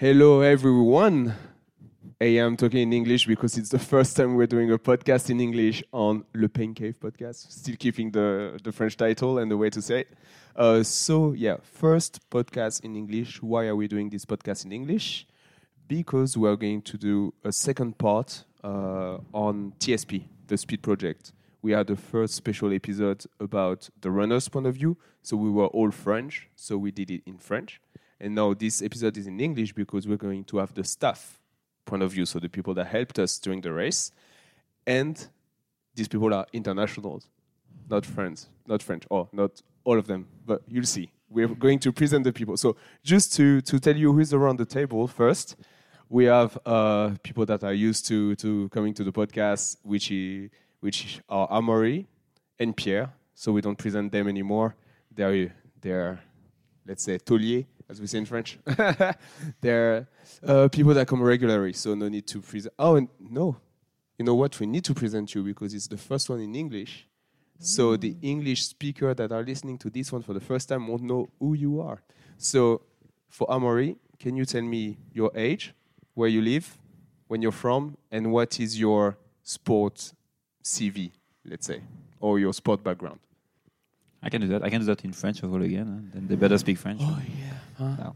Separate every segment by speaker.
Speaker 1: Hello, everyone. I am talking in English because it's the first time we're doing a podcast in English on Le Pain Cave podcast. Still keeping the, the French title and the way to say it. Uh, so, yeah, first podcast in English. Why are we doing this podcast in English? Because we are going to do a second part uh, on TSP, the Speed Project. We had the first special episode about the runner's point of view. So, we were all French, so we did it in French. And now this episode is in English because we're going to have the staff point of view, so the people that helped us during the race, and these people are internationals, not French, not French, or not all of them, but you'll see. We're going to present the people. So just to to tell you who's around the table first, we have uh, people that are used to to coming to the podcast, which which are Amaury and Pierre. So we don't present them anymore. They're they're let's say taulier as we say in French. They're uh, people that come regularly, so no need to present. Oh, and no, you know what? We need to present you because it's the first one in English. So the English speaker that are listening to this one for the first time won't know who you are. So for Amaury, can you tell me your age, where you live, when you're from, and what is your sport CV, let's say, or your sport background?
Speaker 2: I can do that. I can do that in French as well again. And then they better speak French.
Speaker 1: Oh yeah.
Speaker 2: No.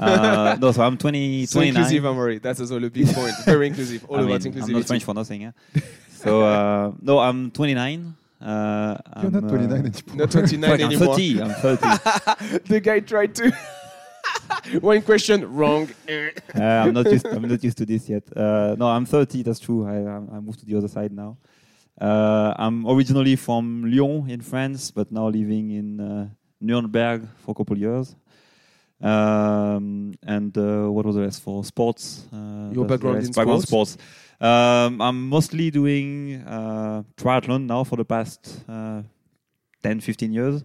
Speaker 2: Uh, no, so I'm 20,
Speaker 1: So
Speaker 2: 29.
Speaker 1: inclusive, Amaury. That's also a big point. Very inclusive. All
Speaker 2: I
Speaker 1: about
Speaker 2: mean,
Speaker 1: inclusivity.
Speaker 2: I'm not French for nothing. Yeah? so uh, no, I'm 29. Uh,
Speaker 3: You're
Speaker 2: I'm,
Speaker 3: not 29
Speaker 2: uh,
Speaker 3: anymore.
Speaker 1: Not 29
Speaker 2: fuck, I'm 30. I'm 30.
Speaker 1: the guy tried to. One question wrong.
Speaker 2: uh, I'm not used. I'm not used to this yet. Uh, no, I'm 30. That's true. I, I I moved to the other side now. Uh, I'm originally from Lyon in France, but now living in uh, Nuremberg for a couple of years. Um, and uh, what was the rest for sports? Uh,
Speaker 1: Your background in
Speaker 2: background
Speaker 1: sports?
Speaker 2: sports. Um, I'm mostly doing uh, triathlon now for the past uh, 10, 15 years.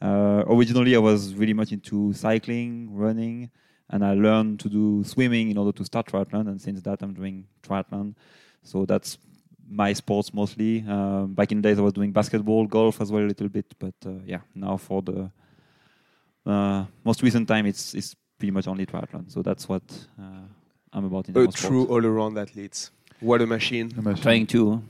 Speaker 2: Uh, originally, I was really much into cycling, running, and I learned to do swimming in order to start triathlon. And since that, I'm doing triathlon. So that's my sports mostly. Um, back in the days, I was doing basketball, golf as well a little bit. But uh, yeah, now for the uh, most recent time, it's it's pretty much only triathlon. So that's what uh, I'm about in
Speaker 1: A
Speaker 2: our
Speaker 1: true all-around athlete. What a machine!
Speaker 3: A machine.
Speaker 2: Trying to.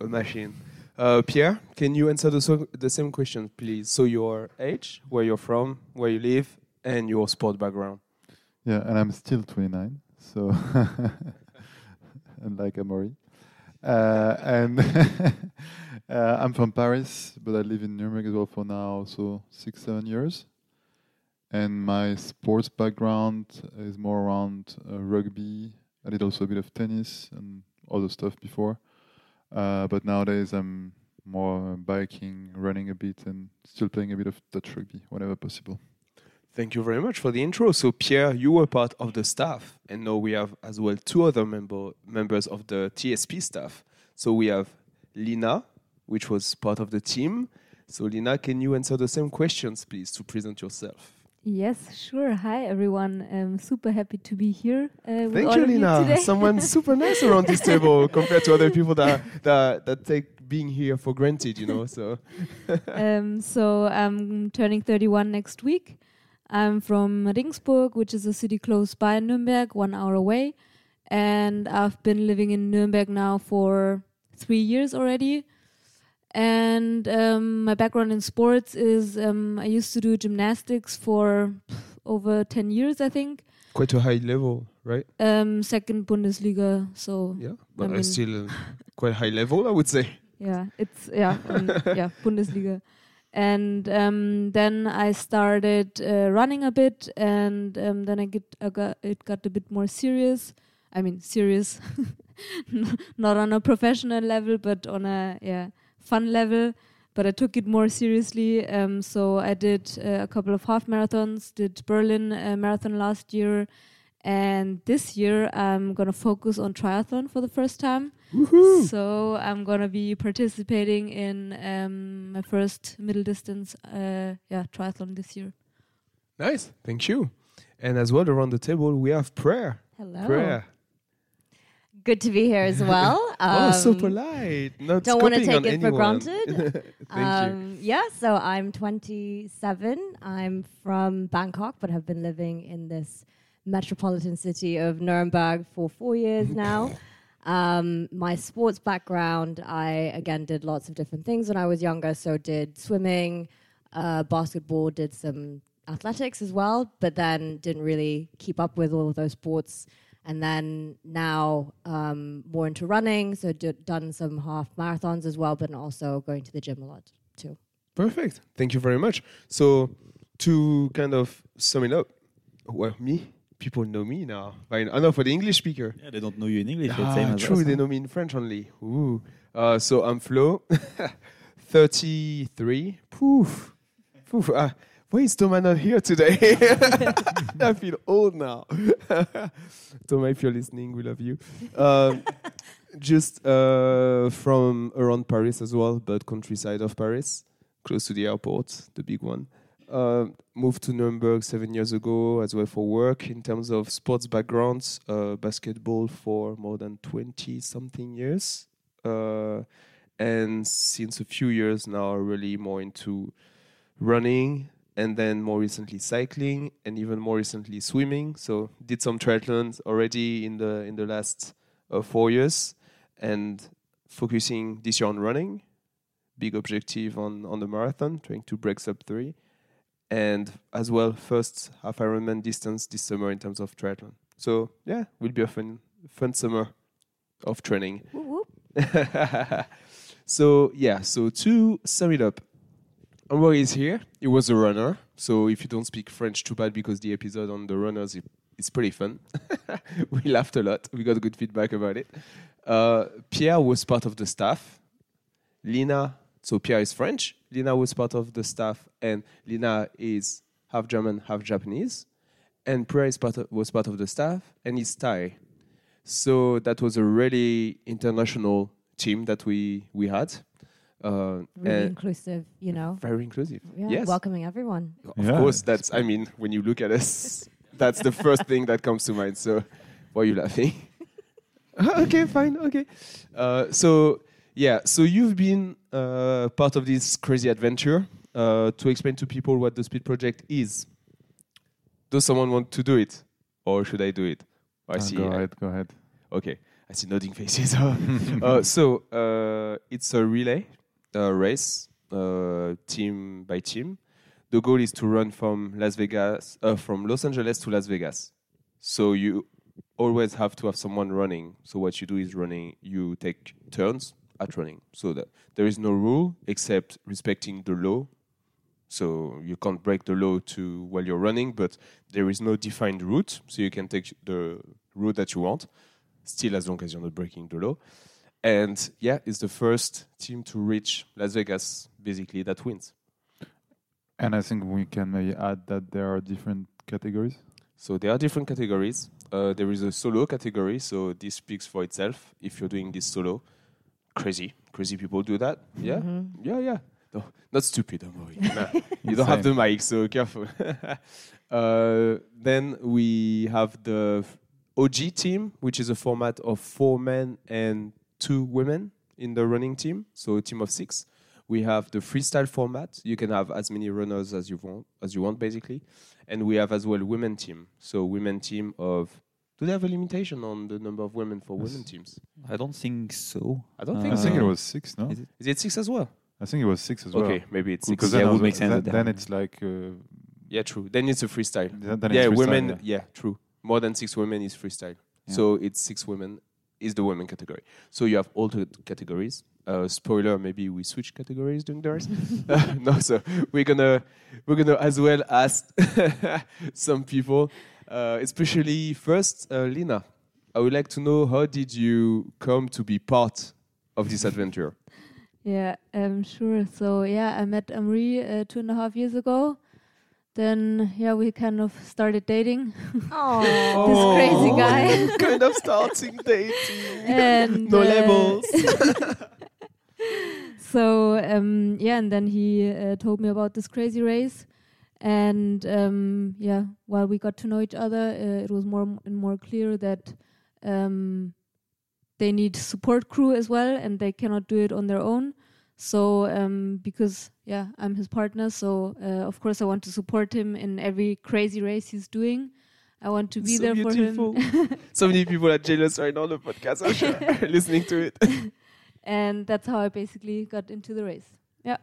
Speaker 1: A machine. Uh, Pierre, can you answer the, so- the same question, please? So your age, where you're from, where you live, and your sport background.
Speaker 3: Yeah, and I'm still 29, so unlike Amaury. Uh, and uh, I'm from Paris, but I live in Nuremberg as well for now, so six, seven years. And my sports background is more around uh, rugby. I did also a bit of tennis and other stuff before. Uh, but nowadays I'm more biking, running a bit, and still playing a bit of Dutch rugby whenever possible.
Speaker 1: Thank you very much for the intro. So, Pierre, you were part of the staff, and now we have as well two other member, members of the TSP staff. So, we have Lina, which was part of the team. So, Lina, can you answer the same questions, please, to present yourself?
Speaker 4: Yes, sure. Hi, everyone. I'm super happy to be here. Uh,
Speaker 1: Thank
Speaker 4: all
Speaker 1: you,
Speaker 4: of you
Speaker 1: Lina. Someone super nice around this table compared to other people that, that, that take being here for granted, you know. So,
Speaker 4: um, so I'm turning 31 next week. I'm from Regensburg, which is a city close by Nuremberg, one hour away. And I've been living in Nuremberg now for three years already. And um, my background in sports is um, I used to do gymnastics for over 10 years, I think.
Speaker 1: quite a high level, right?
Speaker 4: Um, second Bundesliga, so
Speaker 1: Yeah, but
Speaker 4: I mean-
Speaker 1: still quite high level, I would say.
Speaker 4: Yeah, it's yeah, yeah, Bundesliga. And um, then I started uh, running a bit, and um, then I get I got it got a bit more serious. I mean, serious, not on a professional level, but on a yeah fun level. But I took it more seriously. Um, so I did uh, a couple of half marathons. Did Berlin uh, marathon last year, and this year I'm gonna focus on triathlon for the first time. So I'm gonna be participating in um, my first middle distance, uh, yeah, triathlon this year.
Speaker 1: Nice, thank you. And as well around the table we have Prair.
Speaker 5: Hello.
Speaker 1: Prair.
Speaker 5: Good to be here as well.
Speaker 1: oh, so
Speaker 5: Um,
Speaker 1: polite. Not
Speaker 5: don't wanna take
Speaker 1: on
Speaker 5: it for granted.
Speaker 1: thank you.
Speaker 5: um, Yeah, so I'm 27. I'm from Bangkok, but have been living in this metropolitan city of Nuremberg for four years now. Um, my sports background, I again did lots of different things when I was younger. So did swimming, uh, basketball, did some athletics as well, but then didn't really keep up with all of those sports. And then now um, more into running, so d- done some half marathons as well, but also going to the gym a lot too.
Speaker 1: Perfect. Thank you very much. So, to kind of sum it up, well, me, people know me now. I know for the English speaker.
Speaker 2: Yeah, they don't know you in English.
Speaker 1: Ah,
Speaker 2: same
Speaker 1: true,
Speaker 2: us,
Speaker 1: they
Speaker 2: huh?
Speaker 1: know me in French only. Ooh. Uh, so I'm Flo, 33. Poof. Poof. Uh, why is Thomas not here today? I feel old now. Thomas, if you're listening, we love you. Um, just uh, from around Paris as well, but countryside of Paris, close to the airport, the big one. Uh, moved to Nuremberg seven years ago as well for work. In terms of sports backgrounds, uh, basketball for more than 20 something years. Uh, and since a few years now, really more into running and then more recently cycling and even more recently swimming. So did some triathlons already in the in the last uh, four years and focusing this year on running. Big objective on on the marathon, trying to break sub three and as well first half Ironman distance this summer in terms of triathlon. So yeah, will be a fun fun summer of training.
Speaker 5: Whoop, whoop.
Speaker 1: so yeah, so to sum it up, Amaury is here. He was a runner. So if you don't speak French, too bad because the episode on the runners it, it's pretty fun. we laughed a lot. We got good feedback about it. Uh, Pierre was part of the staff. Lina, so Pierre is French. Lina was part of the staff, and Lina is half German, half Japanese. And Pierre is part of, was part of the staff, and he's Thai. So that was a really international team that we we had. Uh,
Speaker 5: Really
Speaker 1: and
Speaker 5: inclusive, you know.
Speaker 1: very inclusive.
Speaker 5: Yeah,
Speaker 1: yes,
Speaker 5: welcoming everyone.
Speaker 1: of
Speaker 3: Yeah,
Speaker 1: course. That's. I mean, when you look at us, that's the first thing that comes to mind. So, why are you laughing? okay, fine. Okay. Uh, so yeah, so you've been uh, part of this crazy adventure. Uh, to explain to people what the Speed Project is, does someone want to do it, or should I do it? I
Speaker 3: Uh,
Speaker 1: see.
Speaker 3: Go ahead, go ahead.
Speaker 1: Okay, I see nodding faces. uh, so uh, it's a relay uh, race, uh, team by team. The goal is to run from Las Vegas, uh, from Los Angeles to Las Vegas. So you always have to have someone running. So what you do is running. You take turns at running. So that there is no rule except respecting the law. So you can't break the law to while you're running, but there is no defined route. So you can take the route that you want still as long as you're not breaking the law. And yeah, it's the first team to reach Las Vegas, basically, that wins.
Speaker 3: And I think we can maybe add that there are different categories.
Speaker 1: So there are different categories. Uh, there is a solo category, so this speaks for itself. If you're doing this solo, crazy, crazy people do that. Yeah,
Speaker 5: Mhm.
Speaker 1: yeah, yeah. No, not stupid, don't worry. Nah, you don't have the mic, so careful. uh, then we have the OG team, which is a format of four men and two women in the running team, so a team of six. We have the freestyle format. You can have as many runners as you want, as you want, basically. And we have as well women team. So women team of. Do they have a limitation on the number of women for women teams?
Speaker 2: I don't think so.
Speaker 1: I don't
Speaker 3: I
Speaker 1: think
Speaker 3: think
Speaker 1: so.
Speaker 3: it was six, no?
Speaker 2: Is it?
Speaker 1: Is it six as well?
Speaker 3: I think it was six as well.
Speaker 1: Okay, maybe it's six.
Speaker 3: Because
Speaker 2: Yeah,
Speaker 3: then,
Speaker 2: would
Speaker 3: also-
Speaker 2: make sense
Speaker 3: then,
Speaker 2: that-
Speaker 3: then it's like uh,
Speaker 1: Yeah, true. Then it's a freestyle.
Speaker 3: then then
Speaker 1: yeah,
Speaker 3: it's freestyle,
Speaker 1: women.
Speaker 3: yeah.
Speaker 1: Yeah. true. More than six women is freestyle.
Speaker 3: Yeah.
Speaker 1: So it's six women is the women category. So you have all the categories. Uh, spoiler, maybe we switch categories during the race. Uh, no, so we're gonna we're gonna as well ask some people, uh, especially first uh, Lina. I would like to know how did you come to be part of this adventure?
Speaker 4: Yeah, um, sure. So yeah, I met Amaury uh, two and a half years ago. Then yeah, we kind of started dating,
Speaker 5: Oh,
Speaker 4: This crazy guy.
Speaker 1: kind of starting dating.
Speaker 4: and
Speaker 1: no
Speaker 4: uh,
Speaker 1: labels.
Speaker 4: so um, yeah, and then he uh, told me about this crazy race, and um, yeah, while we got to know each other, uh, it was more and more clear that um, they need support crew as well, and they cannot do it on their own. So um, because yeah, I'm his partner, so uh, of course I want to support him in every crazy race he's doing. I want to be
Speaker 1: So
Speaker 4: there
Speaker 1: beautiful.
Speaker 4: for him.
Speaker 1: so many people are jealous right now on the podcast. I'm sure, listening to it.
Speaker 4: and that's how I basically got into the race. Yeah.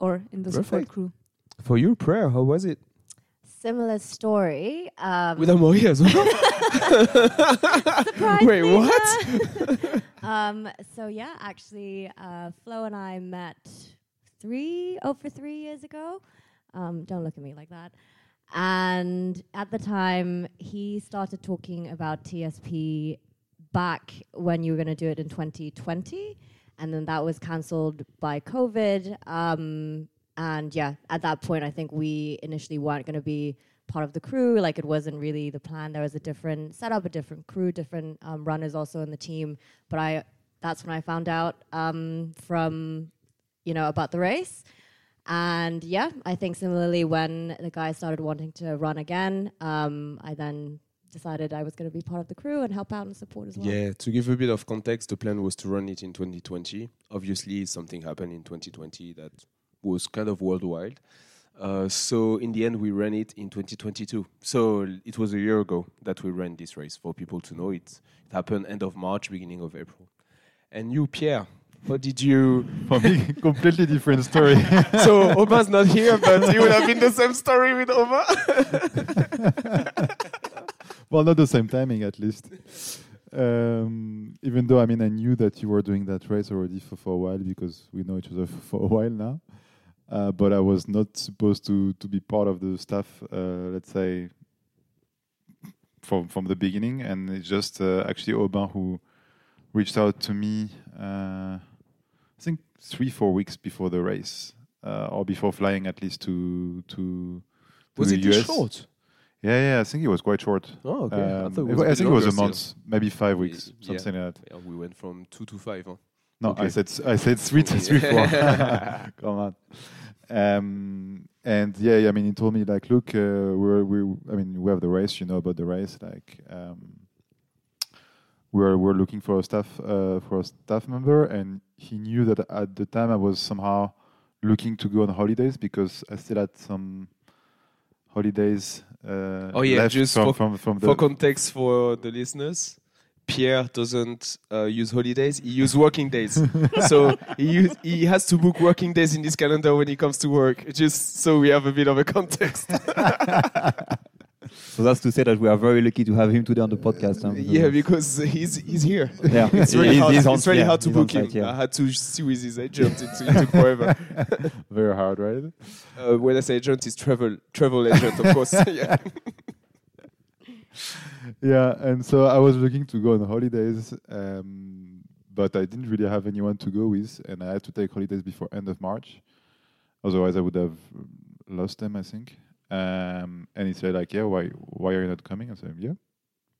Speaker 4: Or in the support crew.
Speaker 1: For your Prair, how was it?
Speaker 5: Similar story. Um,
Speaker 1: With Amaury as well. Wait, what?
Speaker 5: um, so yeah, actually, uh, Flo and I met three over three years ago. Um, don't look at me like that. And at the time, he started talking about TSP back when you were going to do it in 2020, and then that was cancelled by COVID. Um, and yeah, at that point, I think we initially weren't going to be part of the crew. Like it wasn't really the plan. There was a different setup, a different crew, different um, runners also in the team. But I, that's when I found out um, from, you know, about the race. And yeah, I think similarly when the guys started wanting to run again, um, I then decided I was going to be part of the crew and help out and support as well.
Speaker 1: Yeah, to give a bit of context, the plan was to run it in 2020. Obviously, something happened in 2020 that was kind of worldwide. Uh, so in the end, we ran it in 2022. So it was a year ago that we ran this race. For people to know, it, it happened end of March, beginning of April. And you, Pierre, what did you?
Speaker 3: For me, completely different story.
Speaker 1: so Omar's not here, but it would have been the same story with Omar.
Speaker 3: well, not the same timing, at least. Um, even though, I mean, I knew that you were doing that race already for, for a while because we know each other for a while now. Uh, but I was not supposed to, to be part of the staff, uh, let's say, from from the beginning. And it's just uh, actually Aubin who reached out to me, uh, I think three, four weeks before the race, uh, or before flying at least to to,
Speaker 1: Was
Speaker 3: the
Speaker 1: it
Speaker 3: US.
Speaker 1: short?
Speaker 3: Yeah, yeah, I think it was quite short.
Speaker 1: Oh, okay. I
Speaker 3: Um,
Speaker 1: thought it was
Speaker 3: I think it was a month,
Speaker 1: still.
Speaker 3: maybe five weeks,
Speaker 1: yeah.
Speaker 3: something like that.
Speaker 1: Yeah, we went from two to five. Huh?
Speaker 3: No,
Speaker 1: Okay.
Speaker 3: I said I said three to three four. Come on. Um, and yeah, I mean, he told me like, look, uh, we're we, I mean, we have the race. You know about the race. Like, um, we're we're looking for a staff uh, for a staff member, and he knew that at the time I was somehow looking to go on holidays because I still had some holidays. Uh,
Speaker 1: Oh, yeah,
Speaker 3: left
Speaker 1: just
Speaker 3: from,
Speaker 1: for-
Speaker 3: from, from the
Speaker 1: For context for the listeners, Pierre doesn't uh, use holidays; he uses working days. so he use, he has to book working days in his calendar when he comes to work, just so we have a bit of a context.
Speaker 2: So that's to say that we are very lucky to have him today on the podcast.
Speaker 1: yeah, because he's he's here.
Speaker 2: yeah,
Speaker 1: It's really
Speaker 2: He's-
Speaker 1: hard.
Speaker 2: he's on-
Speaker 1: it's really
Speaker 2: yeah,
Speaker 1: hard to book him.
Speaker 2: yeah.
Speaker 1: I had to see with his agent. It, it took forever.
Speaker 3: very hard, right?
Speaker 1: Uh, when I say agent, it's travel travel agent, of course. yeah.
Speaker 3: yeah, and so I was looking to go on holidays, um, but I didn't really have anyone to go with, and I had to take holidays before end of March. Otherwise, I would have lost them, I think. Um, and he said, like, yeah, why, why are you not coming? I said, yeah,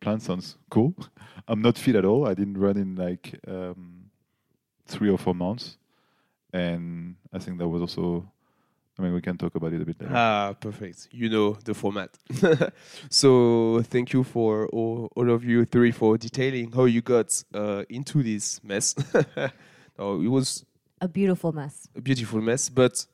Speaker 3: plan sounds cool. I'm not fit at all. I didn't run in like um, three or four months, and I think that was also. I mean, we can talk about it a bit later.
Speaker 1: Ah, perfect. You know the format. so thank you for all, all of you three for detailing how you got uh, into this mess. oh, it was
Speaker 5: A beautiful mess.
Speaker 1: a beautiful mess, but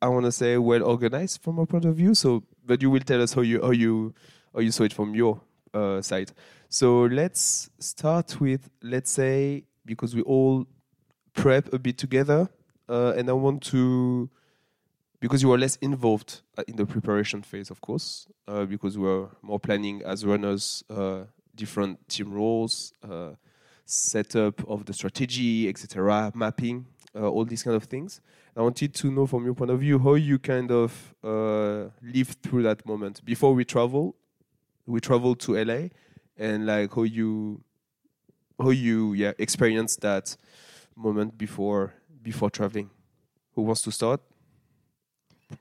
Speaker 1: I want to say well organized from our point of view. So, but you will tell us how you how you how you saw it from your uh, side. So let's start with let's say because we all prep a bit together, uh, and I want to because you were less involved uh, in the preparation phase, of course, uh, because we were more planning as runners, uh, different team roles, uh, setup of the strategy, etc., mapping, uh, all these kind of things. I wanted to know from your point of view how you kind of uh, lived through that moment before we travel. We traveled to LA, and like how you, how you yeah experienced that moment before before traveling. Who wants to start?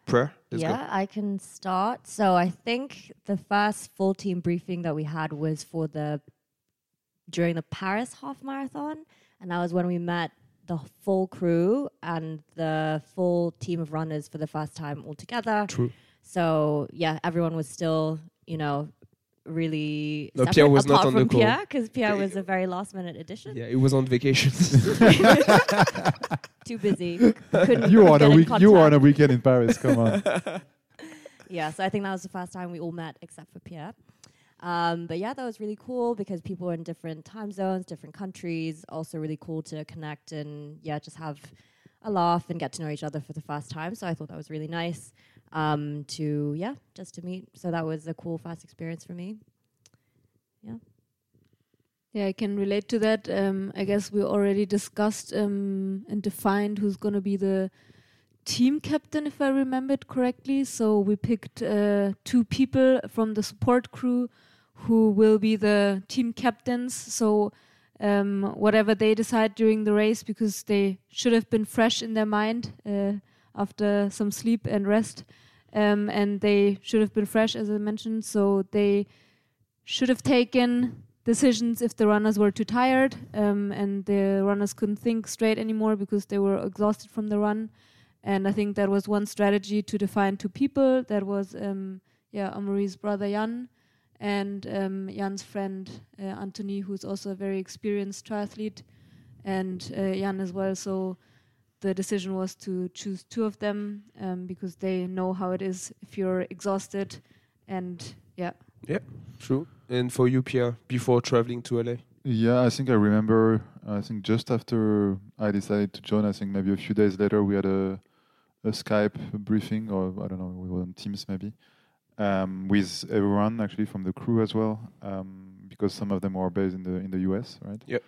Speaker 1: Prair. Let's
Speaker 5: yeah, I can start. So I think the first full team briefing that we had was for the during the Paris half marathon, and that was when we met the full crew and the full team of runners for the first time all together.
Speaker 1: True.
Speaker 5: So yeah, everyone was still, you know, really.
Speaker 1: No, Pierre was not
Speaker 5: apart
Speaker 1: on the
Speaker 5: from
Speaker 1: call.
Speaker 5: Pierre because Pierre was a very last minute addition.
Speaker 1: Yeah, it was on vacation.
Speaker 5: Too busy. Couldn't
Speaker 3: you were on a week. You were on a weekend in Paris. Come on.
Speaker 5: Yeah, so I think that was the first time we all met except for Pierre. Um, but yeah, that was really cool because people were in different time zones, different countries. Also, really cool to connect and yeah, just have a laugh and get to know each other for the first time. So I thought that was really nice um, to yeah, just to meet. So that was a cool, fast experience for me. Yeah.
Speaker 4: Yeah, I can relate to that. Um, I guess we already discussed um, and defined who's going to be the team captain, if I remember it correctly. So we picked uh, two people from the support crew who will be the team captains. So um, whatever they decide during the race, because they should have been fresh in their mind uh, after some sleep and rest, um, and they should have been fresh, as I mentioned. So they should have taken decisions if the runners were too tired um, and the runners couldn't think straight anymore because they were exhausted from the run. And I think that was one strategy to define two people. That was, um, yeah, Amaury's brother Jan and um, Jan's friend uh, Anthony, who's also a very experienced triathlete, and uh, Jan as well. So the decision was to choose two of them um, because they know how it is if you're exhausted, and yeah.
Speaker 1: Yeah, true. And for you, Pierre, before traveling to LA?
Speaker 3: Yeah, I think I remember. I think just after I decided to join, I think maybe a few days later we had a a Skype briefing, or I don't know, we were on Teams maybe, um, with everyone actually from the crew as well, um, because some of them were based in the in the US, right?
Speaker 1: Yep.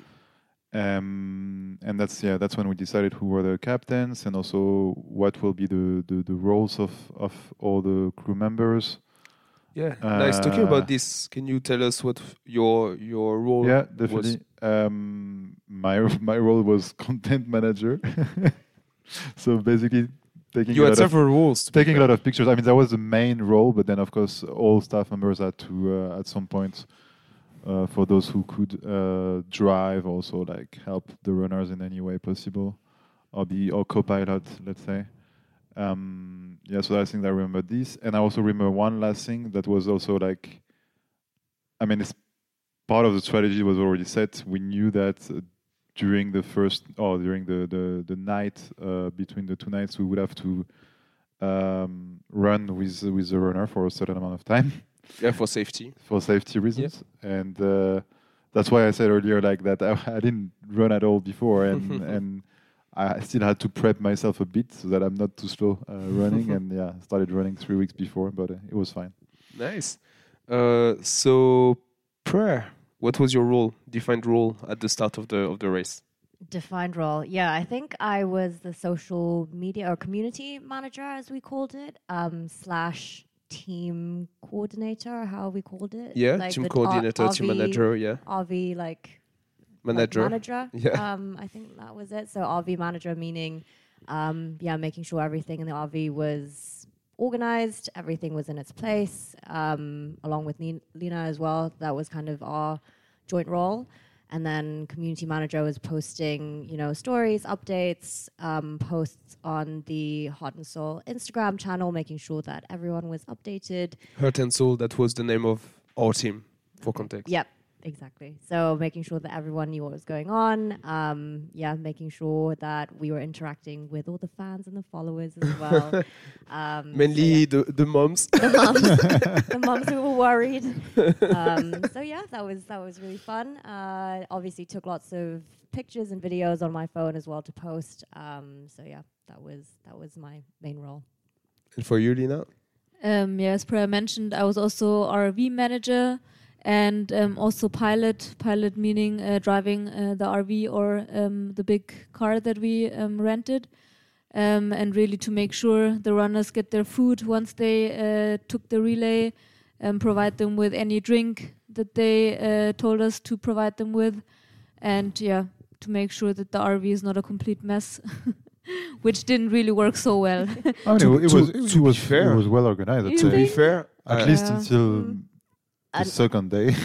Speaker 3: Um, and that's yeah, that's when we decided who were the captains and also what will be the the, the roles of of all the crew members.
Speaker 1: Yeah. nice. Talking
Speaker 3: Uh,
Speaker 1: about this, can you tell us what your your role
Speaker 3: Yeah,
Speaker 1: was?
Speaker 3: definitely. Um, my my role was content manager. so basically, taking
Speaker 1: You
Speaker 3: a
Speaker 1: had
Speaker 3: lot of,
Speaker 1: several roles. to
Speaker 3: taking a lot of pictures. I mean, that was the main role, but then of course all staff members had to uh, at some point. Uh, for those who could uh, drive, also like help the runners in any way possible, or be or co-pilot, let's say. Um, yeah, so I think I remember this, and I also remember one last thing that was also like, I mean, it's part of the strategy was already set. We knew that uh, during the first or during the the, the night uh, between the two nights, we would have to um, run with with the runner for a certain amount of time
Speaker 1: Yeah, for safety.
Speaker 3: for safety reasons, and uh, that's why I said earlier like that I, I didn't run at all before, and and I still had to prep myself a bit so that I'm not too slow uh, running, and yeah, started running three weeks before, but uh, it was fine.
Speaker 1: Nice. Uh, so, Prair. What was your role, defined role at the start of the of the race?
Speaker 5: Defined role. Yeah, I think I was the social media or community manager, as we called it, um, slash team coordinator, how we called it.
Speaker 1: Yeah,
Speaker 5: Like
Speaker 1: team coordinator, team
Speaker 5: RV
Speaker 1: manager. Yeah,
Speaker 5: RV, like like
Speaker 1: manager.
Speaker 5: manager.
Speaker 1: Yeah.
Speaker 5: Um, I think that was it. So RV manager meaning, um, yeah, making sure everything in the RV was organized, everything was in its place, um, along with Ni- Lina as well. That was kind of our joint role. And then community manager was posting, you know, stories, updates, um, posts on the Hot and Soul Instagram channel, making sure that everyone was updated.
Speaker 1: Heart and Soul. That was the name of our team. For context.
Speaker 5: Yep, exactly. So making sure that everyone knew what was going on. Um, yeah, making sure that we were interacting with all the fans and the followers as well. Um, so
Speaker 1: Mainly
Speaker 5: yeah,
Speaker 1: the the moms.
Speaker 5: the moms, the moms who were worried. Um, so yeah, that was that was really fun. Uh, obviously, took lots of pictures and videos on my phone as well to post. Um, so yeah, that was that was my main role.
Speaker 1: and for you, Lina.
Speaker 4: Um, yeah, as Priya mentioned, I was also RV manager and um, also pilot. Pilot meaning uh, driving uh, the RV or um, the big car that we um, rented, um, and really to make sure the runners get their food once they uh, took the relay, and provide them with any drink that they uh, told us to provide them with, and yeah, to make sure that the RV is not a complete mess. Which didn't really work so well.
Speaker 3: I mean,
Speaker 1: To-
Speaker 3: it,
Speaker 1: to-
Speaker 3: was
Speaker 1: to
Speaker 3: it
Speaker 1: be
Speaker 3: was
Speaker 1: fair-
Speaker 3: it was well organized.
Speaker 1: To be fair,
Speaker 3: At
Speaker 1: uh,
Speaker 3: least
Speaker 4: Yeah.
Speaker 3: until
Speaker 5: Mm.
Speaker 3: The
Speaker 5: And-
Speaker 3: second day.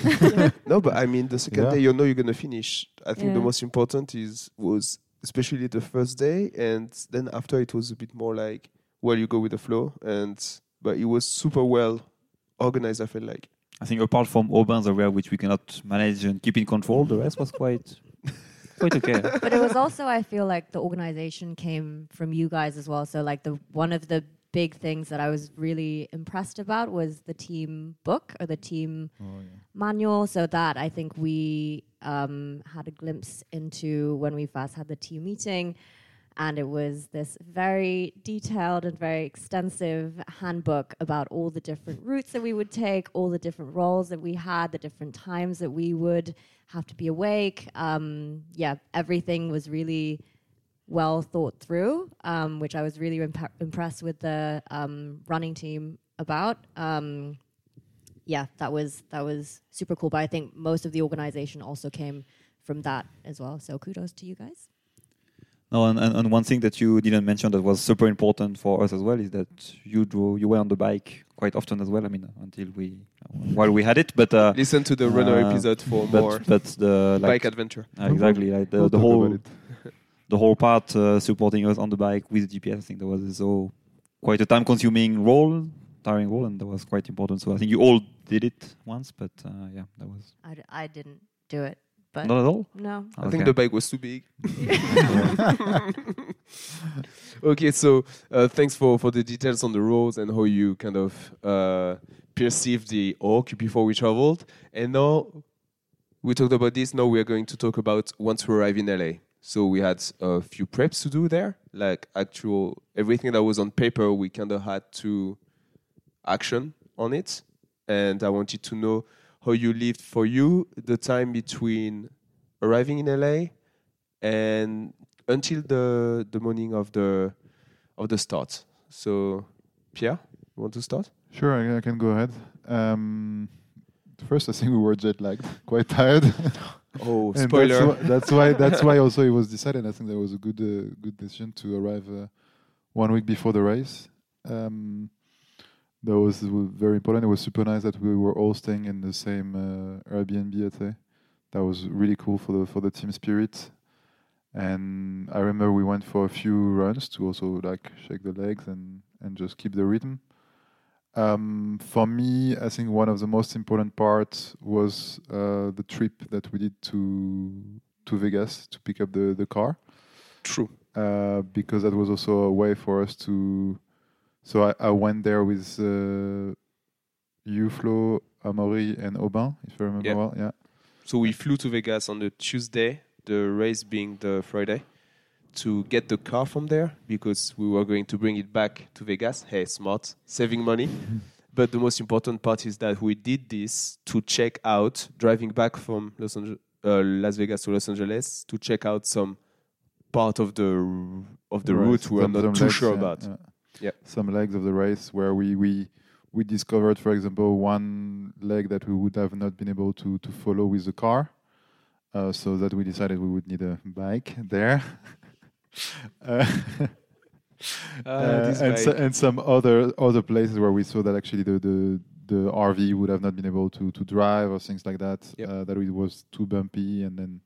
Speaker 1: no, but I mean the second
Speaker 3: Yeah.
Speaker 1: day you know you're gonna finish. I think the most important is was especially the first day, and then after it was a bit more like well you go with the flow, and but it was super well organized. I feel like.
Speaker 2: I think apart from Aubin's area, which we cannot manage and keep in control, the rest was quite quite okay.
Speaker 5: but it was also I feel like the organization came from you guys as well. So like the one of the big things that I was really impressed about was the team book or the team
Speaker 3: Oh, yeah.
Speaker 5: manual. So that I think we um, had a glimpse into when we first had the team meeting. And it was this very detailed and very extensive handbook about all the different routes that we would take, all the different roles that we had, the different times that we would have to be awake. Um, yeah, everything was really well thought through, um, which I was really imp- impressed with the um, running team about. Um, yeah, that was that was super cool. But I think most of the organization also came from that as well. So kudos to you guys.
Speaker 2: No, and, and, and one thing that you didn't mention that was super important for us as well is that you drove, you were on the bike quite often as well. I mean, until we while we had it, but uh,
Speaker 1: Listen to the runner
Speaker 2: Uh,
Speaker 1: episode for
Speaker 2: but
Speaker 1: more
Speaker 2: but the like
Speaker 1: bike adventure.
Speaker 2: uh, exactly like the,
Speaker 3: We'll
Speaker 2: the whole
Speaker 3: about it.
Speaker 2: The whole part uh, supporting us on the bike with GPS. I think that was so quite a time consuming role, tiring role, and that was quite important. So I think you all did it once, but uh, yeah, that was
Speaker 5: I, d- I didn't do it, but
Speaker 2: not at all.
Speaker 5: no.
Speaker 1: I think the bike was too big. okay, so uh, thanks for, for the details on the roads and how you kind of uh, perceived the Orc before we traveled. And now we talked about this. Now we are going to talk about once we arrive in LA. So we had a few preps to do there, like actual everything that was on paper. We kind of had to action on it, and I wanted to know how you lived for you the time between arriving in LA and until the the morning of the of the start. So, Pierre, you want to start?
Speaker 3: Sure, I, I can go ahead. Um, first, I think we were jet lagged, quite tired.
Speaker 1: Oh, spoiler!
Speaker 3: That's why, that's why. That's why also it was decided. I think that was a good, uh, good decision to arrive uh, one week before the race. Um, that was very important. It was super nice that we were all staying in the same uh, Airbnb. I'd that was really cool for the for the team spirit. And I remember we went for a few runs to also like shake the legs and and just keep the rhythm. Um, for me, I think one of the most important parts was uh, the trip that we did to to Vegas to pick up the the car,
Speaker 1: True.
Speaker 3: uh, because that was also a way for us to. So I, I went there with uh, you, Flo, Amaury, and Aubin, if I remember
Speaker 1: Yeah.
Speaker 3: well. Yeah.
Speaker 1: So we flew to Vegas on the Tuesday, the race being the Friday, to get the car from there because we were going to bring it back to Vegas. Hey, smart, saving money. but the most important part is that we did this to check out driving back from Los Angeles, uh, Las Vegas to Los Angeles to check out some part of the of the
Speaker 3: Right,
Speaker 1: route we are
Speaker 3: some-
Speaker 1: not
Speaker 3: some
Speaker 1: too
Speaker 3: legs,
Speaker 1: sure
Speaker 3: yeah,
Speaker 1: about.
Speaker 3: yeah.
Speaker 1: Yeah.
Speaker 3: Some legs of the race where we we we discovered, for example, one leg that we would have not been able to to follow with the car, uh, so that we decided we would need a bike there. uh,
Speaker 1: Ah,
Speaker 3: uh, and, so, and some other other places where we saw that actually the the, the RV would have not been able to, to drive or things like that.
Speaker 1: Yep.
Speaker 3: Uh, that it was too bumpy, and then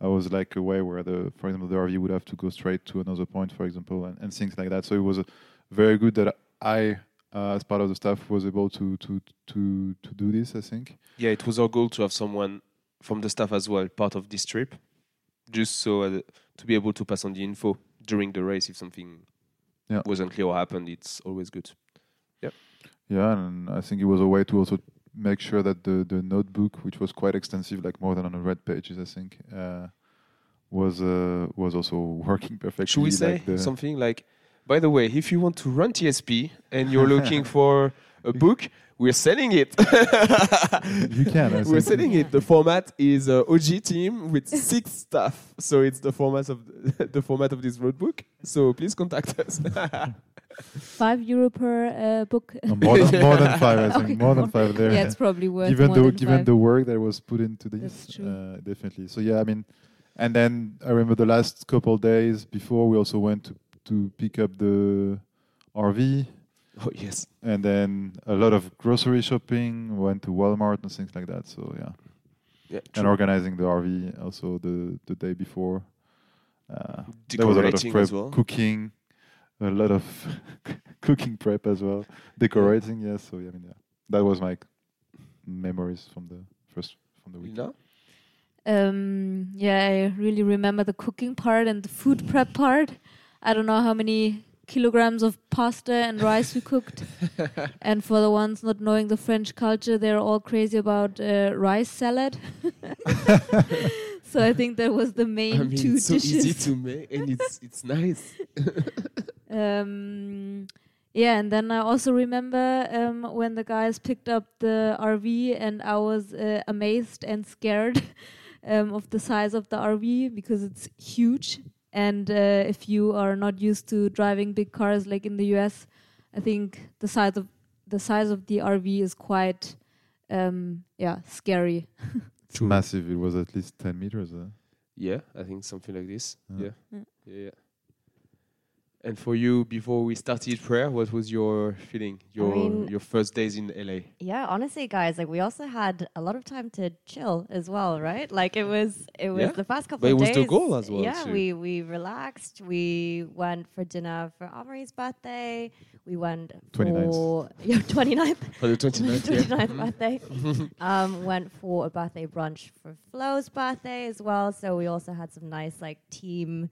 Speaker 3: I was like a way where the for example the RV would have to go straight to another point, for example, and, and things like that. So it was uh, very good that I, uh, as part of the staff, was able to to to to do this. I think.
Speaker 1: Yeah, it was our goal to have someone from the staff as well, part of this trip, just so uh, to be able to pass on the info during the race if something
Speaker 3: Yeah.
Speaker 1: wasn't clear or happened. It's always good.
Speaker 3: Yeah, Yeah, and I think it was a way to also make sure that the, the notebook, which was quite extensive, like more than 100 pages, I think, uh, was uh, was also working perfectly.
Speaker 1: Should we say
Speaker 3: like the-
Speaker 1: something like, by the way, if you want to run TSP and you're looking for a book, we're selling it.
Speaker 3: You can, I
Speaker 1: we're selling it. The format is uh, OG team with six staff, so it's the format of the format of this road book. So please contact us.
Speaker 4: Five euro per uh, book.
Speaker 3: No, more, than, more than five, I think.
Speaker 4: Okay,
Speaker 3: more than five there.
Speaker 4: yeah, it's probably worth
Speaker 3: given
Speaker 4: more
Speaker 3: the
Speaker 4: than
Speaker 3: given
Speaker 4: five.
Speaker 3: the work that was put into this,
Speaker 4: That's true.
Speaker 3: Uh, definitely. So yeah, I mean, and then I remember the last couple days before we also went to to pick up the RV,
Speaker 1: oh yes.
Speaker 3: and then a lot of grocery shopping. Went to Walmart and things like that. So yeah,
Speaker 1: Yeah,
Speaker 3: and organizing the RV also the the day before. Uh, there was a lot of
Speaker 1: Decorating
Speaker 3: prep,
Speaker 1: as well.
Speaker 3: cooking, a lot of cooking prep as well, decorating. Yes, so yeah, I mean, yeah, that was my memories from the first from the week.
Speaker 1: No?
Speaker 4: Um, yeah, I really remember the cooking part and the food prep part. I don't know how many kilograms of pasta and rice we cooked. and for the ones not knowing the French culture, they're all crazy about uh, rice salad. so I think that was the main
Speaker 1: I mean,
Speaker 4: two
Speaker 1: it's so
Speaker 4: dishes.
Speaker 1: easy to make, and it's it's nice.
Speaker 4: um, yeah, and then I also remember um, when the guys picked up the RV, and I was uh, amazed and scared um, of the size of the RV because it's huge. And uh, if you are not used to driving big cars like in the US, I think the size of the size of the RV is quite, um, yeah, scary.
Speaker 3: It's massive. It was at least 10 meters. Uh.
Speaker 1: Yeah, I think something like this.
Speaker 3: Yeah.
Speaker 1: Yeah.
Speaker 4: Yeah.
Speaker 1: yeah, yeah. And for you, before we started Prair, what was your feeling? Your
Speaker 5: mean-
Speaker 1: your first days in LA?
Speaker 5: Yeah, honestly, guys, like we also had a lot of time to chill as well, right? Like it was, it was
Speaker 1: Yeah,
Speaker 5: the past couple
Speaker 1: but it
Speaker 5: of
Speaker 1: was
Speaker 5: days.
Speaker 1: the goal as well,
Speaker 5: Yeah,
Speaker 1: too.
Speaker 5: we we relaxed. We went for dinner for Amaury's birthday. We went
Speaker 3: 29th.
Speaker 5: for yeah, 29th,
Speaker 1: For the 29th, yeah.
Speaker 5: 29th birthday. um, went for a birthday brunch for Flo's birthday as well. So we also had some nice like team,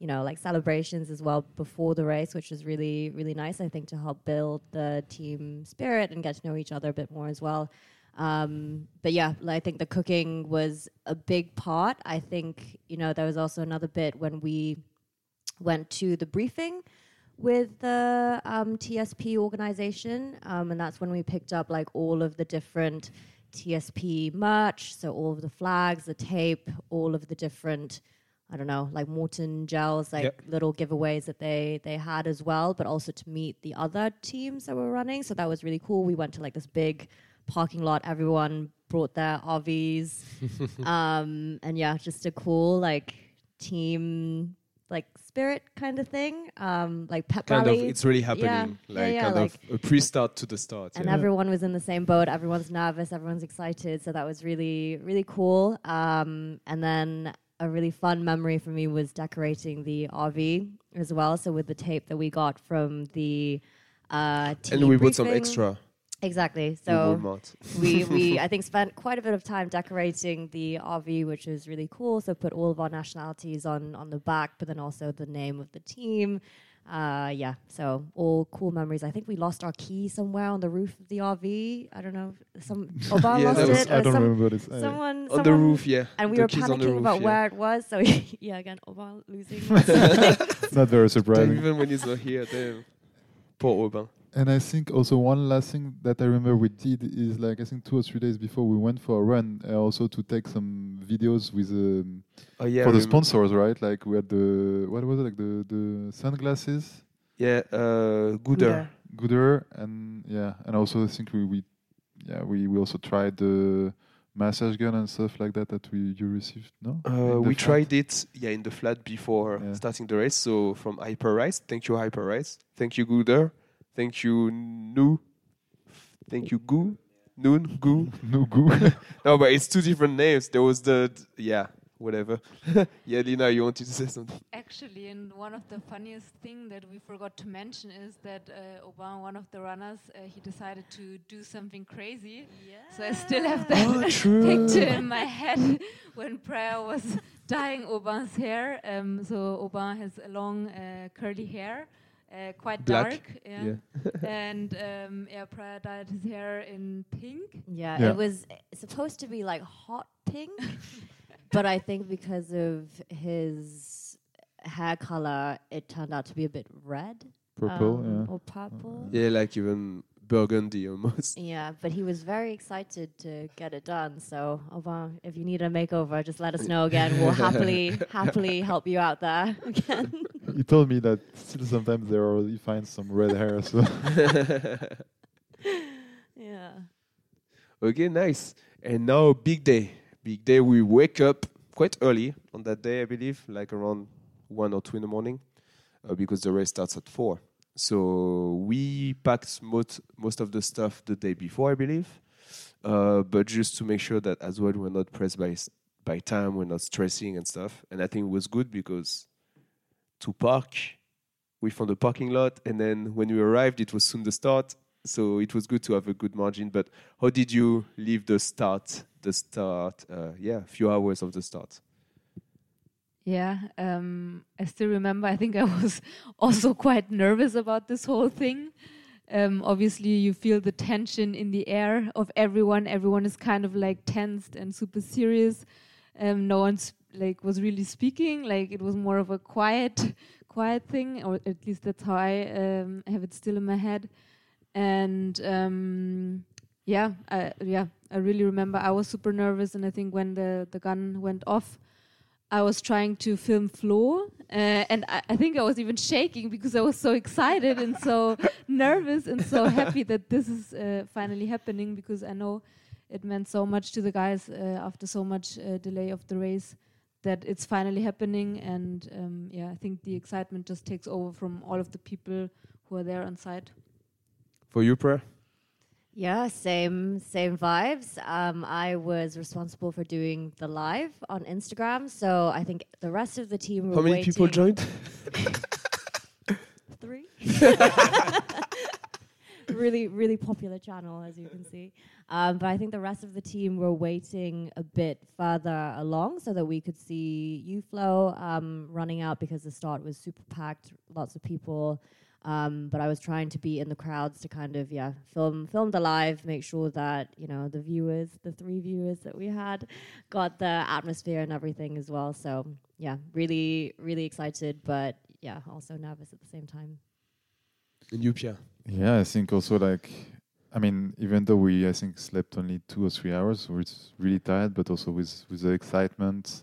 Speaker 5: you know, like celebrations as well before the race, which was really really nice. I think to help build the team spirit and get to know each other a bit more as well. Um, but yeah, I think the cooking was a big part. I think you know there was also another bit when we went to the briefing with the um, TSP organization, um, and that's when we picked up like all of the different TSP merch, so all of the flags, the tape, all of the different, I don't know, like Maurten gels, like
Speaker 1: Yep.
Speaker 5: little giveaways that they they had as well, but also to meet the other teams that were running. So that was really cool. We went to like this big parking lot. Everyone brought their RVs, um, and yeah, just a cool like team like spirit kind of thing. Um, like pep
Speaker 1: Kind of,
Speaker 5: rally.
Speaker 1: it's really happening.
Speaker 5: Yeah,
Speaker 1: like
Speaker 5: yeah, yeah,
Speaker 1: kind
Speaker 5: like-
Speaker 1: of a pre-start to the start.
Speaker 5: and
Speaker 1: yeah.
Speaker 5: everyone was in the same boat. Everyone's nervous. Everyone's excited. So that was really, really cool. Um, and then a really fun memory for me was decorating the RV as well. So with the tape that we got from the uh, team
Speaker 1: and we put some extra.
Speaker 5: Exactly. So we, we I think spent quite a bit of time decorating the RV, which was really cool. So put all of our nationalities on on the back, but then also the name of the team. Uh, yeah, so all cool memories. I think we lost our key somewhere on the roof of the RV. I don't know. Some Obama
Speaker 1: Yeah,
Speaker 5: lost
Speaker 1: was-
Speaker 5: it.
Speaker 3: I don't
Speaker 5: some,
Speaker 3: remember this. Uh,
Speaker 5: Someone,
Speaker 1: on the roof, yeah.
Speaker 5: and we
Speaker 1: The
Speaker 5: were
Speaker 1: keys on the
Speaker 5: panicking
Speaker 1: roof,
Speaker 5: about
Speaker 1: yeah.
Speaker 5: where it was. So yeah, again, Obama losing.
Speaker 3: not very
Speaker 1: Damn,
Speaker 3: surprising.
Speaker 1: even when he's not here, damn. Poor Aubin.
Speaker 3: And I think also one last thing that I remember we did is like I think two or three days before we went for a run, uh, also to take some videos with um,
Speaker 1: Oh yeah,
Speaker 3: for the
Speaker 1: remember-
Speaker 3: sponsors, right? Like we had the what was it like the the sunglasses,
Speaker 1: Yeah, uh, Goodr.
Speaker 3: Goodr, and yeah, and also I think we, we yeah we, we also tried the massage gun and stuff like that that we you received. No,
Speaker 1: Uh, we
Speaker 3: flat?
Speaker 1: tried it, yeah, in the flat before
Speaker 3: Yeah.
Speaker 1: starting the race. So from Hyperice, thank you Hyperice, thank you Goodr, thank you Nuun, thank you Goo, Nuun Goo.
Speaker 3: no goo.
Speaker 1: no, but it's two different names. There was the yeah, whatever. yeah, Lina, you wanted to say something?
Speaker 4: Actually, and one of the funniest thing that we forgot to mention is that uh, Obama, one of the runners, uh, he decided to do something crazy. Yeah. So I still have that
Speaker 1: Oh,
Speaker 4: picture in my head when Prair was dyeing Aubin's hair. Um, so Aubin has a long uh, curly hair, uh, quite
Speaker 1: Black,
Speaker 4: dark. Yeah. and um, yeah, Prair dyed his hair in pink.
Speaker 5: Yeah,
Speaker 3: Yeah.
Speaker 5: it was supposed to be like hot pink, but I think because of his hair color, it turned out to be a bit red.
Speaker 3: Purple,
Speaker 5: um,
Speaker 3: yeah.
Speaker 5: Or purple.
Speaker 1: Yeah, like even burgundy almost.
Speaker 5: Yeah, but he was very excited to get it done. So, Aubin, if you need a makeover, just let us know again. We'll happily, happily help you out there again.
Speaker 3: he told me that still sometimes there are he finds some red hair. So
Speaker 5: yeah.
Speaker 1: Okay, nice. And now, big day. Big day. We wake up quite early on that day, I believe, like around one or two in the morning, uh, because the race starts at four. So we packed most most of the stuff the day before, I believe, uh, but just to make sure that as well we're not pressed by by time, we're not stressing and stuff. And I think it was good because to park, we found a parking lot, and then when we arrived, it was soon the start. So it was good to have a good margin. But how did you leave the start? The start, uh, yeah, a few hours of the start.
Speaker 4: Yeah, um, I still remember. I think I was also quite nervous about this whole thing. Um, obviously, you feel the tension in the air of everyone. Everyone is kind of like tensed and super serious. Um, no one's like was really speaking. Like it was more of a quiet, quiet thing, or at least that's how I um, have it still in my head. And um, yeah, I, yeah, I really remember I was super nervous, and I think when the the gun went off, I was trying to film Flo, uh, and I, I think I was even shaking because I was so excited and so nervous and so happy that this is uh, finally happening because I know it meant so much to the guys uh, after so much uh, delay of the race that it's finally happening. And um, yeah, I think the excitement just takes over from all of the people who are there on site.
Speaker 1: For you, Prair?
Speaker 5: Yeah, same same vibes. Um, I was responsible for doing the live on Instagram, so I think the rest of the team were
Speaker 1: How many
Speaker 5: waiting.
Speaker 1: people joined?
Speaker 5: Three. really, really popular channel, as you can see. Um, but I think the rest of the team were waiting a bit further along so that we could see you, Flo, um, running out because the start was super packed, lots of people. Um, but I was trying to be in the crowds to kind of yeah film film the live, make sure that you know the viewers, the three viewers that we had, got the atmosphere and everything as well. So yeah, really really excited, but yeah also nervous at the same time.
Speaker 1: And you,
Speaker 3: Yeah, I think also like, I mean, even though we I think slept only two or three hours, we we're really tired, but also with with the excitement,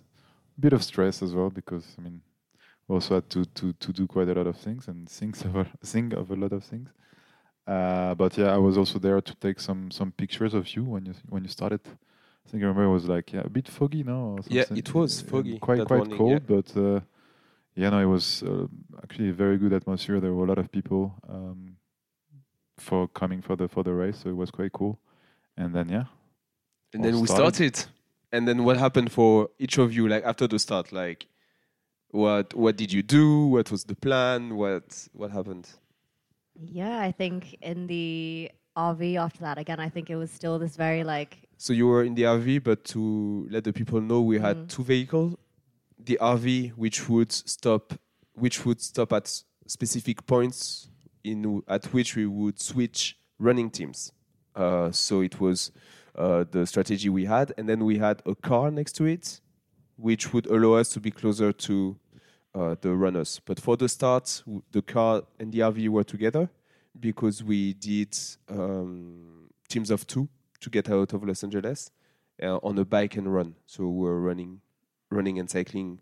Speaker 3: a bit of stress as well because I mean, we also had to to to do quite a lot of things and think of a, think of a lot of things. Uh, but yeah, I was also there to take some some pictures of you when you when you started. I think I remember it was like yeah, a bit foggy, no?
Speaker 1: Yeah, it was foggy
Speaker 3: quite quite
Speaker 1: morning,
Speaker 3: cold, but uh, yeah, no, it was uh, actually a very good atmosphere. There were a lot of people um, for coming for the for the race, so it was quite cool. And then yeah,
Speaker 1: And
Speaker 3: All
Speaker 1: then we
Speaker 3: started.
Speaker 1: started. And then what happened for each of you, like after the start? Like, what what did you do? What was the plan? What what happened?
Speaker 5: Yeah, I think in the RV after that, again, I think it was still this very like
Speaker 1: So you were in the RV, but to let the people know, we had
Speaker 5: Mm.
Speaker 1: two vehicles. The RV, which would stop, which would stop at specific points in at which we would switch running teams. Uh, so it was uh, the strategy we had, and then we had a car next to it, which would allow us to be closer to uh, the runners. But for the start, the car and the RV were together because we did um, teams of two to get out of Los Angeles uh, on a bike and run. So we were running, running and cycling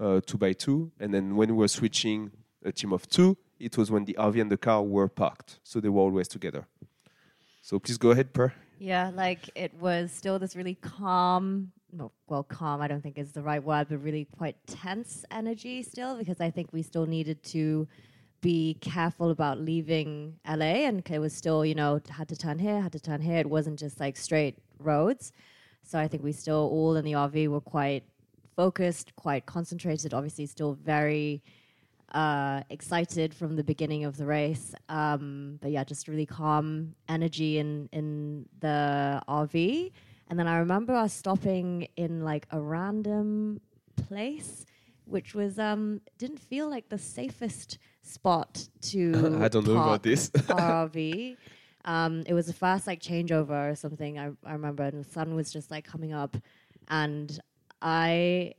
Speaker 1: uh, two by two, and then when we were switching a team of two, it was when the RV and the car were parked, so they were always together. So please go ahead, Prair.
Speaker 5: Yeah, like it was still this really calm, well, calm, I don't think is the right word, but really quite tense energy still, because I think we still needed to be careful about leaving LA and it was still, you know, had to turn here, had to turn here. It wasn't just like straight roads. So I think we still all in the RV were quite focused, quite concentrated, obviously still very uh, excited from the beginning of the race. Um, but yeah, just really calm energy in in the RV. And then I remember us stopping in like a random place, which was um, didn't feel like the safest spot to.
Speaker 1: I don't know about this.
Speaker 5: RV. Um, it was the first like changeover or something. I, I remember, and the sun was just like coming up, and I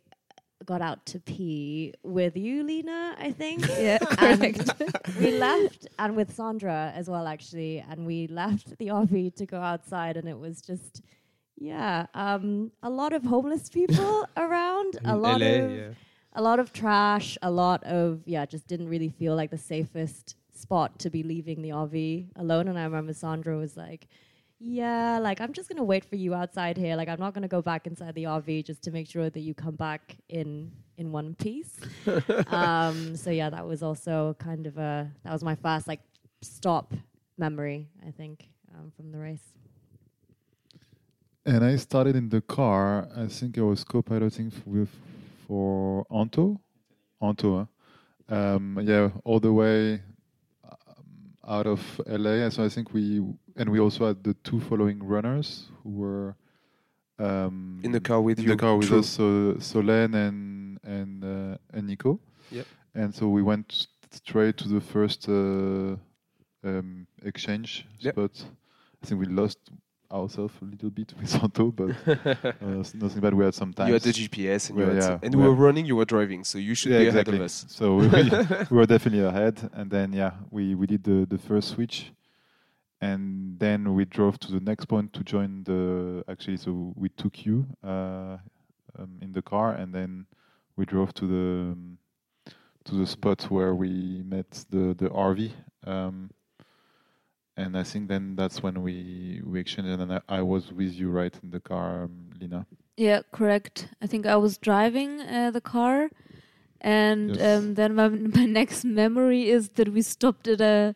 Speaker 5: got out to pee with you, Lina. I think.
Speaker 4: Yeah,
Speaker 5: and we left, and with Sandra as well, actually. And we left the RV to go outside, and it was just, yeah, um, a lot of homeless people around, a lot
Speaker 1: LA,
Speaker 5: of
Speaker 1: yeah.
Speaker 5: a lot of trash, a lot of yeah, just didn't really feel like the safest spot to be leaving the RV alone. And I remember Sandra was like, "Yeah, like I'm just gonna wait for you outside here. Like I'm not gonna go back inside the RV just to make sure that you come back in in one piece." um, so yeah, that was also kind of a that was my first like stop memory, I think, um, from the race.
Speaker 3: And I started in the car. I think I was co-piloting f- with for Anto, Anto. huh? Um, yeah, all the way out of LA. So I think we and we also had the two following runners who were um,
Speaker 1: In the car with
Speaker 3: in
Speaker 1: you.
Speaker 3: the car with
Speaker 1: True.
Speaker 3: us. So Solène and and uh, and Nico.
Speaker 1: Yep.
Speaker 3: And so we went straight to the first uh, um, exchange
Speaker 1: Yep.
Speaker 3: spot. I think we lost ourselves a little bit with Santo, but uh, nothing bad. We had some time.
Speaker 1: you had the GPS and,
Speaker 3: Well,
Speaker 1: had
Speaker 3: yeah,
Speaker 1: and we were running, you were driving, so you should
Speaker 3: yeah,
Speaker 1: be
Speaker 3: exactly.
Speaker 1: ahead of us.
Speaker 3: So we, we were definitely ahead, and then yeah, we we did the the first switch, and then we drove to the next point to join the. Actually, so we took you uh, um, in the car, and then we drove to the um, to the spot where we met the the RV. Um, and I think then that's when we we exchanged, and I, I was with you right in the car, um, Lina.
Speaker 4: Yeah, correct. I think I was driving uh, the car, and
Speaker 3: Yes.
Speaker 4: um, then my my next memory is that we stopped at a,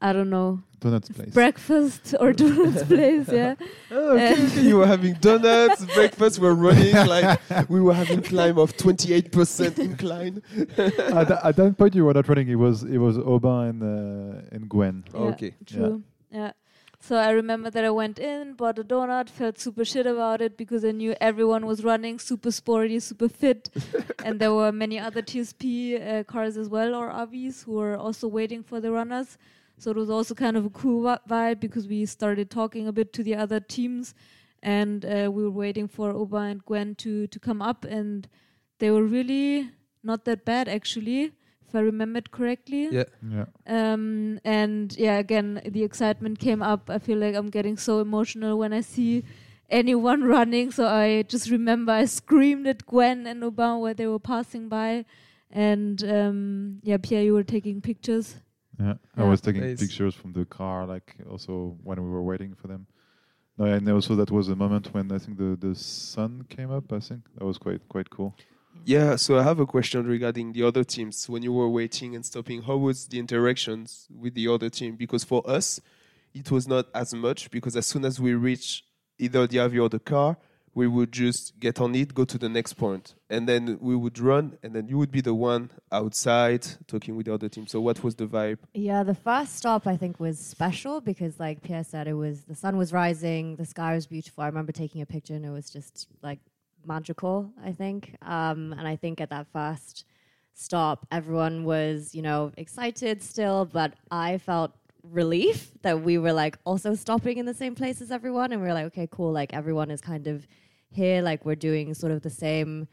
Speaker 4: I don't know,
Speaker 3: Donuts place.
Speaker 4: breakfast or donuts place. Yeah,
Speaker 1: Oh, okay, okay. you were having donuts, breakfast, we're running like we were having climb of 28% incline.
Speaker 3: at, tha- at that point, you were not running. It was it was Aubin and uh, and Gwen.
Speaker 4: Yeah,
Speaker 1: okay.
Speaker 4: True. Yeah. So I remember that I went in, bought a donut, felt super shit about it because I knew everyone was running, super sporty, super fit, and there were many other TSP uh, cars as well or RVs who were also waiting for the runners. So it was also kind of a cool vibe because we started talking a bit to the other teams, and uh, we were waiting for Aubin and Gwen to to come up, and they were really not that bad actually, if I remembered correctly.
Speaker 1: Yeah.
Speaker 3: Yeah.
Speaker 4: Um, and yeah, again, the excitement came up. I feel like I'm getting so emotional when I see anyone running. So I just remember I screamed at Gwen and Obama while they were passing by. And um, yeah, Pierre, you were taking pictures.
Speaker 3: Yeah, I was taking
Speaker 1: Nice.
Speaker 3: pictures from the car, like also when we were waiting for them. No, and also that was a moment when I think the the sun came up. I think that was quite quite cool.
Speaker 1: Yeah, so I have a question regarding the other teams. When you were waiting and stopping, how was the interactions with the other team? Because for us, it was not as much because as soon as we reach either the RV or the car, we would just get on it, go to the next point, and then we would run, and then you would be the one outside talking with the other team. So what was the vibe?
Speaker 5: Yeah, the first stop I think was special because, like Pierre said, it was the sun was rising, the sky was beautiful. I remember taking a picture and it was just like magical. I think, um, and I think at that first stop, everyone was you know excited still, but I felt relief that we were like also stopping in the same place as everyone, and we were like, okay, cool, like everyone is kind of here, like we're doing sort of the same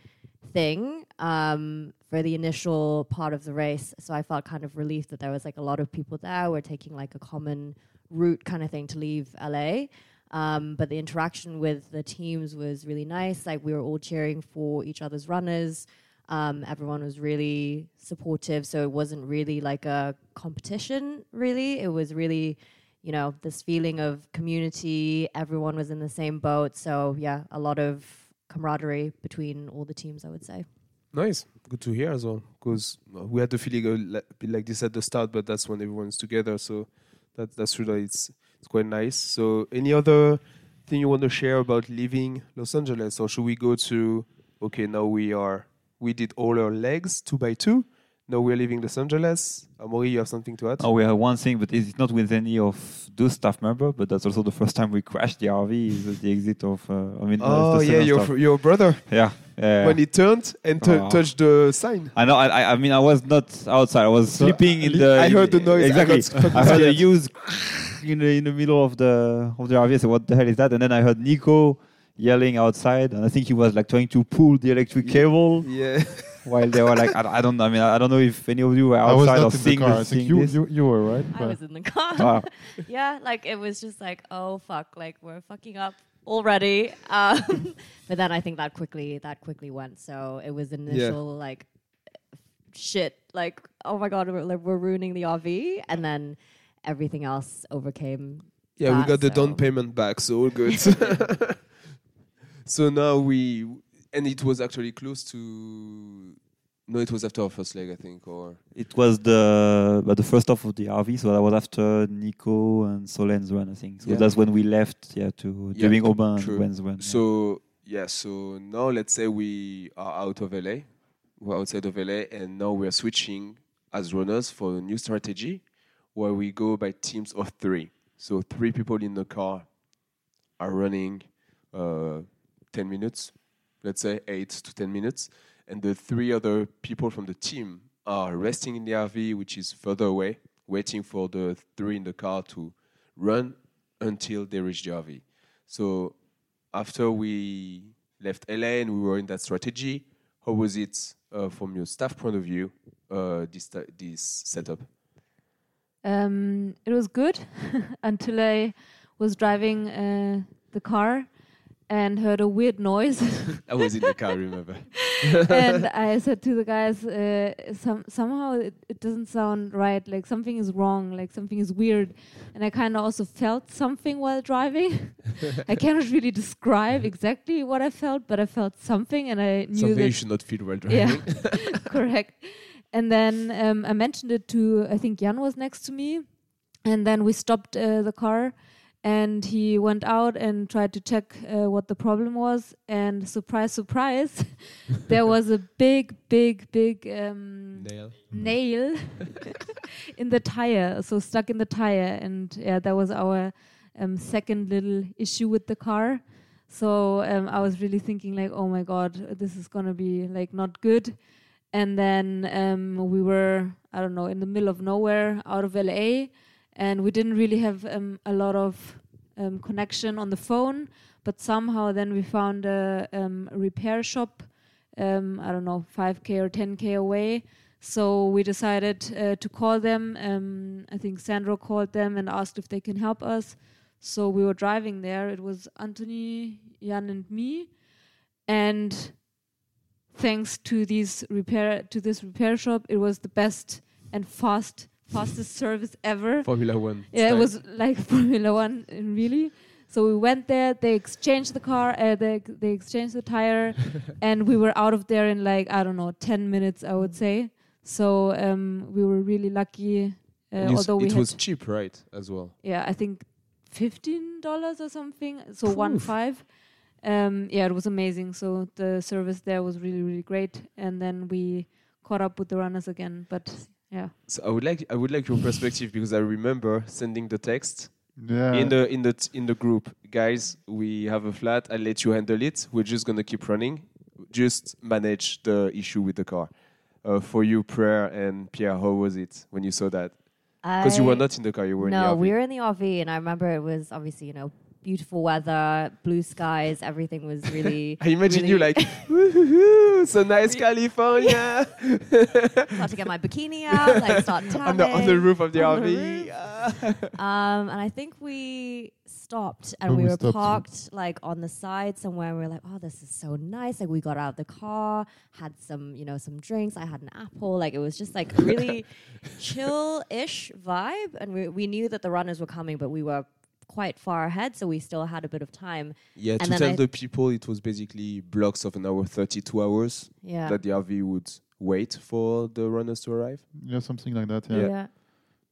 Speaker 5: thing um, for the initial part of the race. So I felt kind of relieved that there was like a lot of people there. We're taking like a common route kind of thing to leave LA. Um, but the interaction with the teams was really nice. Like we were all cheering for each other's runners. Um, everyone was really supportive. So it wasn't really like a competition, really. It was really, you know, this feeling of community. Everyone was in the same boat. So yeah, a lot of camaraderie between all the teams, I would say.
Speaker 1: Nice, good to hear as well. Because uh, we had the feeling like this at the start, but that's when everyone's together. So that that's that it's it's quite nice. So any other thing you want to share about leaving Los Angeles, or should we go to? Okay, now we are we did all our legs two by two. Now we're leaving Los Angeles. Amaury, you have something to add?
Speaker 2: Oh, we have one thing, but it's not with any of those staff members. But that's also the first time we crashed the RV. Is at the exit of. Uh, I mean,
Speaker 1: Oh, yeah, your your brother
Speaker 2: yeah,
Speaker 1: when he turned and t-
Speaker 2: Oh.
Speaker 1: touched the sign.
Speaker 2: I know. I, I- I mean, I was not outside. I was
Speaker 3: So,
Speaker 2: sleeping in the.
Speaker 1: I heard the noise. I
Speaker 2: Exactly.
Speaker 1: got
Speaker 2: I heard a huge in the in the middle of the of the RV. I said, "What the hell is that?" And then I heard Nico yelling outside, and I think he was like trying to pull the electric cable
Speaker 1: Yeah.
Speaker 2: while they were like, I, I don't. I mean, I don't know if any of you were
Speaker 3: I was
Speaker 2: outside or
Speaker 3: not in the
Speaker 2: seeing,
Speaker 3: car. I think
Speaker 2: seeing
Speaker 3: you,
Speaker 2: this.
Speaker 3: you you were right.
Speaker 5: I was in the car.
Speaker 2: Wow.
Speaker 5: yeah, like it was just like, oh fuck, like we're fucking up already. Um, but then I think that quickly that quickly went. So it was initial like shit, like oh my god, we're, like, we're ruining the RV, and then everything else overcame.
Speaker 1: Yeah, we
Speaker 5: that,
Speaker 1: got the down payment back, so all good. so now we, and it was actually close to. No, it was after our first leg, I think, or
Speaker 2: It was the but the first off of the RV, so that was after Nico and Solène's run, I think. So
Speaker 1: Yeah.
Speaker 2: that's when we left, yeah, to
Speaker 1: Yeah,
Speaker 2: during Aubin and. Gwen's run. yeah.
Speaker 1: so. Yeah, so now let's say we are out of LA, we're outside of LA, and now we're switching as runners for a new strategy, where we go by teams of three. So three people in the car are running uh, ten minutes, let's say eight to ten minutes, and the three other people from the team are resting in the RV, which is further away, waiting for the three in the car to run until they reach the RV. So after we left LA and we were in that strategy, how was it uh, from your staff point of view? Uh, this this setup.
Speaker 4: Um, it was good until I was driving uh, the car and heard a weird noise.
Speaker 1: I was in the car, remember?
Speaker 4: and I said to the guys, uh, some, somehow it, it doesn't sound right. Like something is wrong. Like something is weird. And I kind of also felt something while driving. I cannot really describe exactly what I felt, but I felt something, and I knew
Speaker 1: Something
Speaker 4: that
Speaker 1: you should not feel while driving.
Speaker 4: yeah, correct. And then um, I mentioned it to I think Jan was next to me, and then we stopped uh, the car, and he went out and tried to check uh, what the problem was. And surprise, surprise, there was a big, big, big um,
Speaker 1: Nail.
Speaker 4: nail in the tire, so stuck in the tire, and yeah, that was our um, second little issue with the car. So um, I was really thinking like, oh my god, this is gonna be like not good. And then um, we were, I don't know, in the middle of nowhere, out of LA, and we didn't really have um, a lot of um, connection on the phone. But somehow then we found a, um, repair shop, um, I don't know, 5k or 10k away. So we decided uh, to call them. Um, I think Sandro called them and asked if they can help us. So we were driving there. It was Anthony, Jan, and me, and thanks to these repair to this repair shop, it was the best and fast fastest service ever.
Speaker 1: Formula One.
Speaker 4: Yeah, it was like Formula One, really. So we went there. They exchanged the car. Uh, they they exchanged the tire, and we were out of there in like I don't know, ten minutes, I would say. So um, we were really lucky. Uh,
Speaker 1: And you s-
Speaker 4: although we
Speaker 1: it was cheap, right? As well.
Speaker 4: yeah, I think fifteen dollars or something. So one five. Um, yeah, it was amazing. So the service there was really really great. And then we caught up with the runners again. But yeah,
Speaker 1: So I would like I would like your perspective because I remember sending the text
Speaker 3: Yeah.
Speaker 1: in the in the t- in the group, guys. We have a flat. I'll let you handle it. We're just gonna keep running. Just manage the issue with the car. Uh, for you, Prair and Pierre, how was it when you saw that? Because you were not in the car, you were in
Speaker 5: no,
Speaker 1: the RV.
Speaker 5: we were in the RV, and I remember it was obviously you know beautiful weather, blue skies, everything was really.
Speaker 1: I imagine you like, woohoo, so nice California,
Speaker 5: Start to get my bikini out, like start tanning.
Speaker 1: on the on the roof of the
Speaker 5: on
Speaker 1: RV.
Speaker 5: roof.
Speaker 1: Ah.
Speaker 5: Um, and I think we stopped and
Speaker 3: Oh,
Speaker 5: we
Speaker 3: we
Speaker 5: were
Speaker 3: stopped.
Speaker 5: parked like on the side somewhere. And we were like, oh, this is so nice. Like we got out of the car, had some, you know, some drinks. I had an apple. Like it was just like really chill-ish vibe. And we we knew that the runners were coming, but we were quite far ahead, so we still had a bit of time.
Speaker 1: yeah, to
Speaker 5: And then
Speaker 1: tell
Speaker 5: I-
Speaker 1: the people, it was basically blocks of an hour, 32 hours
Speaker 5: Yeah.
Speaker 1: that the RV would wait for the runners to arrive.
Speaker 3: yeah, something like that.
Speaker 5: yeah.
Speaker 3: Yeah.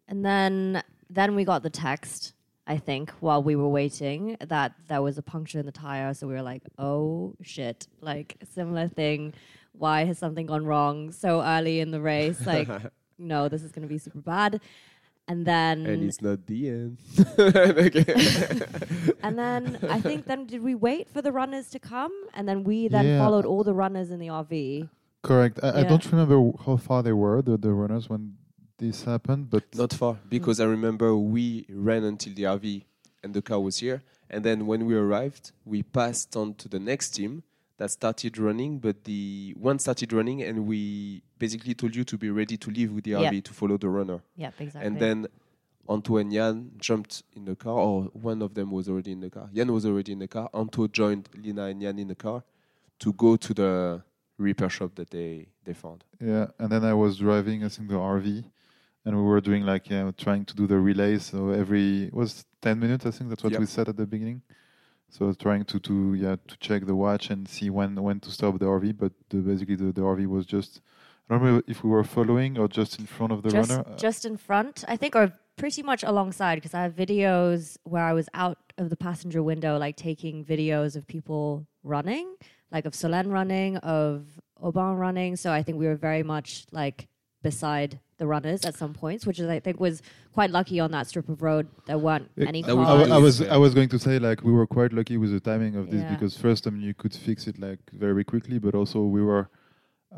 Speaker 5: And then then we got the text, I think, while we were waiting that there was a puncture in the tire. So we were like, oh shit, like similar thing. Why has something gone wrong so early in the race? Like, no, this is going to be super bad. And then
Speaker 1: and it's not the end.
Speaker 5: And then I think then did we wait for the runners to come? And then we then
Speaker 3: Yeah.
Speaker 5: followed all the runners in the RV.
Speaker 3: Correct. I, I don't remember w- how far they were, the, the runners, when this happened, but
Speaker 1: Not far, because I remember we ran until the RV and the car was here. And then when we arrived, we passed on to the next team that started running. But the one started running, and we basically told you to be ready to leave with the
Speaker 5: Yeah.
Speaker 1: RV to follow the runner.
Speaker 5: Yep, exactly.
Speaker 1: And then Anto and Jan jumped in the car, or one of them was already in the car. Jan was already in the car. Anto joined Lina and Jan in the car to go to the repair shop that they, they found.
Speaker 3: yeah. And then I was driving, I think, the RV, and we were doing like yeah, trying to do the relays. So every it was ten minutes, I think that's what
Speaker 1: Yep.
Speaker 3: we said at the beginning. So trying to to yeah to check the watch and see when when to stop the RV, but the, basically the, the RV was just. I don't remember if we were following or just in front of the
Speaker 5: just,
Speaker 3: runner. Uh,
Speaker 5: just in front, I think, or pretty much alongside, because I have videos where I was out of the passenger window, like taking videos of people running, like of Solène running, of Aubin running. So I think we were very much like beside the runners at some points, which is I think was quite lucky on that strip of road. There weren't
Speaker 3: It-
Speaker 5: any
Speaker 3: I,
Speaker 5: cars.
Speaker 3: wa- I was I was going to say like we were quite lucky with the timing of this
Speaker 5: Yeah.
Speaker 3: because first I mean you could fix it like very quickly, but also we were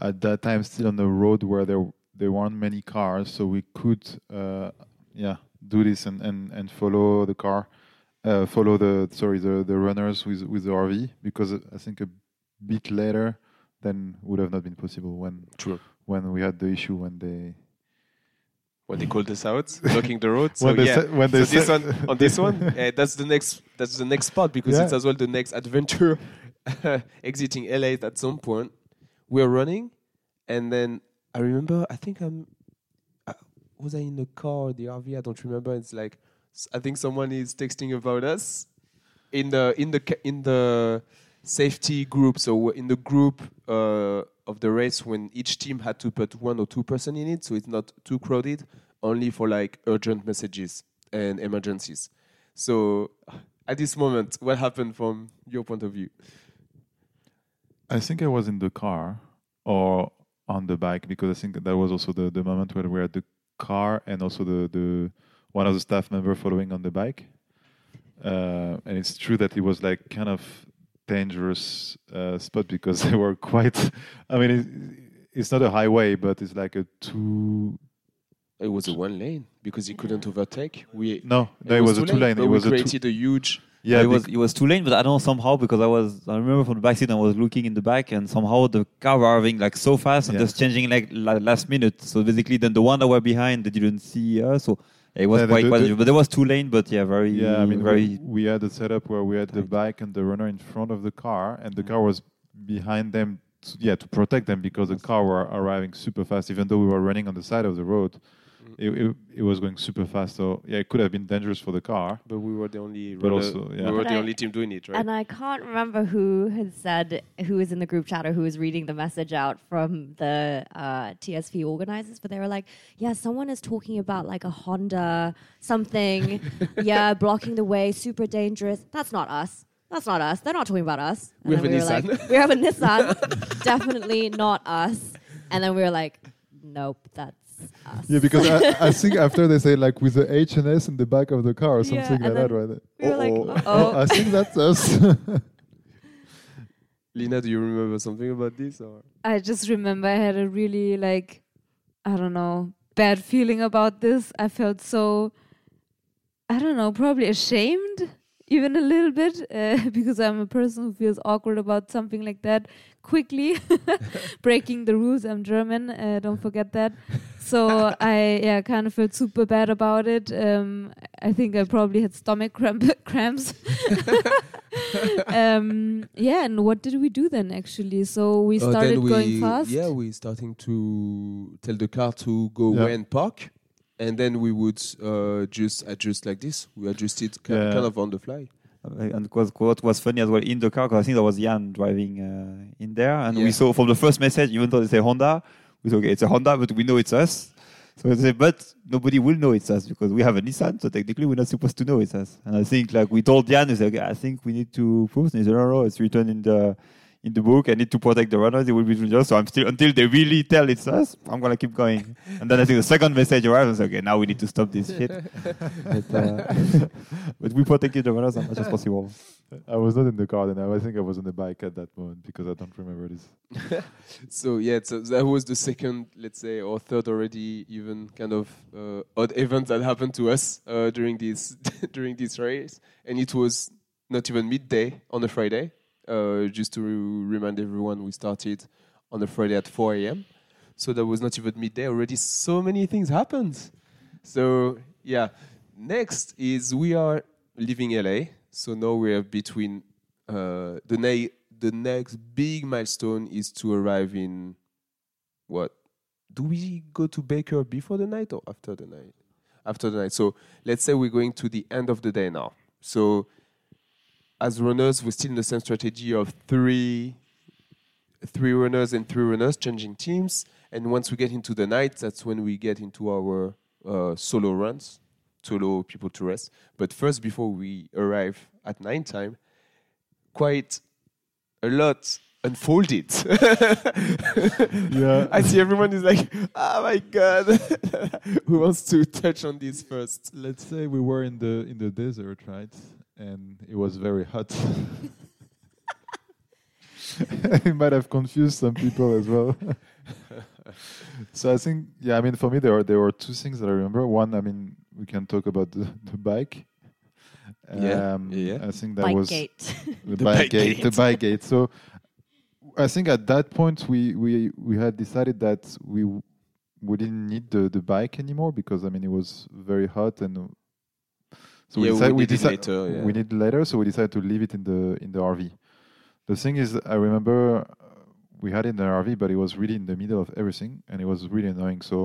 Speaker 3: at that time still on the road where there there weren't many cars, so we could uh, yeah do this and, and, and follow the car, uh, follow the sorry the, the runners with with the RV because I think a bit later then would have not been possible when
Speaker 1: True.
Speaker 3: when we had the issue when they
Speaker 1: When they called us out, blocking the road. So
Speaker 3: when they
Speaker 1: yeah,
Speaker 3: when
Speaker 1: so this one on this one, eh, that's the next that's the next spot because
Speaker 3: Yeah.
Speaker 1: it's as well the next adventure. Exiting LA at some point, we're running, and then I remember I think I'm uh, was I in the car or the RV? I don't remember. It's like I think someone is texting about us in the in the in the safety group. So we're in the group uh, of the race when each team had to put one or two person in it, so it's not too crowded, only for like urgent messages and emergencies. So at this moment, what happened from your point of view?
Speaker 3: I think I was in the car or on the bike because I think that was also the, the moment where we were at the car and also the, the one of the staff member following on the bike. Uh, and it's true that it was like kind of dangerous uh, spot because they were quite. I mean, it, it's not a highway, but it's like a two.
Speaker 1: It was a one lane because he couldn't overtake. We
Speaker 3: No, no, it, was, a two lane.
Speaker 1: but
Speaker 3: It was
Speaker 1: we
Speaker 3: a two.
Speaker 1: created a huge.
Speaker 3: Yeah,
Speaker 2: it was it was too lane, but I don't know somehow because I was I remember from the back seat I was looking in the back and somehow the car were arriving like so fast and
Speaker 3: Yeah.
Speaker 2: just changing like la- last minute. So basically, then the one that were behind they didn't see us, so it was
Speaker 3: Yeah,
Speaker 2: quite
Speaker 3: the-
Speaker 2: quite. but there was two lane, but yeah, very
Speaker 3: Yeah, I mean,
Speaker 2: very.
Speaker 3: we, we had a setup where we had the bike and the runner in front of the car, and the
Speaker 2: Mm.
Speaker 3: car was behind them. To, yeah, to protect them because the car were arriving super fast. Even though we were running on the side of the road. It, it, it was going super fast. So yeah, it could have been dangerous for the car.
Speaker 1: But we were the only.
Speaker 3: But also, yeah.
Speaker 1: we were
Speaker 5: But
Speaker 1: the
Speaker 5: I-
Speaker 1: only team doing it, right?
Speaker 5: And I can't remember who had said, who was in the group chat or who was reading the message out from the uh, TSP organizers, but they were like, yeah, someone is talking about like a Honda something, yeah, blocking the way, super dangerous. That's not us. That's not us. They're not talking about us. And
Speaker 1: We have
Speaker 5: then
Speaker 1: a
Speaker 5: were
Speaker 1: Nissan.
Speaker 5: like, we have a Nissan. Definitely not us. And then we were like, nope, that's us.
Speaker 3: Yeah, because I, I think after they say like with the H and S in the back of the car or something
Speaker 5: and
Speaker 3: like that, right?
Speaker 5: we were like,
Speaker 1: Uh-oh.
Speaker 5: oh.
Speaker 3: I think that's us.
Speaker 1: Lina, do you remember something about this? Or
Speaker 4: I just remember I had a really like I don't know bad feeling about this. I felt so I don't know, probably ashamed even a little bit uh, because I'm a person who feels awkward about something like that quickly breaking the rules. I'm German, uh, don't forget that. So I yeah kind of felt super bad about it. Um, I think I probably had stomach cramp cramps. um, yeah, and what did we do then actually? So we
Speaker 1: Uh,
Speaker 4: started
Speaker 1: then we,
Speaker 4: going fast.
Speaker 1: Yeah, we starting to tell the car to go
Speaker 3: Yeah.
Speaker 1: away and park, and then we would uh, just adjust like this. We adjusted ki-
Speaker 3: Yeah.
Speaker 1: kind of on the fly.
Speaker 2: Uh, And was, what was funny as well in the car, because I think there was Jan driving uh, in there, and
Speaker 1: Yeah.
Speaker 2: we saw from the first message, even though they say Honda, we said, okay, it's a Honda, but we know it's us. So they say, but nobody will know it's us because we have a Nissan, so technically we're not supposed to know it's us. And I think like we told Jan, he said, okay, I think we need to prove. And he said, no, no, it's written in the in the book. I need to protect the runners. It will be dangerous. So I'm still until they really tell it's us. I'm gonna keep going. And then I think the second message arrived. I said, okay, now we need to stop this shit. but, uh, but we protected the runners as much as possible.
Speaker 3: I was not in the car then. I think I was on the bike at that moment because I don't remember this.
Speaker 1: So yeah, so that was the second, let's say, or third already, even kind of uh, odd event that happened to us uh, during this during this race, and it was not even midday on a Friday. Uh, just to remind everyone, we started on a Friday at 4 a.m. So that was not even midday already. So many things happened. So yeah, next is we are leaving LA. So now we are between uh, the the next big milestone is to arrive in what? Do we go to Baker before the night or after the night? After the night. So let's say we're going to the end of the day now. So as runners, we're still in the same strategy of three three runners and three runners changing teams. And once we get into the night, that's when we get into our uh, solo runs, to allow people to rest. But first, before we arrive at night time, quite a lot unfolded.
Speaker 3: Yeah.
Speaker 1: I see everyone is like, oh my god, who wants to touch on this first?
Speaker 3: Let's say we were in the in the desert, right? And it was very hot. it might have confused some people as well. so I think, yeah, I mean, for me, there are there were two things that I remember. One, I mean, we can talk about the, the bike.
Speaker 1: Yeah,
Speaker 3: Um,
Speaker 1: yeah.
Speaker 3: I think that
Speaker 5: Bike
Speaker 3: was
Speaker 5: gate.
Speaker 3: the,
Speaker 1: The
Speaker 3: bike
Speaker 1: bike
Speaker 3: gate, the bike gate. So I think at that point we we we had decided that we w- we didn't need the the bike anymore because I mean it was very hot and so
Speaker 1: Yeah, we
Speaker 3: decided
Speaker 1: did it
Speaker 3: decide-
Speaker 1: later, yeah.
Speaker 3: we need later so we decided to leave it in the in the RV. The thing is, I remember uh, we had it in the RV, but it was really in the middle of everything, and it was really annoying. So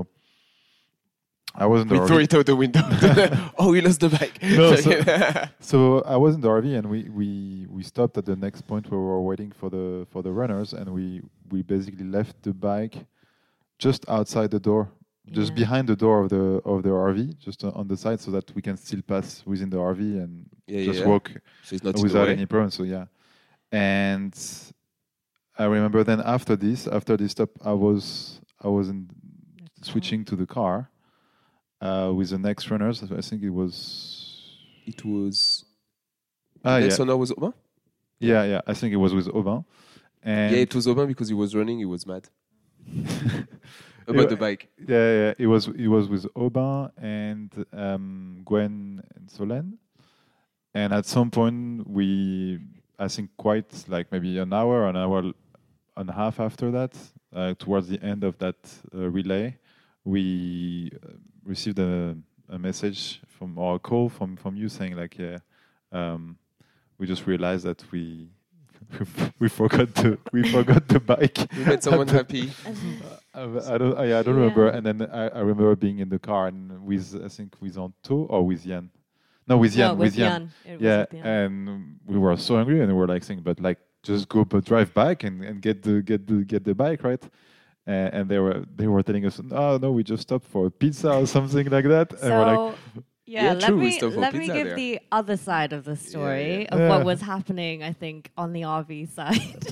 Speaker 3: I was in the
Speaker 1: We
Speaker 3: RV.
Speaker 1: threw it out the window. oh, we lost the bike.
Speaker 3: No, so- So I was in the RV, and we, we, we stopped at the next point where we were waiting for the for the runners, and we we basically left the bike just outside the door, just
Speaker 5: Yeah.
Speaker 3: behind the door of the of the RV, just on the side, so that we can still pass within the RV and
Speaker 1: yeah,
Speaker 3: just
Speaker 1: yeah.
Speaker 3: walk
Speaker 1: So it's not
Speaker 3: without any problem. So yeah, and I remember then after this, after this stop, I was I was in switching to the car uh, with the next runners. I think it was
Speaker 1: It was.
Speaker 3: ah
Speaker 1: next
Speaker 3: yeah
Speaker 1: runner was Aubin?
Speaker 3: yeah yeah. I think it was with Aubin. And
Speaker 1: Yeah, it was Aubin because he was running. He was mad About the bike.
Speaker 3: yeah, yeah, it was it was with Aubin and um, Gwen and Solène. And at some point, we I think quite like maybe an hour, an hour and a half after that, uh, towards the end of that uh, relay, we uh, received a, a message from or a call from from you saying like, yeah, um, we just realized that we. we forgot the we forgot the bike.
Speaker 1: We made someone happy.
Speaker 3: I, I don't. I, I don't
Speaker 5: Yeah.
Speaker 3: remember. And then I, I remember being in the car and with I think with Anto or with Jan. No, with Jan.
Speaker 5: no,
Speaker 3: with
Speaker 5: with
Speaker 3: Jan.
Speaker 5: Jan. It was
Speaker 3: Yeah,
Speaker 5: with
Speaker 3: and we were so angry and we were like saying, but like just go but drive back and, and get the get the get the bike right. Uh, and they were they were telling us, oh no, we just stopped for a pizza or something like that. and we're like,
Speaker 5: So, yeah,
Speaker 1: Yeah,
Speaker 5: let
Speaker 1: true,
Speaker 5: me let me give
Speaker 1: there.
Speaker 5: the other side of the story
Speaker 1: yeah.
Speaker 5: of
Speaker 3: Yeah.
Speaker 5: what was happening. I think on the RV side,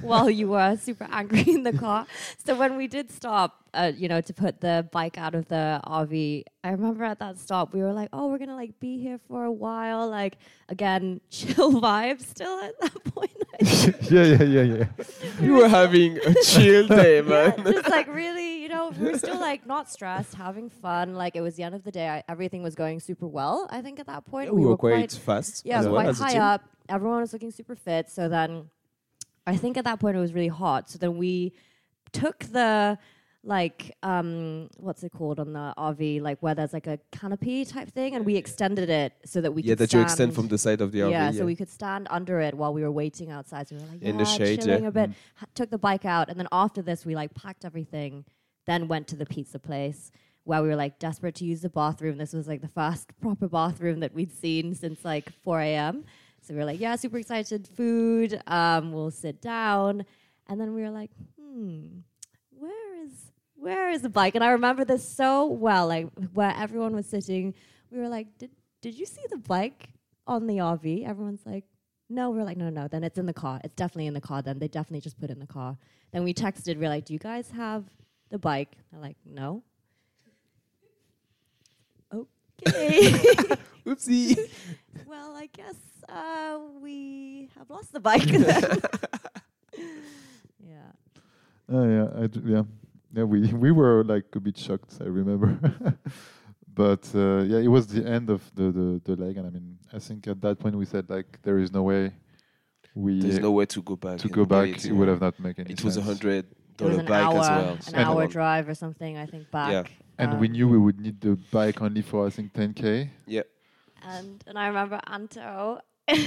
Speaker 5: while you were super angry in the car. So when we did stop, uh, you know, to put the bike out of the RV, I remember at that stop we were like, "Oh, we're gonna like be here for a while." Like again, chill vibes still at that point.
Speaker 3: Yeah, yeah, yeah, yeah.
Speaker 1: You were having a chill day, man.
Speaker 5: Yeah, just like really, you know, we were still like not stressed, having fun. Like it was the end of the day. I, everything was going super well. I think at that point
Speaker 1: Yeah, we, were quite, fast.
Speaker 5: yeah,
Speaker 1: as well
Speaker 5: quite
Speaker 1: as
Speaker 5: high up. Everyone was looking super fit. So then, I think at that point it was really hot. So then we took the like um what's it called on the RV like where there's like a canopy type thing and we extended it so that we
Speaker 1: Yeah,
Speaker 5: could
Speaker 1: that you extend from the side of the RV.
Speaker 5: yeah, so we could stand under it while we were waiting outside. So we were like,
Speaker 1: In the
Speaker 5: yeah,
Speaker 1: shade,
Speaker 5: chilling
Speaker 1: yeah.
Speaker 5: a bit. Ha- took the bike out, and then after this, we like packed everything. Then went to the pizza place where we were like desperate to use the bathroom. This was like the first proper bathroom that we'd seen since like 4 a.m. So we were like, yeah, super excited. Food. Um, we'll sit down, and then we were like, hmm, where is where is the bike? And I remember this so well, like where everyone was sitting. We were like, did did you see the bike on the RV? Everyone's like, no. We're like, no, no. Then it's in the car. It's definitely in the car. Then they definitely just put it in the car. Then we texted. We're like, do you guys have the bike? They're like, no. Okay.
Speaker 1: Oopsie.
Speaker 5: well, I guess uh, we have lost the bike. yeah.
Speaker 3: Oh yeah, I d- yeah, yeah. We we were like a bit shocked. I remember, but uh, yeah, it was the end of the, the the leg, and I mean, I think at that point we said like there is no way we
Speaker 1: There's
Speaker 3: uh,
Speaker 1: no way to go back.
Speaker 3: to go back.
Speaker 1: wait.
Speaker 3: It would have not made any
Speaker 1: It was a hundred
Speaker 5: It was an
Speaker 1: bike
Speaker 5: hour,
Speaker 1: as well.
Speaker 5: an
Speaker 1: so-
Speaker 5: hour drive or something. I think back.
Speaker 1: Yeah.
Speaker 3: and we
Speaker 5: Um,
Speaker 3: knew we would need the bike only for I think 10k.
Speaker 1: Yeah.
Speaker 5: And and I remember Anto.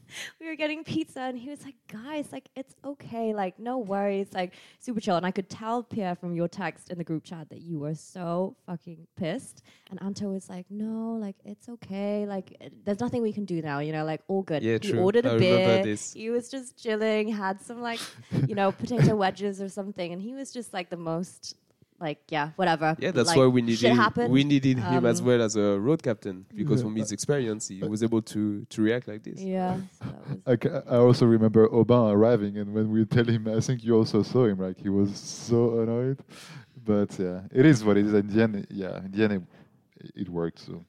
Speaker 5: we were getting pizza, and he was like, "Guys, like it's okay, like no worries, like super chill." And I could tell Pierre from your text in the group chat that you were so fucking pissed. And Anto was like, "No, like it's okay, like it, there's nothing we can do now, you know, like all good."
Speaker 1: Yeah,
Speaker 5: he
Speaker 1: true.
Speaker 5: ordered
Speaker 1: I
Speaker 5: a
Speaker 1: remember
Speaker 5: beer. He was just chilling, had some like, you know, potato wedges or something, and he was just like the most. Like yeah, whatever.
Speaker 1: Yeah, that's
Speaker 5: like,
Speaker 1: why we needed
Speaker 5: happened.
Speaker 1: we needed him as
Speaker 5: Um,
Speaker 1: well as a road captain because
Speaker 3: Yeah.
Speaker 1: from his experience he was able to to react like this.
Speaker 5: Yeah. so
Speaker 3: I, ca- I also remember Aubin arriving, and when we tell him, I think you also saw him. Like he was so annoyed, but yeah, it is what it is. In the end, yeah, in the end, it, it worked. So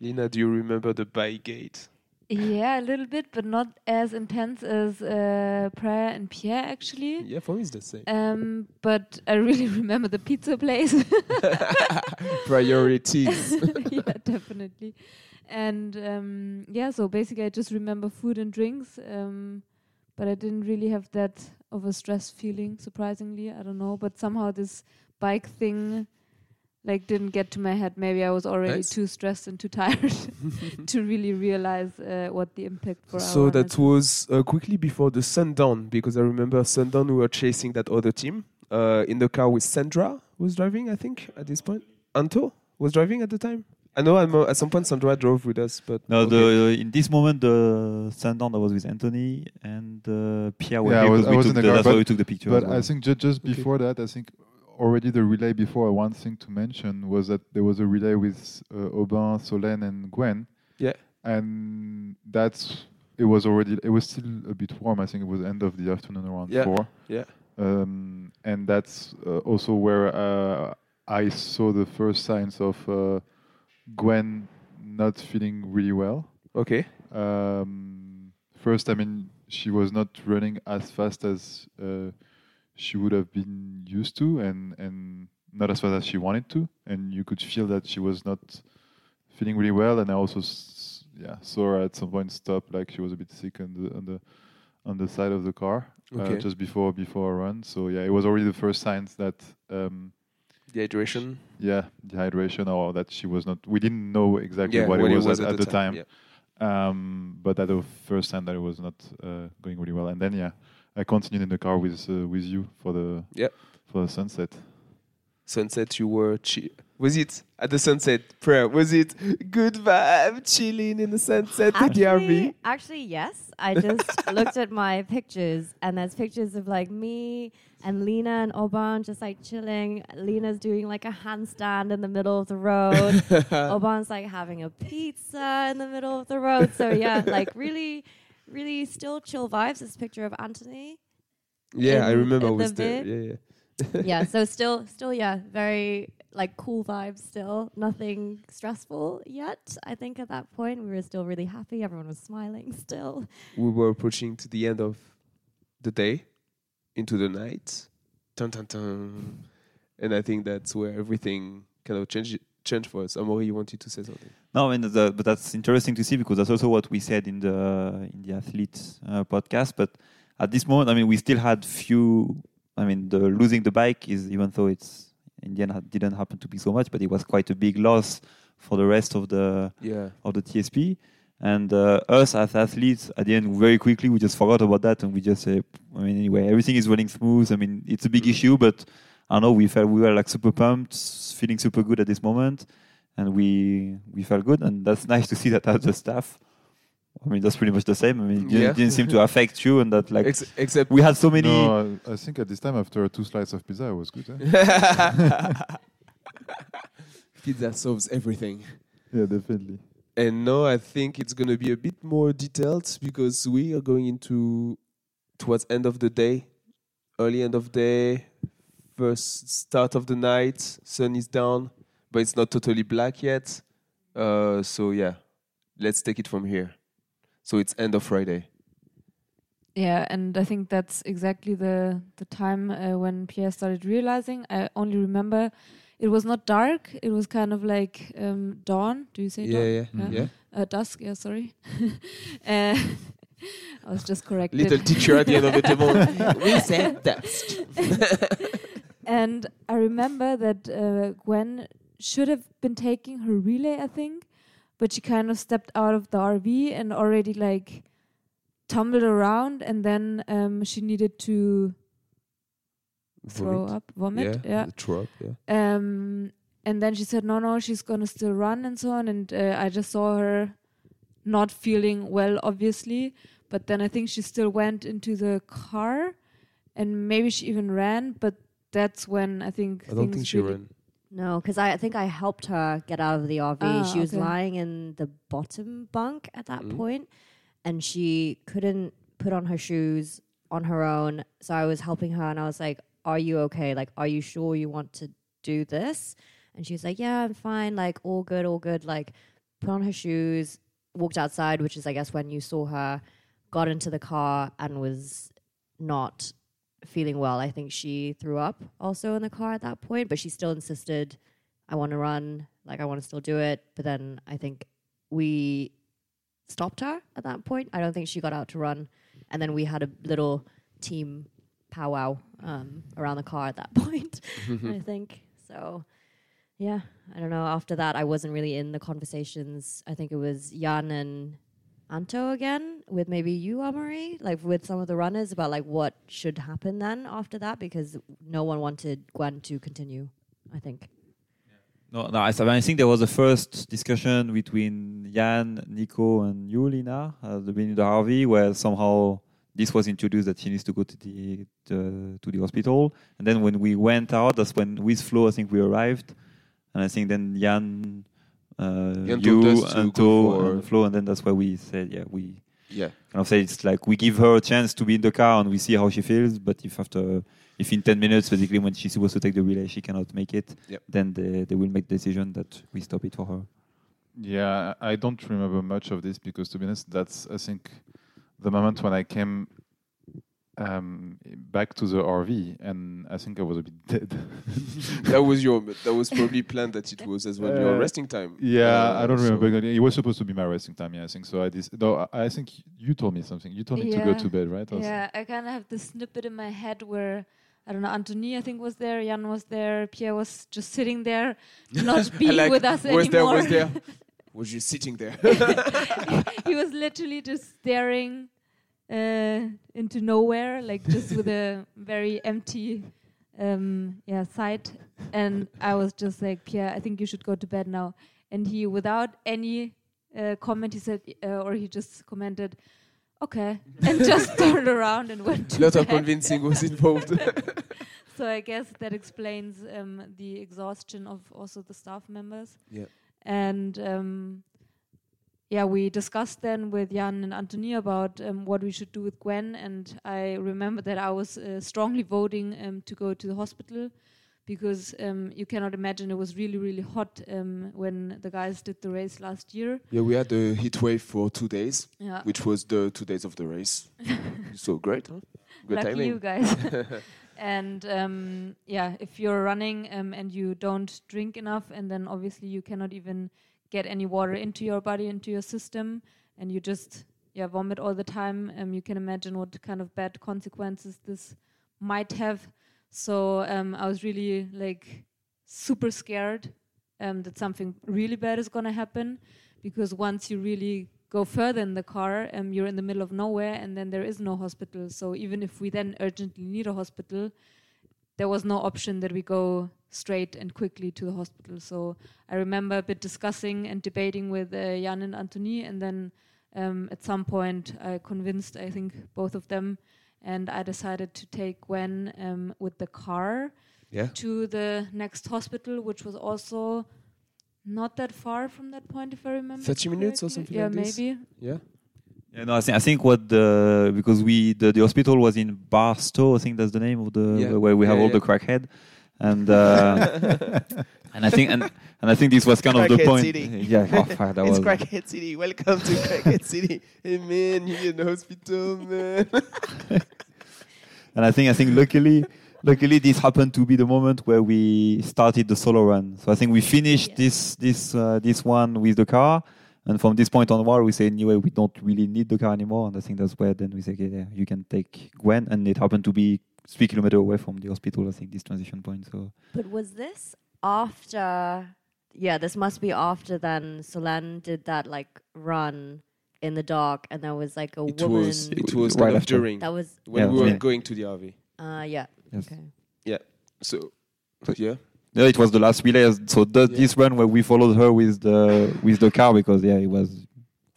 Speaker 1: Lina, do you remember the bike gate?
Speaker 4: Yeah, a little bit, but not as intense as uh, Prair and Pierre actually.
Speaker 1: Yeah, for me it's the same.
Speaker 4: Um, but I really remember the pizza place.
Speaker 1: Priorities.
Speaker 4: yeah, definitely. And um, yeah, so basically, I just remember food and drinks, um, but I didn't really have that of a stress feeling. Surprisingly, I don't know, but somehow this bike thing like didn't get to my head. Maybe I was already
Speaker 1: Nice.
Speaker 4: too stressed and too tired to really realize uh, what the impact for.
Speaker 1: so
Speaker 4: our
Speaker 1: that was uh, quickly before the sundown because I remember sundown we were chasing that other team uh, in the car with Sandra who was driving I think at this point Anto was driving at the time I know I'm, uh, at some point Sandra drove with us but
Speaker 2: No,
Speaker 1: okay.
Speaker 2: the in this moment the sundown that was with Anthony and uh, Pierre.
Speaker 3: Yeah, I was- I was in the
Speaker 2: the-
Speaker 3: car,
Speaker 2: That's why we took the picture.
Speaker 3: But
Speaker 2: well.
Speaker 3: I think ju- just
Speaker 1: Okay.
Speaker 3: before that, I think already the relay before, one thing to mention was that there was a relay with uh, Aubin, Solène, and Gwen.
Speaker 1: Yeah.
Speaker 3: And that's it was already it was still a bit warm. I think it was end of the afternoon around
Speaker 1: Yeah,
Speaker 3: four.
Speaker 1: yeah.
Speaker 3: Um, and that's uh, also where uh, I saw the first signs of uh, Gwen not feeling really well.
Speaker 1: okay
Speaker 3: Um, first, I mean, she was not running as fast as uh, she would have been used to, and and not as fast as she wanted to, and you could feel that she was not feeling really well. And I also, yeah, saw her at some point stop, like she was a bit sick on the on the on the side of the car
Speaker 1: Okay.
Speaker 3: uh, just before before a run. So yeah, it was already the first signs that. Um,
Speaker 1: dehydration
Speaker 3: yeah, dehydration, or that she was not. We didn't know exactly
Speaker 1: yeah
Speaker 3: what
Speaker 1: when
Speaker 3: it was, at, at the time.
Speaker 1: yeah.
Speaker 3: Um, but at the first time that it was not uh, going really well, and then yeah, I continued in the car with uh, with you for the
Speaker 1: Yep.
Speaker 3: for the sunset.
Speaker 1: sunset you were chi- was it at the sunset Prair was it good vibe chilling in the sunset at the RV
Speaker 5: Actually, actually, yes. I just looked at my pictures, and there's pictures of like me and Lina and Aubin just like chilling. Lina's doing like a handstand in the middle of the road. Aubin's like having a pizza in the middle of the road. So yeah, like really, really still chill vibes. This picture of Anthony.
Speaker 1: yeah I
Speaker 5: in-
Speaker 1: remember I
Speaker 5: in the
Speaker 1: was there yeah yeah
Speaker 5: yeah, so still, still, yeah, very like cool vibes. Still, nothing stressful yet. I think at that point we were still really happy. Everyone was smiling. Still,
Speaker 1: we were approaching to the end of the day into the night dun, dun, dun. and i think that's where everything kind of changed changed for us Amaury you wanted to say something
Speaker 2: No, I mean, the, but that's interesting to see because that's also what we said in the in the athletes uh, podcast. But at this moment, I mean, we still had few. I mean, the losing the bike is even though it's in the end didn't happen to be so much, but it was quite a big loss for the rest of the
Speaker 1: yeah
Speaker 2: of the TSP. And uh, us as athletes, at the end, very quickly we just forgot about that and we just say, I mean, anyway, everything is running smooth. I mean, it's a big issue, but I know we felt we were like super pumped, feeling super good at this moment, and we we felt good, and that's nice to see that as the staff. I mean, that's pretty much the same. I mean, it didn't,
Speaker 1: Yeah.
Speaker 2: didn't seem to affect you, and that like
Speaker 1: Ex- except
Speaker 2: we had so many.
Speaker 3: No, I, I think at this time after two slices of pizza, it was good. Eh?
Speaker 1: pizza solves everything
Speaker 3: yeah, definitely.
Speaker 1: And now I think it's going to be a bit more detailed because we are going into towards end of the day, early end of day, first start of the night. Sun is down, but it's not totally black yet. Uh, so yeah, let's take it from here. So it's end of Friday.
Speaker 4: Yeah, and I think that's exactly the the time uh, when Pierre started realizing. I only remember it was not dark; it was kind of like um, dawn. Do you say
Speaker 1: Yeah,
Speaker 4: dawn?
Speaker 1: yeah,
Speaker 4: Yeah.
Speaker 1: yeah.
Speaker 4: Uh, dusk. Yeah, sorry. uh, I was just corrected.
Speaker 1: Little teacher at the end of the table. we said dusk.
Speaker 4: and I remember that uh, Gwen should have been taking her relay, I think, but she kind of stepped out of the RV and already like tumbled around, and then um, she needed to throw
Speaker 1: Vomit.
Speaker 4: up, vomit.
Speaker 1: Yeah,
Speaker 4: Yeah.
Speaker 1: throw up. Yeah.
Speaker 4: Um, and then she said, no, no, she's gonna still run and so on. And uh, I just saw her not feeling well, obviously. But then I think she still went into the car, and maybe she even ran. But that's when I think
Speaker 1: I don't
Speaker 4: things
Speaker 1: think she
Speaker 4: really
Speaker 1: ran.
Speaker 5: no, because I, I think I helped her get out of the RV.
Speaker 4: Ah,
Speaker 5: she was
Speaker 4: okay.
Speaker 5: lying in the bottom bunk at that
Speaker 1: Mm.
Speaker 5: point, and she couldn't put on her shoes on her own. So I was helping her, and I was like, "Are you okay? Like, are you sure you want to do this?" And she was like, "Yeah, I'm fine. Like, all good, all good. Like, put on her shoes, walked outside, which is I guess when you saw her, got into the car and was not feeling well. I think she threw up also in the car at that point, but she still insisted, I want to run, like I want to still do it. But then I think we stopped her at that point. I don't think she got out to run. And then we had a little team powwow um, around the car at that point, I think. So, yeah, I don't know. After that, I wasn't really in the conversations. I think it was Jan and Anto again with maybe you, Amaury, like with some of the runners about like what should happen then after that because no one wanted Gwen to continue, I think.
Speaker 2: No, no. I think there was a first discussion between Jan, Nico, and you, Lina, at the beginning of the RV, where somehow this was introduced that she needs to go to the, the to the hospital. And then when we went out, that's when with Flo, I think we arrived, and I think then Jan, uh,
Speaker 1: Jan
Speaker 2: you,
Speaker 1: us
Speaker 2: and To,
Speaker 1: for-
Speaker 2: and Flo, and then that's why we said, yeah, we
Speaker 1: Yeah.
Speaker 2: kind of say it's like we give her a chance to be in the car and we see how she feels. But if after, if in 10 minutes, basically when she's supposed to take the relay, she cannot make it,
Speaker 1: Yep.
Speaker 2: then they, they will make the decision that we stop it for her.
Speaker 3: Yeah, I I don't remember much of this because, to be honest, that's I think the moment when I came um, back to the RV, and I think I was a bit dead.
Speaker 1: that was your. That was probably planned that it was as well your
Speaker 3: Uh,
Speaker 1: resting time.
Speaker 3: yeah,
Speaker 1: Uh,
Speaker 3: I don't
Speaker 1: so-
Speaker 3: remember. exactly. It was supposed to be my resting time. Yeah, I think so. I dis- no, I I think you told me something. You told me to go to bed, right? Or
Speaker 4: Yeah, I kind of have this snippet in my head where I don't know. Anthony, I think, was there. Jan was there. Pierre was just sitting there, not being
Speaker 1: like,
Speaker 4: with us
Speaker 1: was there? Was there? Was you sitting there?
Speaker 4: he was literally just staring uh, into nowhere, like just with a very empty, um, yeah, sight. And I was just like, Pierre, I think you should go to bed now. And he, without any uh, comment, he said, uh, or he just commented, okay, and just turned around and went to
Speaker 1: A lot of convincing was involved.
Speaker 4: So I guess that explains um, the exhaustion of also the staff members.
Speaker 1: Yeah.
Speaker 4: And um, yeah, we discussed then with Jan and Anthony about um, what we should do with Gwen. And I remember that I was uh, strongly voting um, to go to the hospital because um, you cannot imagine it was really, really hot um, when the guys did the race last year.
Speaker 1: yeah, we had a heat wave for two days,
Speaker 4: Yeah.
Speaker 1: which was the two days of the race. so great, huh? Good
Speaker 4: Lucky
Speaker 1: timing.
Speaker 4: you guys. and um, yeah, if you're running um, and you don't drink enough, and then obviously you cannot even get any water into your body, into your system, and you just yeah vomit all the time, um, you can imagine what kind of bad consequences this might have. So um, I was really like super scared um, that something really bad is gonna happen, because once you really go further in the car, um, you're in the middle of nowhere, and then there is no hospital. So even if we then urgently need a hospital, there was no option that we go straight and quickly to the hospital. So I remember a bit discussing and debating with uh, Jan and Anthony, and then um, at some point I convinced, I think, both of them, and I decided to take Gwen um, with the car
Speaker 1: Yeah.
Speaker 4: to the next hospital, which was also not that far from that point, if I remember.
Speaker 1: 30 minutes or something
Speaker 4: Yeah,
Speaker 1: like this?
Speaker 4: maybe.
Speaker 1: Yeah.
Speaker 2: Yeah, no, I think I think what the because we the, the hospital was in Barstow, I think that's the name of the
Speaker 1: Yeah.
Speaker 2: where we have
Speaker 1: Yeah,
Speaker 2: all
Speaker 1: yeah.
Speaker 2: the crackhead, and uh, and I think and and I think this was kind of the point.
Speaker 1: City.
Speaker 2: Yeah, oh, fuck, that
Speaker 1: it's
Speaker 2: was
Speaker 1: Crackhead City. Welcome to Crackhead City. Hey man, you're in the hospital, man.
Speaker 2: and I think I think luckily luckily this happened to be the moment where we started the solo run. So I think we finished
Speaker 4: Yeah.
Speaker 2: this this uh, this one with the car. And from this point onward, we say anyway we don't really need the car anymore, and I think that's where then we say, okay, yeah, you can take Gwen, and it happened to be three kilometers away from the hospital. I think this transition point. So
Speaker 5: But was this after? Yeah, this must be after then. Solène did that like run in the dark, and there was like a
Speaker 1: It
Speaker 5: woman.
Speaker 1: was it was
Speaker 2: Right
Speaker 1: kind of
Speaker 2: after.
Speaker 1: during
Speaker 5: that was
Speaker 1: when
Speaker 2: Yeah,
Speaker 1: we were
Speaker 2: yeah.
Speaker 1: going to the RV.
Speaker 5: uh yeah.
Speaker 2: Yes.
Speaker 5: Okay.
Speaker 1: Yeah.
Speaker 2: So-
Speaker 1: yeah,
Speaker 2: yeah, it was the last relay. So the,
Speaker 1: Yeah.
Speaker 2: this run where we followed her with the with the car because yeah, it was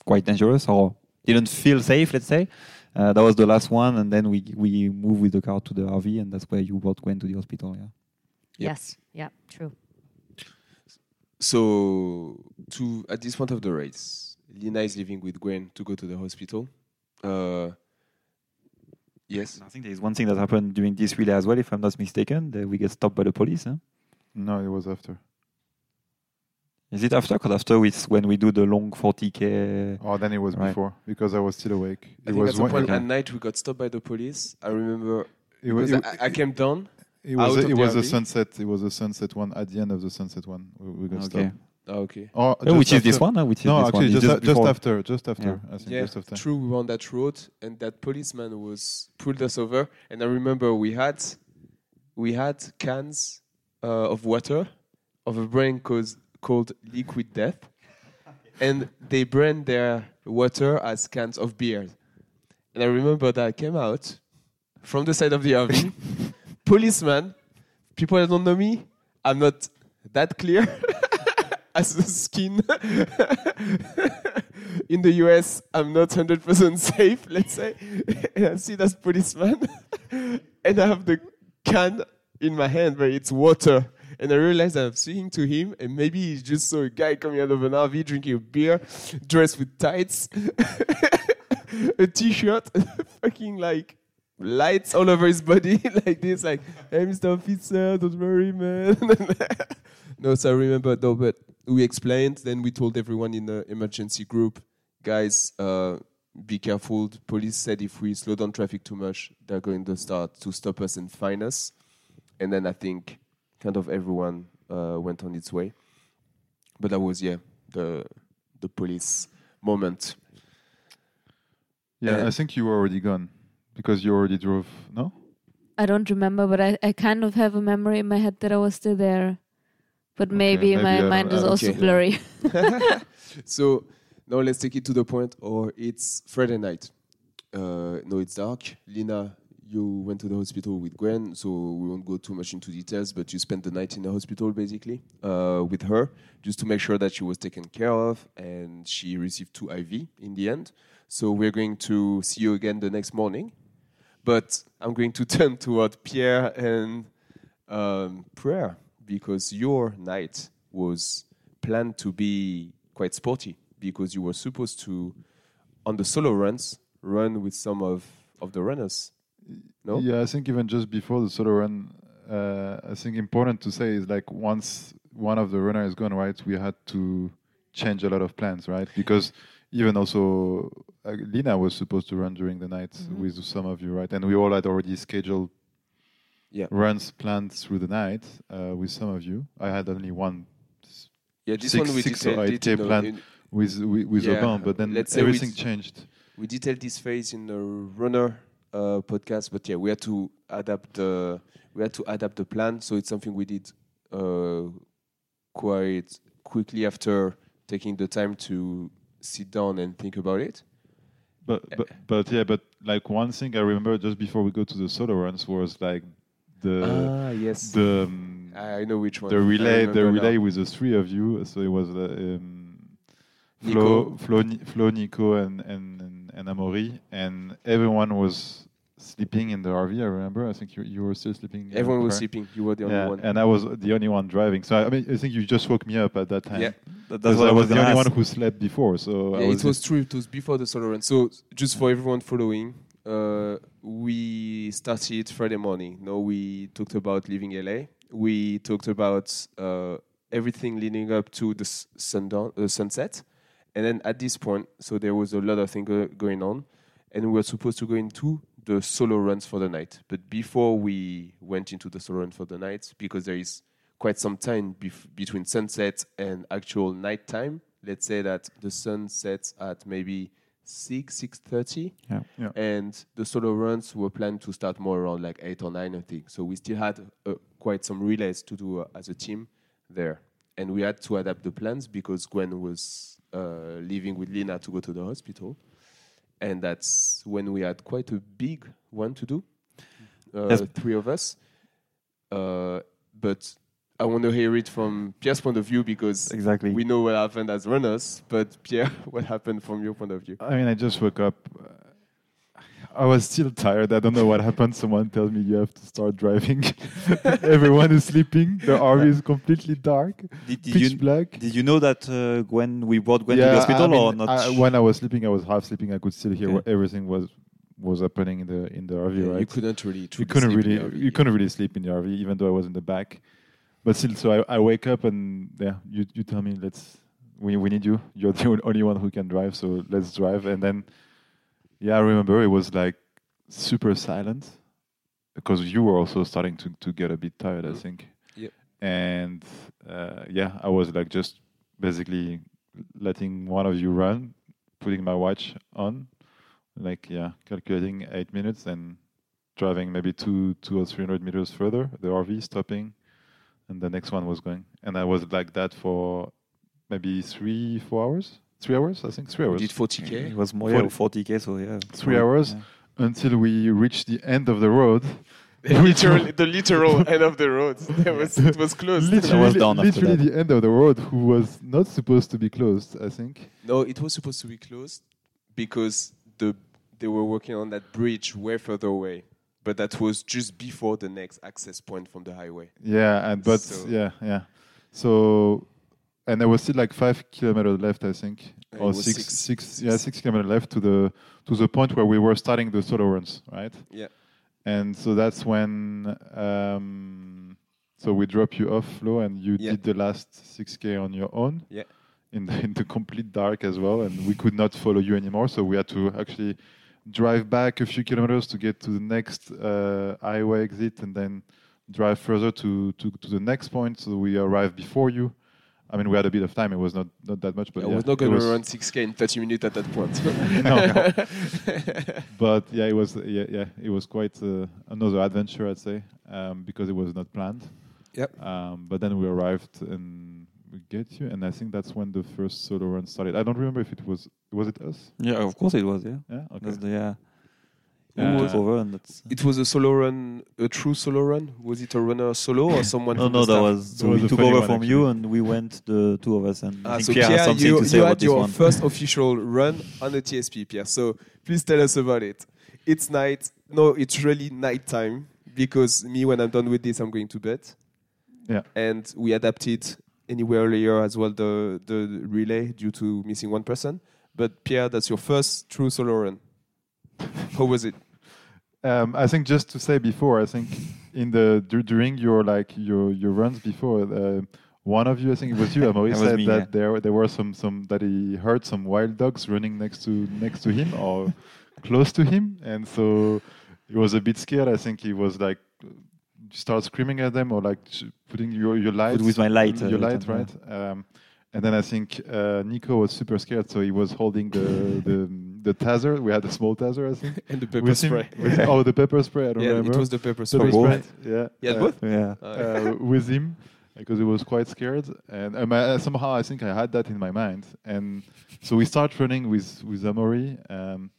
Speaker 2: quite dangerous or didn't feel safe. Let's say uh, that was the last one, and then we we moved with the car to the RV, and that's where you both went to the hospital. Yeah.
Speaker 1: Yep.
Speaker 5: Yes. Yeah. True.
Speaker 1: So to at this point of the race, Lina is leaving with Gwen to go to the hospital. Uh, yes.
Speaker 2: I think there is one thing that happened during this relay as well, if I'm not mistaken. That we get stopped by the police. Huh?
Speaker 3: No, it was after.
Speaker 2: Is it after? Because after it's when we do the long 40k.
Speaker 3: Oh, then it was
Speaker 2: Right.
Speaker 3: before because I was still awake.
Speaker 1: I
Speaker 3: It
Speaker 1: think
Speaker 3: was
Speaker 1: at some
Speaker 3: one-
Speaker 1: point
Speaker 2: okay.
Speaker 1: at night we got stopped by the police. I remember
Speaker 3: it was,
Speaker 1: because
Speaker 3: it,
Speaker 1: I, I came down.
Speaker 3: it was,
Speaker 1: out
Speaker 3: a,
Speaker 1: of
Speaker 3: it
Speaker 1: the
Speaker 3: was a sunset. It was a sunset one at the end of the sunset one. We, we got
Speaker 2: Okay.
Speaker 3: stopped.
Speaker 1: Oh, okay.
Speaker 3: Or
Speaker 2: Oh,
Speaker 3: just
Speaker 2: which is this one? huh? Which is
Speaker 3: No,
Speaker 2: this
Speaker 3: actually,
Speaker 2: one? It's
Speaker 3: just, a- just after, just after.
Speaker 2: Yeah.
Speaker 3: I think
Speaker 1: Yeah,
Speaker 3: just after.
Speaker 1: true. We were on that road, and that policeman was pulled us over. And I remember we had we had cans uh, of water of a brand called called Liquid Death, and they brand their water as cans of beer. And I remember that I came out from the side of the RV, policeman. People that don't know me, I'm not that clear as a skin. In the US, I'm not 100% safe, let's say. And I see that policeman, and I have the can in my hand where it's water. And I realized I'm speaking to him, and maybe he just saw a guy coming out of an RV drinking a beer, dressed with tights, a t-shirt, fucking like lights all over his body, like this, like, "Hey, Mr. Officer, don't worry, man." no, so I remember though, but we explained. Then we told everyone in the emergency group, guys, uh, be careful. The police said if we slow down traffic too much, they're going to start to stop us and fine us. And then I think kind of everyone uh, went on its way. But that was yeah the the police moment.
Speaker 3: Yeah,
Speaker 1: Uh,
Speaker 3: I think you were already gone because you already drove. No.
Speaker 4: I don't remember, but I, I kind of have a memory in my head that I was still there. But
Speaker 3: Okay,
Speaker 4: maybe,
Speaker 3: maybe
Speaker 4: my
Speaker 3: don't-
Speaker 4: mind is
Speaker 3: uh,
Speaker 4: also
Speaker 1: okay.
Speaker 4: blurry.
Speaker 1: so now let's take it to the point. Or it's Friday night. Uh, no, it's dark. Lina, you went to the hospital with Gwen, so we won't go too much into details. But you spent the night in the hospital basically uh, with her, just to make sure that she was taken care of, and she received two IV in the end. So we're going to see you again the next morning. But I'm going to turn toward Pierre and um, Prair because your night was planned to be quite sporty because you were supposed to, on the solo runs, run with some of, of the runners. No?
Speaker 3: Yeah, I think even just before the solo run, uh, I think important to say is like once one of the runner is gone, right, we had to change a lot of plans, right? Because even also uh, Lina was supposed to run during the night
Speaker 4: Mhm.
Speaker 3: with some of you, right? And we all had already scheduled
Speaker 1: Yeah.
Speaker 3: runs planned through the night uh, with some of you. I had only one
Speaker 1: Yeah, this
Speaker 3: Six-
Speaker 1: one we
Speaker 3: six or eight K plan.
Speaker 1: in-
Speaker 3: with with, with
Speaker 1: Yeah,
Speaker 3: but then
Speaker 1: say we
Speaker 3: everything
Speaker 1: d-
Speaker 3: changed.
Speaker 1: we detailed this phase in the runner uh, podcast, but yeah, we had to adapt the we had to adapt the plan. So it's something we did uh, quite quickly after taking the time to sit down and think about it.
Speaker 3: But but but yeah, but like one thing I remember just before we go to the solo runs was like the
Speaker 1: ah, yes,
Speaker 3: the um,
Speaker 1: I know which one.
Speaker 3: the relay the
Speaker 1: remember now.
Speaker 3: relay with the three of you. So it was uh, um,
Speaker 1: Nico.
Speaker 3: Flo, Flo, Flo, Nico, and and and, Amaury, and everyone was sleeping in the RV. I remember. I think you you were still sleeping.
Speaker 1: Everyone was sleeping. You were the
Speaker 3: Yeah,
Speaker 1: only one.
Speaker 3: and I was the only one driving. So I mean, I think you just woke me up at that time.
Speaker 1: Yeah.
Speaker 2: That- That's what
Speaker 3: I was the only
Speaker 2: ask.
Speaker 3: one who slept before. So
Speaker 1: Yeah,
Speaker 3: was
Speaker 1: it was true. It was before the solo run. So just for everyone following, uh, we started Friday morning. No, we talked about leaving LA. We talked about uh, everything leading up to the sundown, uh, sunset, and then at this point, so there was a lot of things go- going on, and we were supposed to go into the solo runs for the night. But before we went into the solo run for the night, because there is quite some time bef- between sunset and actual nighttime. Let's say that the sun sets at maybe six six thirty,
Speaker 2: Yeah.
Speaker 3: Yeah.
Speaker 1: and the solo runs were planned to start more around like eight or nine, I think. So we still had uh, quite some relays to do uh, as a team there, and we had to adapt the plans because Gwen was uh, leaving with Lina to go to the hospital, and that's when we had quite a big one to do. Uh,
Speaker 2: Yes.
Speaker 1: Three of us, uh, but I want to hear it from Pierre's point of view because
Speaker 2: Exactly.
Speaker 1: we know what happened as runners, but Pierre, what happened from your point of view?
Speaker 3: I mean, I just woke up. I was still tired. I don't know what happened. Someone tells me you have to start driving. Everyone is sleeping. The RV is completely dark,
Speaker 2: Did, did
Speaker 3: pitch
Speaker 2: you
Speaker 3: black.
Speaker 2: did you know that uh, Gwen we brought Gwen to the
Speaker 3: I
Speaker 2: hospital
Speaker 3: mean,
Speaker 2: or not?
Speaker 3: I- when I was sleeping, I was half sleeping. I could still hear
Speaker 2: Okay.
Speaker 3: what everything was was happening in the in the RV.
Speaker 1: Yeah,
Speaker 3: right?
Speaker 1: You couldn't really.
Speaker 3: you couldn't
Speaker 1: sleep in
Speaker 3: really
Speaker 1: the RV.
Speaker 3: you couldn't really sleep in the RV, even though I was in the back. but still, so I, I wake up and yeah, you you tell me let's we we need you. You're the only one who can drive, so let's drive. And then yeah, I remember it was like super silent because you were also starting to to get a bit tired, I
Speaker 1: Mhm.
Speaker 3: think.
Speaker 1: Yep.
Speaker 3: And uh, yeah, I was like just basically letting one of you run, putting my watch on, like yeah, calculating eight minutes and driving maybe two two or three hundred meters further, the RV stopping, and the next one was going. And I was like that for maybe three, four hours, three hours, I think, three hours.
Speaker 1: We
Speaker 3: hours,
Speaker 1: did 40k.
Speaker 2: It was more yeah,
Speaker 3: 40
Speaker 2: 40k, so yeah.
Speaker 3: Three
Speaker 2: Yeah.
Speaker 3: hours. until we reached the end of the road.
Speaker 1: literally, the literal end of the road. There was, it was closed.
Speaker 3: Literally,
Speaker 2: was done
Speaker 3: literally the end of the road, who was not supposed to be closed. I think.
Speaker 1: No, it was supposed to be closed because the they were working on that bridge way further away. But that was just before the next access point from the highway.
Speaker 3: Yeah, and but
Speaker 1: So-
Speaker 3: yeah, yeah. So, and there was still like five kilometers left, I think,
Speaker 1: It
Speaker 3: or six,
Speaker 1: six-
Speaker 3: six, yeah, six kilometers left to the to the point where we were starting the solo runs, right?
Speaker 1: Yeah.
Speaker 3: And so that's when, um, so we drop you off, Flo, and you
Speaker 1: Yeah.
Speaker 3: did the last six k on your own.
Speaker 1: Yeah.
Speaker 3: In the, in the complete dark as well, and we could not follow you anymore, so we had to actually drive back a few kilometers to get to the next uh, highway exit, and then drive further to, to, to the next point. So we arrived before you. I mean, we had a bit of time. It was not, not that much, but
Speaker 1: I
Speaker 3: yeah,
Speaker 1: was not going to run 6k in 30 minutes at that point.
Speaker 3: No. But yeah, it was yeah, yeah it was quite uh, another adventure, I'd say, um, because it was not planned.
Speaker 1: Yep.
Speaker 3: Um, but then we arrived and we get you, and I think that's when the first solo run started. I don't remember if it was was it us?
Speaker 2: Yeah, of course it was. Yeah,
Speaker 3: Yeah. Okay.
Speaker 2: the yeah.
Speaker 1: Who
Speaker 2: took over, and that's.
Speaker 1: it was a solo run, a true solo run. Was it a runner solo or someone?
Speaker 2: No, no, that was so
Speaker 3: That was
Speaker 2: we took over
Speaker 3: one,
Speaker 2: from you, and we went the two of us. And
Speaker 1: Ah, so
Speaker 2: Pierre, has
Speaker 1: Pierre,
Speaker 2: something
Speaker 1: you,
Speaker 2: to say
Speaker 1: you
Speaker 2: about
Speaker 1: had
Speaker 2: this
Speaker 1: your
Speaker 2: one.
Speaker 1: first official run on the TSP, Pierre. So please tell us about it. It's night. No, it's really night time because me, when I'm done with this, I'm going to bed.
Speaker 3: Yeah.
Speaker 1: And we adapted anywhere earlier as well the the relay due to missing one person. But Pierre, that's your first true solo run. How was it?
Speaker 3: Um, I think just to say before, I think in the dur- during your like your your runs before, uh, one of you, I think it was you, Amaury, said
Speaker 2: me,
Speaker 3: that
Speaker 2: yeah.
Speaker 3: there there were some some that he heard some wild dogs running next to next to him or close to him, and so he was a bit scared. I think he was like start screaming at them or like putting your your light
Speaker 2: with my light, uh,
Speaker 3: your
Speaker 2: that
Speaker 3: light, right? Um, and then I think uh, Nico was super scared, so he was holding the the the taser. We had a small taser, I think.
Speaker 1: And the pepper
Speaker 3: With him-
Speaker 1: spray.
Speaker 3: with- oh, the pepper spray. I don't remember.
Speaker 1: yeah,
Speaker 3: remember.
Speaker 1: it was the pepper spray.
Speaker 2: both.
Speaker 3: spray. Yeah.
Speaker 1: You
Speaker 3: uh,
Speaker 1: both?
Speaker 2: Yeah.
Speaker 1: Uh,
Speaker 3: uh, with him because he was quite scared, and um, I, somehow I think I had that in my mind, and so we start running with with Amaury, um,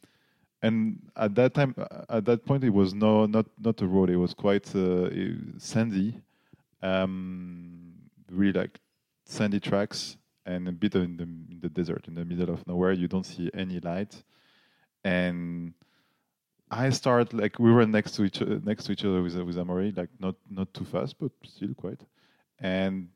Speaker 3: and at that time, uh, at that point, it was no not not a road; it was quite uh, sandy, um, really like sandy tracks, and a bit in the in the desert, in the middle of nowhere. You don't see any light, and I start like we were next to each uh, next to each other with with Amaury, like not not too fast, but still quite. And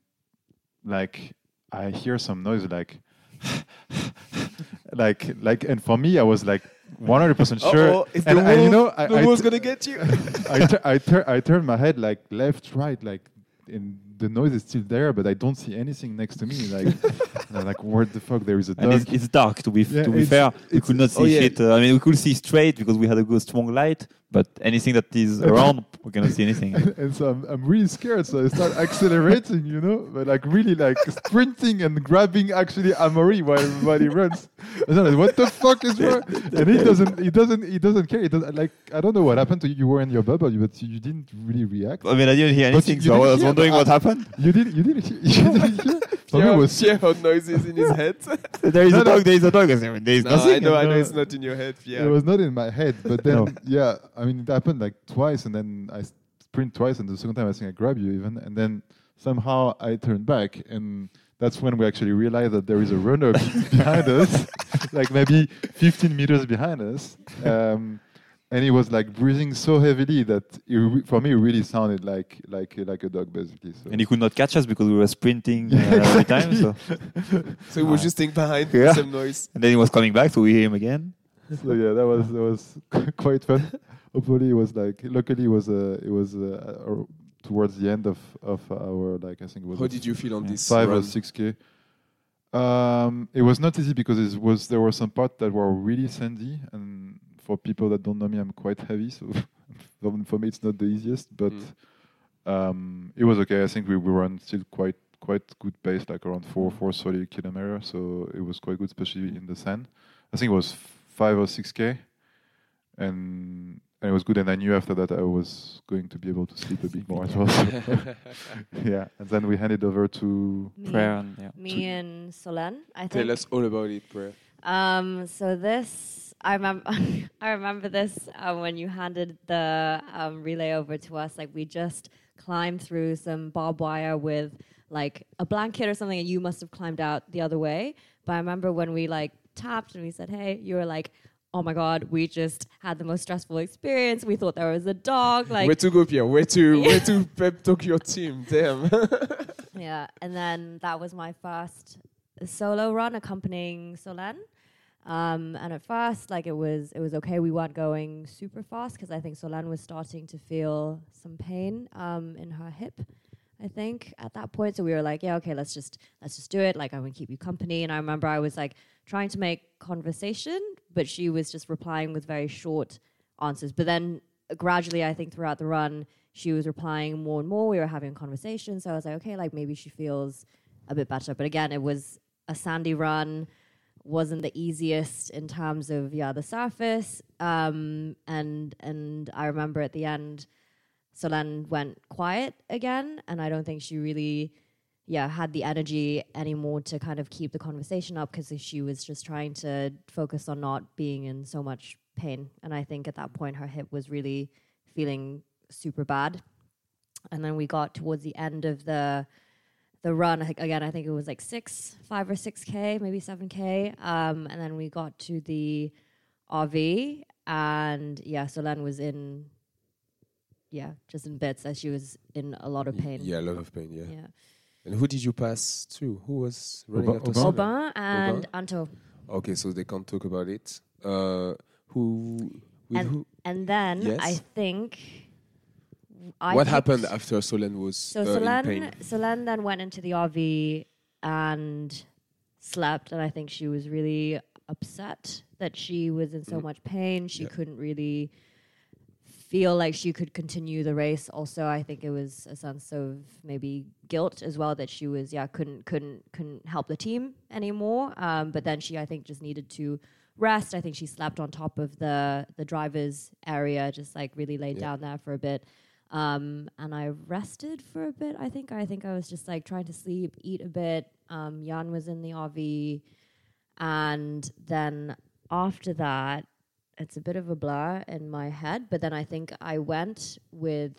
Speaker 3: like I hear some noise, like like like, and for me, I was like 100 percent sure.
Speaker 1: Uh-oh, is
Speaker 3: and
Speaker 1: the
Speaker 3: I, you know, I,
Speaker 1: the
Speaker 3: I,
Speaker 1: wolf's gonna get you.
Speaker 3: I, tur- I, tur- I turn my head like left, right, like, and the noise is still there, but I don't see anything next to me. Like, and I'm like, where the fuck? There is a
Speaker 2: And
Speaker 3: dog.
Speaker 2: it's, it's dark. To be
Speaker 3: Yeah,
Speaker 2: to be fair, we could not see
Speaker 1: oh, yeah.
Speaker 2: shit. Uh, I mean, we could see straight because we had a good strong light, but anything that is around, we cannot see anything.
Speaker 3: and so I'm, I'm really scared. So I start accelerating, you know, but like really like sprinting and grabbing actually Amaury while, while he runs. And I'm like, what the fuck is wrong? And he doesn't, he doesn't, he doesn't care. He doesn't like. I don't know what happened to you. You were in your bubble, but you didn't really react.
Speaker 2: I mean, I didn't hear anything,
Speaker 3: you
Speaker 2: so I was
Speaker 3: hear,
Speaker 2: wondering what
Speaker 3: I-
Speaker 2: happened.
Speaker 3: You didn't, you didn't, hear- you didn't hear. For me, it
Speaker 1: Pierre,
Speaker 3: was
Speaker 1: Pierre heard noises in his head.
Speaker 2: There is
Speaker 3: No,
Speaker 2: a
Speaker 3: no.
Speaker 2: dog. There is a dog. I said, There is
Speaker 1: no,
Speaker 2: nothing.
Speaker 1: I know, I know it's not in your head, Yeah.
Speaker 3: It was not in my head, but then
Speaker 2: No.
Speaker 3: yeah, I mean it happened like twice, and then I sprint twice, and the second time I think I grab you even, and then somehow I turn back, and that's when we actually realized that there is a runner behind us, like maybe 15 meters behind us, um, and he was like breathing so heavily that it, re- for me it really sounded like like like a dog basically. So.
Speaker 2: And he could not catch us because we were sprinting uh,
Speaker 3: Yeah,
Speaker 2: every time. So.
Speaker 1: so he was just staying behind
Speaker 2: Yeah.
Speaker 1: with some noise.
Speaker 2: And then he was coming back, so we hear him again.
Speaker 3: so yeah, that was that was quite fun. Hopefully, it was like luckily it was uh, it was uh, uh, towards the end of of our like I think it was
Speaker 1: How did you feel on
Speaker 2: Yeah.
Speaker 1: this
Speaker 3: five
Speaker 1: run?
Speaker 3: or six k. Um, it was not easy because it was there were some parts that were really sandy, and for people that don't know me, I'm quite heavy, so for- for me it's not the easiest. But
Speaker 1: Mm.
Speaker 3: um, it was okay. I think we, we were on still quite quite good pace, like around four
Speaker 1: Mm.
Speaker 3: four thirty kilometer. So it was quite good, especially in the sand. I think it was five or six k, and and it was good. And I knew after that I was going to be able to sleep a bit more as well. So yeah, and then we handed over to
Speaker 5: Me,
Speaker 2: Prair and yeah.
Speaker 5: me and Solène, I think.
Speaker 1: Tell us all about it, Prair.
Speaker 5: Um, so this, I remember, I remember this uh, when you handed the um, relay over to us. Like we just climbed through some barbed wire with like a blanket or something, and you must have climbed out the other way. But I remember when we like tapped and we said, "Hey," you were like. Oh my God! We just had the most stressful experience. We thought there was a dog. Like
Speaker 1: where to go, Pierre? Where to where to pep talk your team? Damn.
Speaker 5: Yeah, and then that was my first solo run accompanying Solène. Um, and at first, like it was, it was okay. We weren't going super fast because I think Solène was starting to feel some pain um, in her hip. I think at that point, so we were like, yeah, okay, let's just let's just do it. Like I'm gonna keep you company. And I remember I was like trying to make conversation, but she was just replying with very short answers. But then uh, gradually, I think throughout the run, she was replying more and more. We were having conversations, so I was like, okay, like maybe she feels a bit better. But again, it was a sandy run, wasn't the easiest in terms of yeah the surface. Um, and and I remember at the end, Solène went quiet again, and I don't think she really yeah had the energy anymore to kind of keep the conversation up because she was just trying to focus on not being in so much pain. And I think at that point her hip was really feeling super bad. And then we got towards the end of the the run. Again, I think it was like six, five or six k, maybe seven k. Um, and then we got to the RV, and yeah, Solène was in, yeah, just in bits as she was in a lot of pain.
Speaker 1: Yeah, a lot of pain. Yeah.
Speaker 5: yeah.
Speaker 1: And who did you pass to? Who was running
Speaker 3: Aubin-
Speaker 1: after
Speaker 3: Aubin?
Speaker 5: Aubin and
Speaker 1: Aubin?
Speaker 5: Anto.
Speaker 1: Okay, so they can't talk about it. Uh, who?
Speaker 5: And
Speaker 1: who?
Speaker 5: And then
Speaker 1: Yes.
Speaker 5: I think. I
Speaker 1: what
Speaker 5: picked-
Speaker 1: happened after Solène was
Speaker 5: So
Speaker 1: uh, in pain?
Speaker 5: Solène, Solène then went into the RV and slept, and I think she was really upset that she was in so
Speaker 1: Mhm.
Speaker 5: much pain. She
Speaker 1: Yeah.
Speaker 5: couldn't really feel like she could continue the race. Also, I think it was a sense of maybe guilt as well that she was yeah couldn't couldn't couldn't help the team anymore. Um, but then she I think just needed to rest. I think she slept on top of the the driver's area, just like really laid
Speaker 1: Yeah.
Speaker 5: down there for a bit. Um, and I rested for a bit. I think I think I was just like trying to sleep, eat a bit. Um, Jan was in the RV, and then after that, it's a bit of a blur in my head. But then I think I went with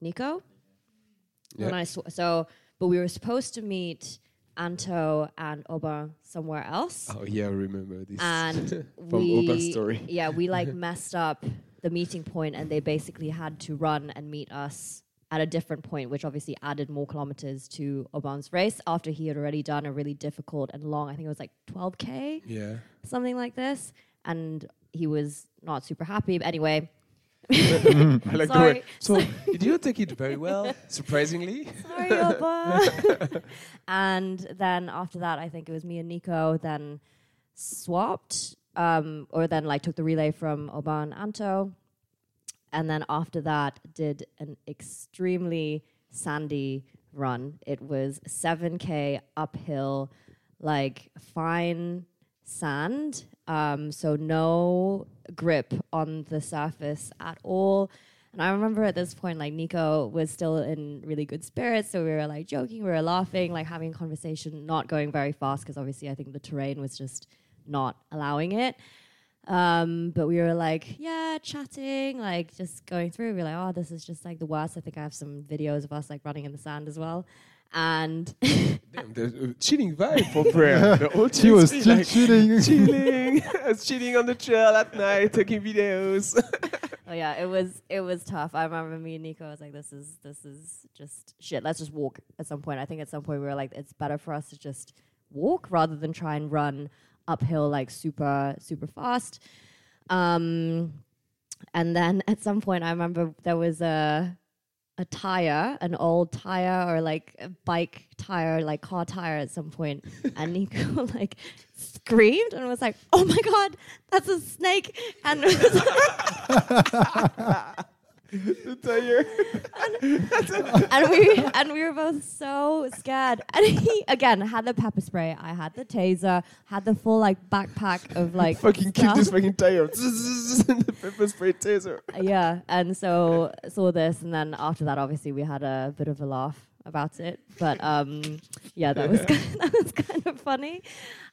Speaker 5: Nico.
Speaker 1: Yeah.
Speaker 5: When I sw- so, but we were supposed to meet Anto and Aubin somewhere else,
Speaker 1: Oh yeah, I remember this
Speaker 5: and
Speaker 1: from
Speaker 5: we
Speaker 1: Aubin's story.
Speaker 5: yeah, we like messed up the meeting point and they basically had to run and meet us at a different point, which obviously added more kilometers to Aubin's race after he had already done a really difficult and long, I think it was like 12K,
Speaker 1: Yeah.
Speaker 5: something like this. And he was not super happy. But anyway,
Speaker 1: I like the
Speaker 5: Sorry.
Speaker 1: way. So did you take it very well, surprisingly.
Speaker 5: sorry, Aubin. and then after that, I think it was me and Nico then swapped, um, or then like took the relay from Aubin Anto. And then after that, did an extremely sandy run. It was 7K uphill, like fine sand. Um, so no grip on the surface at all. And I remember at this point, like Nico was still in really good spirits. So we were like joking, we were laughing, like having a conversation, not going very fast because obviously I think the terrain was just not allowing it. Um, but we were like, yeah, chatting, like just going through. We were like, oh, this is just like the worst. I think I have some videos of us like running in the sand as well. And
Speaker 1: Damn, there's a chilling vibe for Prair. The whole
Speaker 3: She was
Speaker 1: is
Speaker 3: still
Speaker 1: like,
Speaker 3: chilling.
Speaker 1: chilling, I was chilling on the trail at night, taking videos.
Speaker 5: oh yeah, it was it was tough. I remember me and Nico I was like, this is this is just shit. Let's just walk at some point. I think at some point we were like, it's better for us to just walk rather than try and run uphill like super super fast. Um, and then at some point, I remember there was a a tire, an old tire or like a bike tire, like car tire at some point, and Nico like screamed and was like, "Oh my god, that's a snake!" And
Speaker 1: the tire.
Speaker 5: and we and we were both so scared. And he again had the pepper spray. I had the taser. Had the full like backpack of like
Speaker 1: fucking
Speaker 5: stuff.
Speaker 1: this fucking tire. the pepper spray taser.
Speaker 5: yeah. And so saw this, and then after that, obviously, we had a bit of a laugh about it. But um, yeah, that was kind that was kind of funny.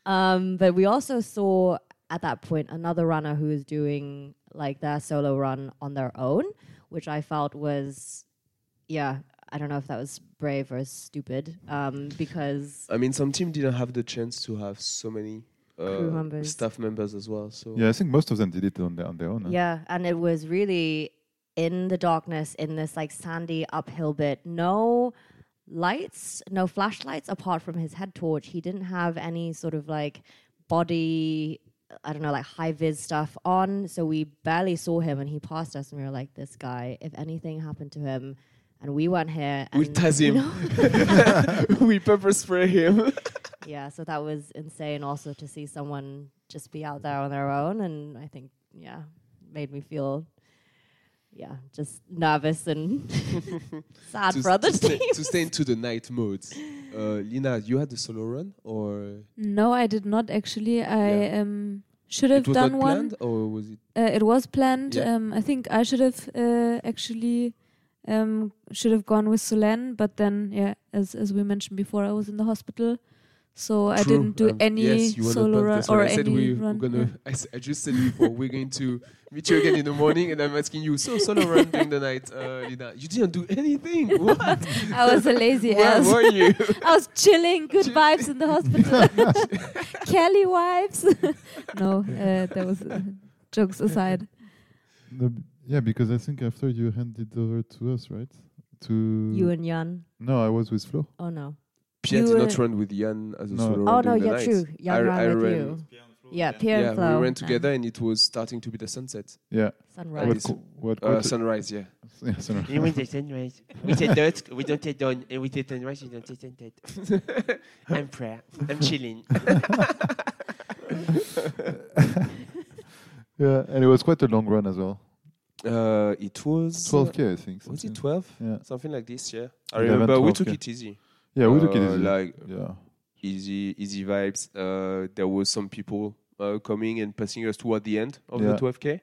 Speaker 5: Um, but we also saw at that point another runner who was doing like their solo run on their own, which I felt was, yeah, I don't know if that was brave or stupid, um, because
Speaker 1: I mean, some team didn't have the chance to have so many uh,
Speaker 5: Crew members.
Speaker 1: staff members as well. So
Speaker 3: Yeah, I think most of them did it on their on their own. huh?
Speaker 5: Yeah, and it was really in the darkness, in this like sandy uphill bit. No lights, no flashlights apart from his head torch. He didn't have any sort of like body, I don't know, like high vis stuff on. So we barely saw him, and he passed us, and we were like, "This guy, if anything happened to him." And we weren't here.
Speaker 1: we
Speaker 5: and-
Speaker 1: taz him. we pepper spray him.
Speaker 5: yeah, so that was insane also to see someone just be out there on their own. And I think, yeah, made me feel, yeah, just nervous and sad
Speaker 1: to,
Speaker 5: for other
Speaker 1: to, stay, to stay into the night mode. Uh, Lina, you had the solo run, or
Speaker 4: No, I did not actually. I
Speaker 1: Yeah.
Speaker 4: um, should have
Speaker 1: it was
Speaker 4: done one.
Speaker 1: planned, or was it?
Speaker 4: Uh, it was planned.
Speaker 1: Yeah.
Speaker 4: Um, I think I should have uh, actually um, should have gone with Solène, but then yeah, as as we mentioned before, I was in the hospital, so I didn't do
Speaker 1: Um,
Speaker 4: any
Speaker 1: yes, you were not
Speaker 4: solo run or
Speaker 1: I said
Speaker 4: any
Speaker 1: we,
Speaker 4: run.
Speaker 1: We're gonna.
Speaker 4: yeah.
Speaker 1: I, s- I just said before we're going to meet you again in the morning, and I'm asking you. So solo run during the night, uh, Lina. You didn't do anything. What?
Speaker 4: I was a lazy
Speaker 1: Where
Speaker 4: ass.
Speaker 1: were you?
Speaker 4: I was chilling, good vibes in the hospital. Kelly vibes. no, uh, that was uh, jokes aside.
Speaker 3: No, b- yeah, because I think after you handed over to us, right? To
Speaker 5: you and Jan.
Speaker 3: no, I was with Flo.
Speaker 5: Oh no.
Speaker 1: Pierre
Speaker 4: You
Speaker 1: did not run with Jan as a
Speaker 3: No.
Speaker 1: solo
Speaker 5: Oh no,
Speaker 1: during the
Speaker 5: yeah,
Speaker 1: night.
Speaker 5: true. Jan
Speaker 1: I-
Speaker 5: ran
Speaker 1: I
Speaker 5: with
Speaker 1: ran-
Speaker 5: you. Yeah, Pierre
Speaker 1: yeah,
Speaker 5: and Flo.
Speaker 1: we ran together, and it was starting to be the sunset.
Speaker 3: Yeah,
Speaker 5: Sunrise.
Speaker 3: what,
Speaker 1: it's-
Speaker 3: what
Speaker 1: Uh, sunrise, yeah.
Speaker 3: yeah, sunrise.
Speaker 6: You went to sunrise. We said dusk, we don't say dawn, and we say sunrise, we don't say sunset. I'm Prair. I'm chilling.
Speaker 3: yeah, and it was quite a long run as well.
Speaker 1: Uh, it was
Speaker 3: 12k, I think.
Speaker 1: Was it 12?
Speaker 3: Yeah,
Speaker 1: Something like this, yeah. I
Speaker 3: 11,
Speaker 1: remember we took
Speaker 3: yeah.
Speaker 1: it easy.
Speaker 3: Yeah, we took it
Speaker 1: Uh,
Speaker 3: easy.
Speaker 1: Like
Speaker 3: yeah,
Speaker 1: easy, easy vibes. Uh, there was some people uh, coming and passing us toward the end of
Speaker 3: Yeah.
Speaker 1: the 12k.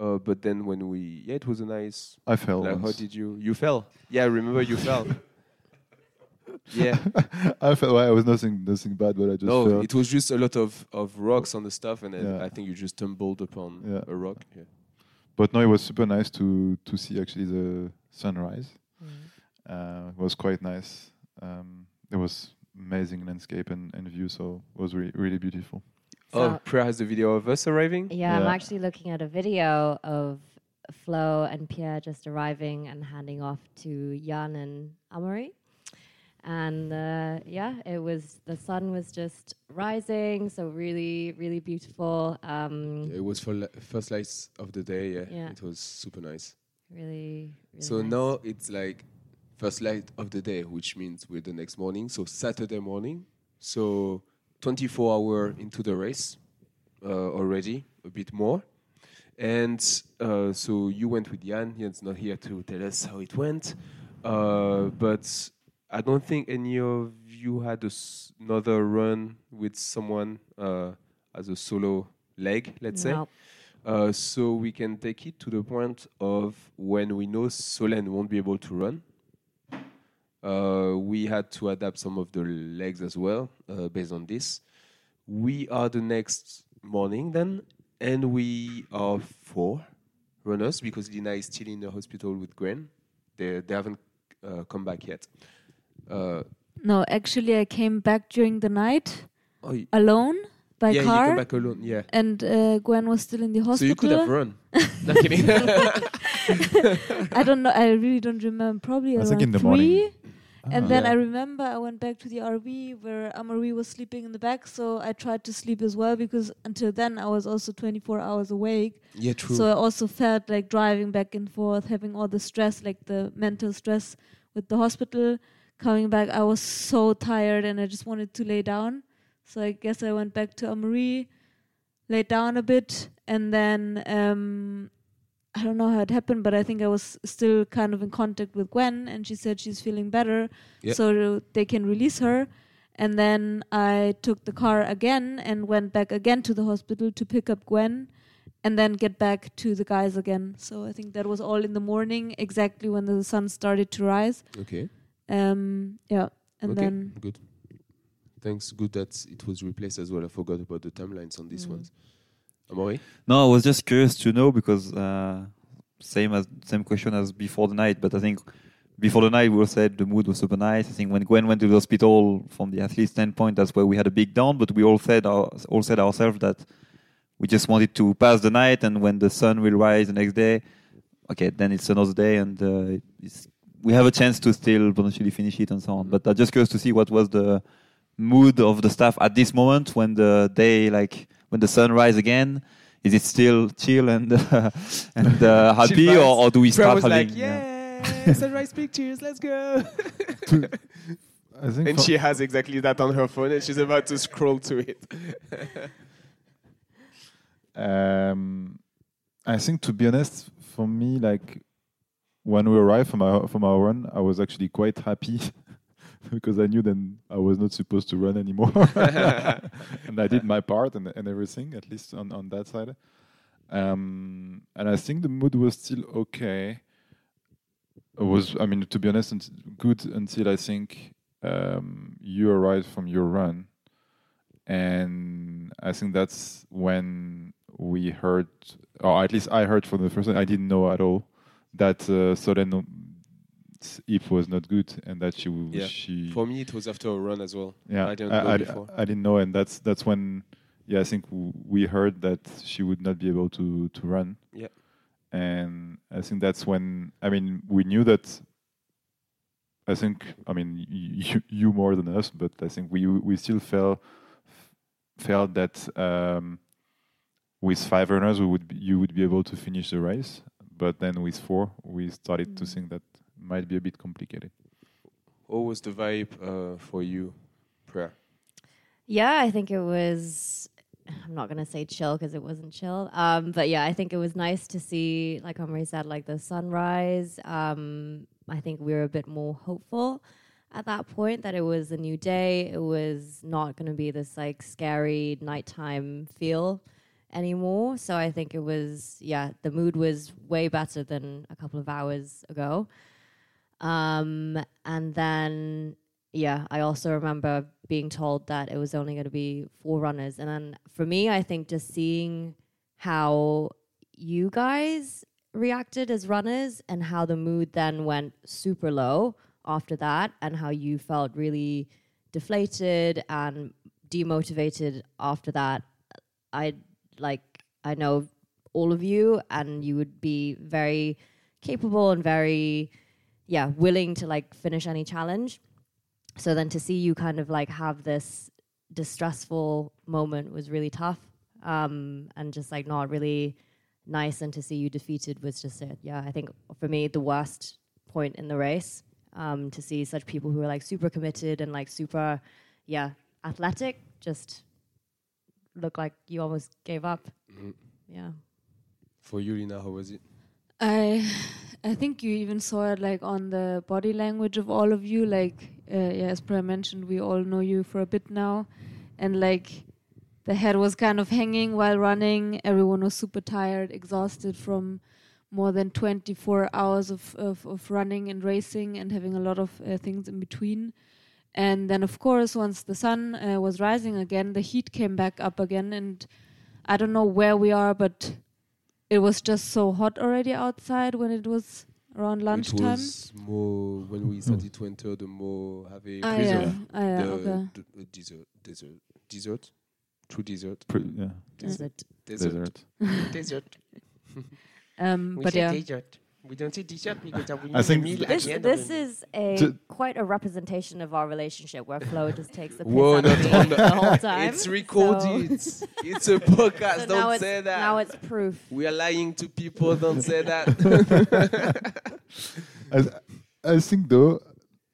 Speaker 1: Uh, but then when we, yeah, it was a nice.
Speaker 3: I fell.
Speaker 1: Like, how did you? You fell. Yeah, I remember you fell. Yeah.
Speaker 3: I felt well, I was nothing, nothing bad, but I just
Speaker 1: No,
Speaker 3: fell.
Speaker 1: it was just a lot of, of rocks on the stuff, and then
Speaker 3: Yeah.
Speaker 1: I think you just stumbled upon
Speaker 3: Yeah.
Speaker 1: a rock. Yeah.
Speaker 3: But no, it was super nice to to see actually the sunrise.
Speaker 5: Mm.
Speaker 3: Uh, it was quite nice. Um, there was amazing landscape and, and view, so it was really really beautiful.
Speaker 1: Oh,
Speaker 5: So-
Speaker 1: Prair has the video of us arriving.
Speaker 5: Yeah, I'm actually looking at a video of Flo and Pierre just arriving and handing off to Jan and Amaury. And uh, yeah, it was the sun was just rising, so really, really beautiful. Um,
Speaker 1: It was for li- first lights of the day. Yeah,
Speaker 5: Yeah.
Speaker 1: it was super nice.
Speaker 5: Really, really.
Speaker 1: so
Speaker 5: nice.
Speaker 1: now it's like first light of the day, which means we're the next morning. So Saturday morning. So 24 hour into the race uh, already, a bit more. And uh, so you went with Jan. Jan's not here to tell us how it went, uh, but I don't think any of you had a s- another run with someone uh, as a solo leg, let's say. Uh, so we can take it to the point of when we know Solène won't be able to run. Uh, we had to adapt some of the legs as well uh, based on this. We are the next morning then, and we are four runners because Lina is still in the hospital with Gwen. They, they haven't uh, come back yet. Uh,
Speaker 4: No, actually, I came back during the night
Speaker 1: oh, y-
Speaker 4: alone by
Speaker 1: yeah, you
Speaker 4: car,
Speaker 1: come back alone. Yeah.
Speaker 4: and uh, Gwen was still in the hospital.
Speaker 1: So you could have run. Not kidding.
Speaker 4: I don't know. I really don't remember. Probably
Speaker 3: I
Speaker 4: around
Speaker 3: think in the
Speaker 4: three.
Speaker 3: morning.
Speaker 4: And then
Speaker 1: Yeah.
Speaker 4: I remember I went back to the RV where Amaury was sleeping in the back, so I tried to sleep as well because until then I was also 24 hours awake.
Speaker 1: Yeah, true.
Speaker 4: So I also felt like driving back and forth, having all the stress, like the mental stress with the hospital. Coming back, I was so tired and I just wanted to lay down. So I guess I went back to Amaury, laid down a bit, and then um, I don't know how it happened, but I think I was still kind of in contact with Gwen, and she said she's feeling better,
Speaker 1: Yeah.
Speaker 4: so they can release her. And then I took the car again and went back again to the hospital to pick up Gwen and then get back to the guys again. So I think that was all in the morning, exactly when the sun started to rise.
Speaker 1: okay.
Speaker 4: Um, yeah, and
Speaker 1: okay.
Speaker 4: then
Speaker 1: good. Thanks. Good that it was replaced as well. I forgot about the timelines on these
Speaker 4: Mm.
Speaker 1: ones. Amaury?
Speaker 2: No, I was just curious to know because uh, same as same question as before the night, but I think before the night we all said the mood was super nice. I think when Gwen went to the hospital, from the athlete standpoint, that's where we had a big down. But we all said our, all said ourselves that we just wanted to pass the night, and when the sun will rise the next day, okay, then it's another day, and uh, we have a chance to still potentially finish it and so on. But I'm just curious to see what was the mood of the staff at this moment when the day like when the sun rise again is it still chill and uh, and uh, happy or, or do we
Speaker 1: Fred
Speaker 2: start
Speaker 1: was
Speaker 2: having
Speaker 1: like, yeah, sunrise pictures, let's go.
Speaker 3: I think
Speaker 1: and she has exactly that on her phone, and she's about to scroll to it.
Speaker 3: Um, I think to be honest, for me, like when we arrived from our from our run, I was actually quite happy because I knew then I was not supposed to run anymore, and I did my part and and everything at least on on that side. Um, and I think the mood was still okay. It was, I mean, to be honest, good until I think um, you arrived from your run, and I think that's when we heard, or at least I heard from the first time. I didn't know at all that uh, Solène hip was not good, and that she w-
Speaker 1: Yeah.
Speaker 3: she
Speaker 1: For me, it was after a run as well.
Speaker 3: yeah
Speaker 1: I didn't
Speaker 3: I,
Speaker 1: know
Speaker 3: I,
Speaker 1: before.
Speaker 3: I didn't know, and that's that's when yeah I think w- we heard that she would not be able to to run.
Speaker 1: Yeah.
Speaker 3: and I think that's when I mean we knew that. I think I mean you, you more than us, but I think we we still felt felt that um, with five runners we would be, you would be able to finish the race, but then with four we started to
Speaker 4: Mm.
Speaker 3: think that might be a bit complicated.
Speaker 1: What was the vibe uh, for you, Prair?
Speaker 5: Yeah, I think it was. I'm not gonna say chill because it wasn't chill. Um, but yeah, I think it was nice to see, like Amaury said, like the sunrise. Um, I think we were a bit more hopeful at that point that it was a new day. It was not gonna be this like scary nighttime feel anymore. So I think it was, yeah, the mood was way better than a couple of hours ago. Um, and then yeah, I also remember being told that it was only going to be four runners. And then for me, I think just seeing how you guys reacted as runners and how the mood then went super low after that, and how you felt really deflated and demotivated after that. I like, I know all of you, and you would be very capable and very, yeah, willing to like finish any challenge. So then to see you kind of like have this distressful moment was really tough um, and just like not really nice. And to see you defeated was just it. Yeah i think for me the worst point in the race um, to see such people who are like super committed and like super yeah athletic just look like you almost gave up.
Speaker 1: Mhm.
Speaker 5: yeah.
Speaker 1: For you, Lina, how was it?
Speaker 4: I I think you even saw it like on the body language of all of you. Like uh, yeah, as Prair mentioned, we all know you for a bit now, and like the head was kind of hanging while running. Everyone was super tired, exhausted from more than 24 hours of, of, of running and racing and having a lot of uh, things in between. And then, of course, once the sun uh, was rising again, the heat came back up again. And I don't know where we are, but it was just so hot already outside when it was around lunchtime.
Speaker 1: It was more when we started to enter the more have a
Speaker 4: Ah,
Speaker 1: prison.
Speaker 4: yeah. Ah, yeah,
Speaker 1: the,
Speaker 4: okay.
Speaker 1: the, the desert, desert, desert, true desert,
Speaker 3: Pre- yeah,
Speaker 5: Is it
Speaker 1: desert,
Speaker 3: desert.
Speaker 1: desert.
Speaker 4: Um,
Speaker 6: We
Speaker 4: but
Speaker 6: say
Speaker 4: yeah,
Speaker 6: desert. We don't say t-shirt because we
Speaker 3: I think
Speaker 6: meal at
Speaker 5: This, this is a quite a representation of our relationship where Flo just takes the piss
Speaker 1: Whoa,
Speaker 5: out
Speaker 1: not
Speaker 5: of me
Speaker 1: the-
Speaker 5: the whole time.
Speaker 1: It's recorded. it's a podcast.
Speaker 5: So
Speaker 1: don't
Speaker 5: now it's,
Speaker 1: say that.
Speaker 5: Now it's proof.
Speaker 1: we are lying to people. Don't say that.
Speaker 3: I, I think though,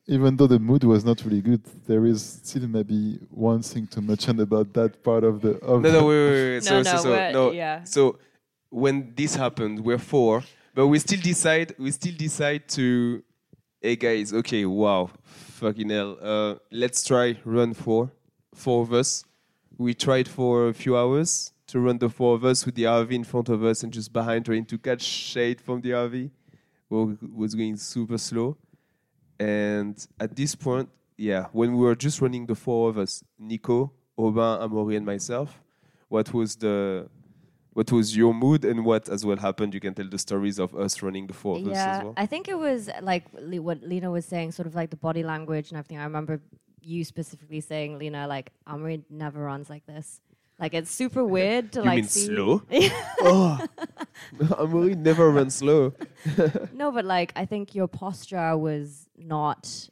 Speaker 3: even though the mood was not really good, there is still maybe one thing to mention about that part of the. Of
Speaker 1: no, no, wait, wait, wait. So,
Speaker 5: no,
Speaker 1: so,
Speaker 5: no,
Speaker 1: so,
Speaker 5: we're-
Speaker 1: no.
Speaker 5: yeah.
Speaker 1: So when this happened, we're four, but we still decide. We still decide to. Hey guys, okay, wow, fucking hell. Uh, let's try run four, four of us. We tried for a few hours to run the four of us with the RV in front of us and just behind, trying to catch shade from the RV. Well, was going super slow. And at this point, yeah, when we were just running the four of us, Nico, Aubin, Amaury, and myself, what was the what was your mood and what as well happened? You can tell the stories of us running the four of us
Speaker 5: Yeah,
Speaker 1: as well.
Speaker 5: I think it was like Le- what Lina was saying, sort of like the body language and everything. I remember you specifically saying, Lina, like Amaury never runs like this. Like it's super weird to
Speaker 1: You
Speaker 5: like
Speaker 1: mean
Speaker 5: see.
Speaker 1: slow? oh, Amaury never runs slow.
Speaker 5: no, but like I think your posture was not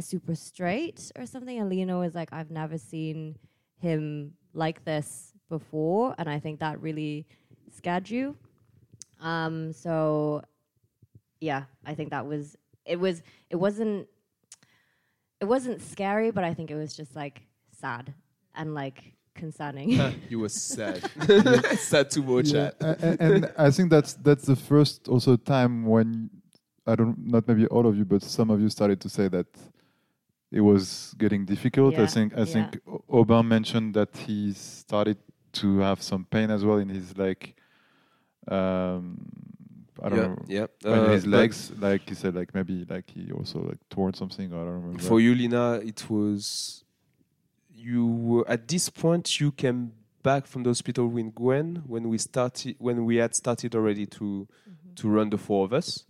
Speaker 5: super straight or something. And Lina was like, I've never seen him like this before, and I think that really scared you. Um, so yeah, I think that was it. Was it wasn't it wasn't scary, but I think it was just like sad and like concerning.
Speaker 1: you were sad. sad to watch
Speaker 3: Yeah,
Speaker 1: at.
Speaker 3: a- a- and I think that's that's the first also time when I don't not maybe all of you, but some of you started to say that it was getting difficult. I think I
Speaker 5: yeah.
Speaker 3: think O- Aubin mentioned that he started to have some pain as well in his like um I don't
Speaker 1: yeah,
Speaker 3: know
Speaker 1: yeah.
Speaker 3: in
Speaker 1: Uh,
Speaker 3: his legs like he said like maybe like he also like torn something or I don't remember.
Speaker 1: For you, Lina, it was you were at this point you came back from the hospital with Gwen when we started when we had started already to to run the four of us.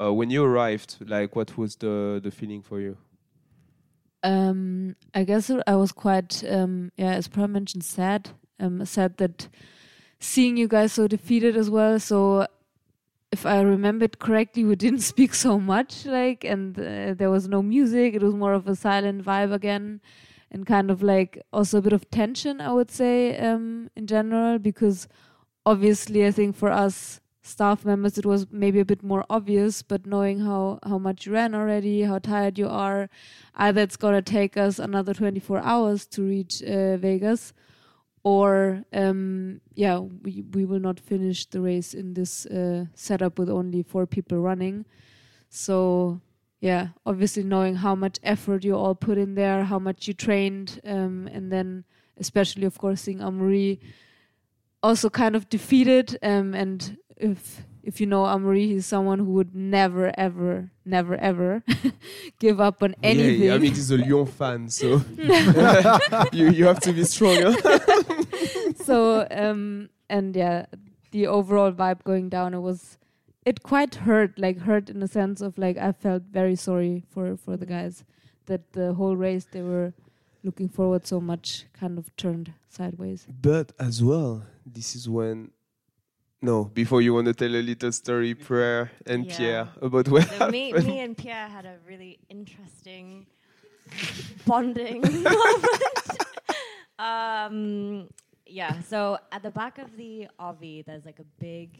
Speaker 1: Uh, when you arrived, like what was the the feeling for you?
Speaker 4: Um, I guess I was quite, um, yeah, as Prair mentioned, sad. Um, sad that seeing you guys so defeated as well. So, if I remembered correctly, we didn't speak so much, like, and uh, there was no music. It was more of a silent vibe again, and kind of like also a bit of tension, I would say, um, in general, because obviously, I think for us staff members, it was maybe a bit more obvious. But knowing how how much you ran already, how tired you are, either it's gonna take us another 24 hours to reach uh, Vegas, or um, yeah, we we will not finish the race in this uh, setup with only four people running. So yeah, obviously knowing how much effort you all put in there, how much you trained, um, and then especially of course seeing Amaury also kind of defeated. Um, and if if you know Amaury, he's someone who would never, ever, never, ever give up on anything.
Speaker 1: Yeah, I mean, he's a Lyon fan, so you you have to be stronger.
Speaker 4: so um and yeah the overall vibe going down it was it quite hurt like hurt in the sense of like i felt very sorry for for the guys that the whole race they were looking forward so much kind of turned sideways
Speaker 1: But as well, this is when. No, before you want to tell a little story, Prair and
Speaker 5: Yeah.
Speaker 1: Pierre, about what
Speaker 5: So me, me and Pierre had a really interesting bonding moment. um, yeah. So at the back of the RV, there's like a big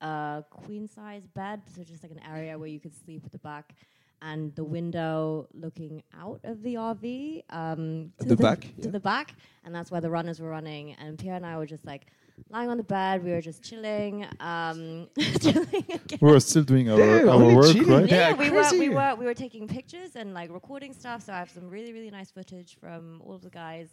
Speaker 5: uh, queen size bed, so just like an area where you could sleep at the back. And the window looking out of the RV um, to
Speaker 1: the back,
Speaker 5: to
Speaker 1: yeah.
Speaker 5: the back, and that's where the runners were running. And Pierre and I were just like lying on the bed. We were just chilling, um, chilling again.
Speaker 3: we were still doing our,
Speaker 1: Damn,
Speaker 3: our work,
Speaker 1: chilling.
Speaker 3: right?
Speaker 5: Yeah,
Speaker 1: Yeah,
Speaker 5: we were we were we were taking pictures and like recording stuff. So I have some really really nice footage from all of the guys.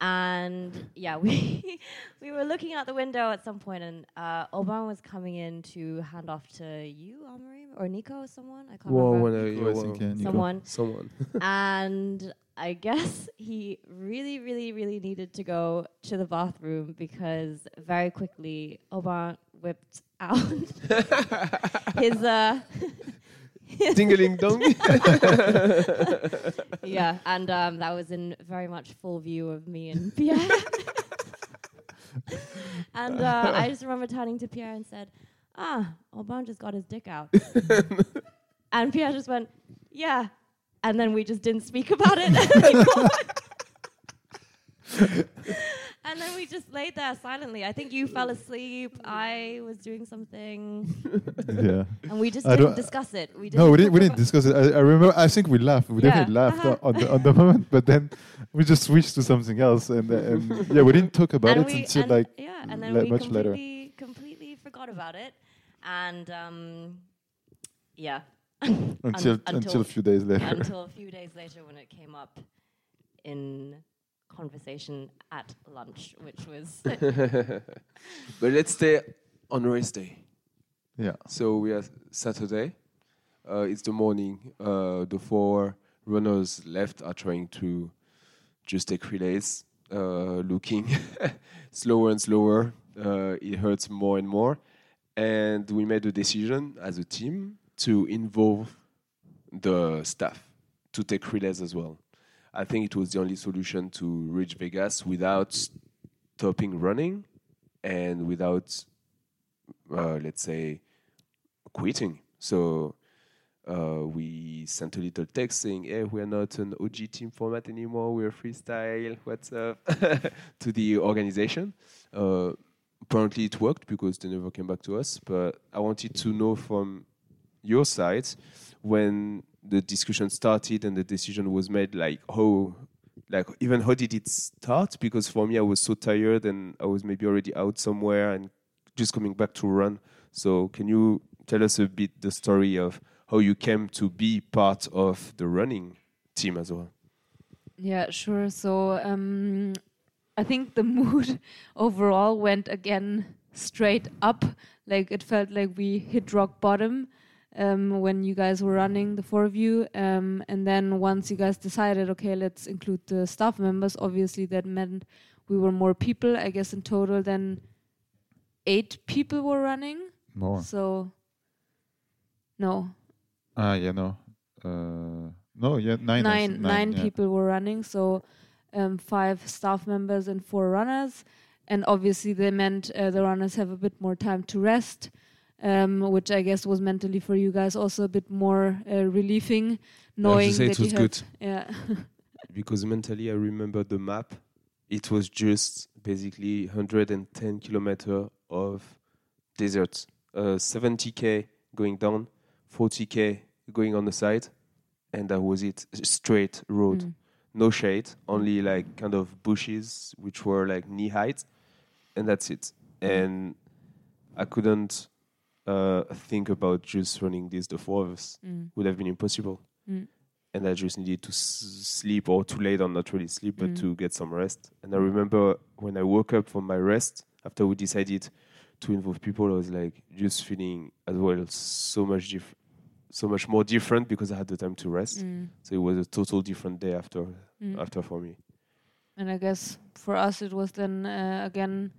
Speaker 5: And yeah, we we were looking out the window at some point, and uh, Aubin was coming in to hand off to you, Amaury, or Nico, or someone. I can't
Speaker 1: Whoa,
Speaker 5: remember.
Speaker 1: when I-
Speaker 3: Nico, I
Speaker 1: yeah, whoa.
Speaker 3: yeah, Nico.
Speaker 5: Someone,
Speaker 1: Someone.
Speaker 5: and I guess he really, really, really needed to go to the bathroom because very quickly Aubin whipped out his uh,
Speaker 1: Dingling dong.
Speaker 5: yeah, and um, that was in very much full view of me and Pierre. and uh, I just remember turning to Pierre and said, ah, Aubin just got his dick out. and Pierre just went, yeah. And then we just didn't speak about it and then we just laid there silently. I think you fell asleep. I was doing something.
Speaker 3: yeah.
Speaker 5: And we just
Speaker 3: I
Speaker 5: didn't discuss it. We didn't
Speaker 3: No, we didn't. We didn't discuss it. I, I remember. I think we laughed. We
Speaker 5: Yeah.
Speaker 3: definitely laughed
Speaker 5: Uh-huh.
Speaker 3: on the on the moment, but then we just switched to something else, and, uh, and yeah, we didn't talk about
Speaker 5: and
Speaker 3: it until like
Speaker 5: yeah, and then
Speaker 3: le-
Speaker 5: we
Speaker 3: much later.
Speaker 5: completely, completely forgot about it, and um, yeah,
Speaker 3: until
Speaker 5: un-
Speaker 3: until a few days later.
Speaker 5: until a few days later when it came up in conversation at lunch, which was
Speaker 1: but let's stay on race day.
Speaker 3: yeah.
Speaker 1: So we are Saturday. Uh, it's the morning. Uh, the four runners left are trying to just take relays, uh, looking slower and slower. Uh, it hurts more and more. And we made a decision as a team to involve the staff to take relays as well. I think it was the only solution to reach Vegas without stopping running and without, uh, let's say, quitting. So uh, we sent a little text saying, "Hey, we're not an OG team format anymore. We're freestyle. What's up?" to the organization. Uh, apparently, it worked because they never came back to us. But I wanted to know from your side when the discussion started and the decision was made, like how. Like even how did it start? Because for me, I was so tired and I was maybe already out somewhere and just coming back to run. So can you tell us a bit the story of how you came to be part of the running team as well?
Speaker 4: Yeah, sure. So um, I think the mood overall went again straight up. Like it felt like we hit rock bottom um, when you guys were running, the four of you. Um, and then once you guys decided, okay, let's include the staff members, obviously that meant we were more people. I guess in total, then eight people were running.
Speaker 3: More.
Speaker 4: So, no,
Speaker 3: Ah, yeah, no. Uh, no, yeah, nine. I
Speaker 4: nine nine
Speaker 3: yeah.
Speaker 4: people were running so um, five staff members and four runners and obviously they meant uh, the runners have a bit more time to rest um, which i guess was mentally for you guys also a bit more uh, relieving knowing
Speaker 1: say
Speaker 4: that
Speaker 1: it was
Speaker 4: you
Speaker 1: good.
Speaker 4: had yeah
Speaker 1: Because mentally, I remember the map. It was just basically 110 kilometer of desert, uh, 70k going down, 40k going on the side, and that was it. Straight road,
Speaker 4: Mm.
Speaker 1: no shade, only like kind of bushes which were like knee height, and that's it. And I couldn't uh, think about just running this the four of us.
Speaker 4: Mm.
Speaker 1: Would have been impossible.
Speaker 4: Mm.
Speaker 1: And I just needed to s- sleep or to lay down, not really sleep, but
Speaker 4: Mm.
Speaker 1: to get some rest. And I remember when I woke up from my rest after we decided to involve people, I was like just feeling as well so much diff- so much more different because I had the time to rest.
Speaker 4: Mm.
Speaker 1: So it was a total different day after
Speaker 4: Mm.
Speaker 1: after for me.
Speaker 4: and i guess for us it was then uh, again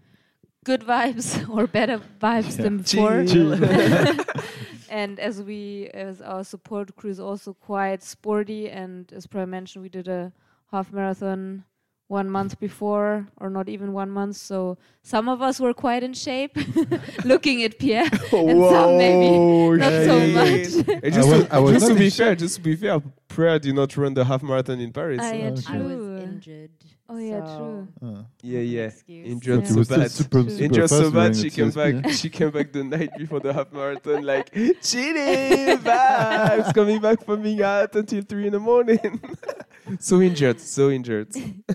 Speaker 4: good vibes or better vibes than before and as we as our support crew is also quite sporty and as Prair mentioned we did a half marathon one month before or not even one month so some of us were quite in shape looking at Pierre and some maybe not so much
Speaker 1: And just,
Speaker 3: I was-
Speaker 1: to,
Speaker 3: I was
Speaker 1: just
Speaker 3: not
Speaker 1: to be
Speaker 3: shape.
Speaker 1: fair, just to be fair, pierre did not run the half marathon in Paris.
Speaker 4: Yeah,
Speaker 3: Okay.
Speaker 5: I was injured.
Speaker 4: Oh, yeah,
Speaker 5: so
Speaker 4: true.
Speaker 3: Uh,
Speaker 1: yeah, yeah.
Speaker 5: excuse.
Speaker 1: Injured
Speaker 4: Yeah.
Speaker 1: so
Speaker 3: it was still
Speaker 1: bad.
Speaker 3: super, super
Speaker 1: Injured
Speaker 3: fast
Speaker 1: so bad, she came
Speaker 3: CSP,
Speaker 1: back. She came back the night before the half marathon, like chilling vibes, coming back from being out until three in the morning. so injured, so injured.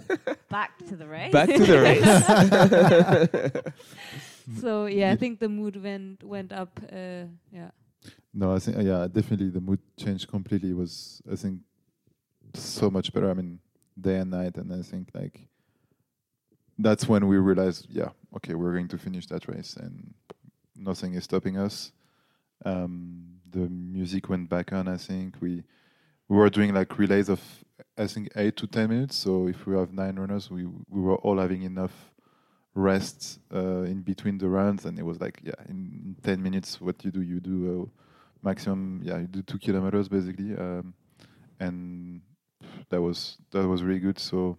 Speaker 5: Back to the race.
Speaker 1: Back to the race.
Speaker 4: so yeah I think the mood went went up uh, yeah
Speaker 3: No, I think uh, yeah, definitely the mood changed completely. It was I think so much better. I mean, day and night, and I think like that's when we realized, yeah, okay, we're going to finish that race, and nothing is stopping us. Um, the music went back on. I think we we were doing like relays of I think eight to ten minutes. So if we have nine runners, we we were all having enough rest uh, in between the runs, and it was like yeah, in, in ten minutes, what you do, you do uh, maximum, yeah, you do two kilometers basically, um, and that was that was really good. So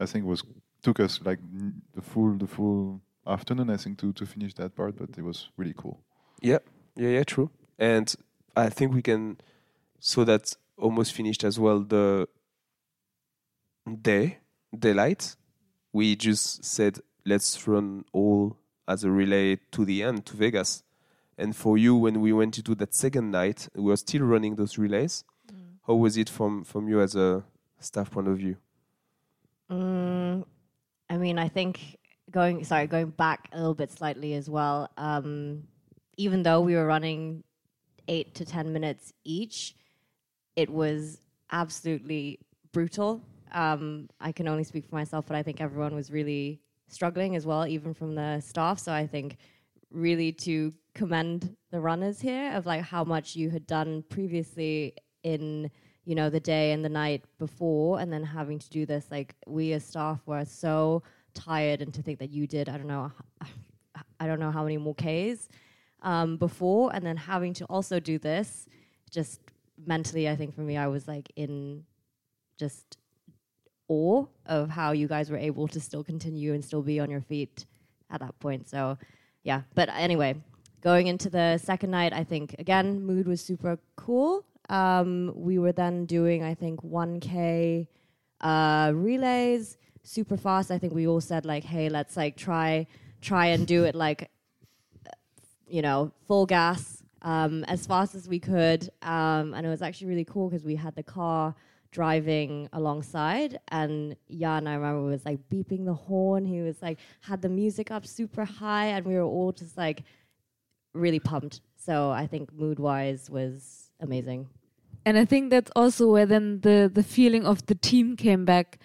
Speaker 3: I think it was took us like the full the full afternoon, I think, to to finish that part, but it was really cool.
Speaker 1: Yeah, yeah, yeah, true. And I think we can, so that's almost finished as well. The day, daylight, we just said, let's run all as a relay to the end, to Vegas. And for you, when we went into that second night, we were still running those relays. How was it from, from you as a staff point of view?
Speaker 5: Mm, I mean, I think going sorry, going back a little bit slightly as well. Um, even though we were running eight to ten minutes each, it was absolutely brutal. Um, I can only speak for myself, but I think everyone was really struggling as well, even from the staff. So I think really to commend the runners here of like how much you had done previously in you know the day and the night before and then having to do this like we as staff were so tired and to think that you did i don't know i don't know how many more ks um, before and then having to also do this just mentally i think for me i was like in just awe of how you guys were able to still continue and still be on your feet at that point. So yeah. But anyway going into the second night i think again mood was super cool um, we were then doing i think 1k uh, relays super fast. I think we all said like hey let's like try try and do it like you know full gas um, as fast as we could. Um, and it was actually really cool because we had the car driving alongside. And Jan I remember was like beeping the horn. He was like had the music up super high and we were all just like really pumped. So I think mood wise was amazing
Speaker 4: and I think that's also where then the the feeling of the team came back.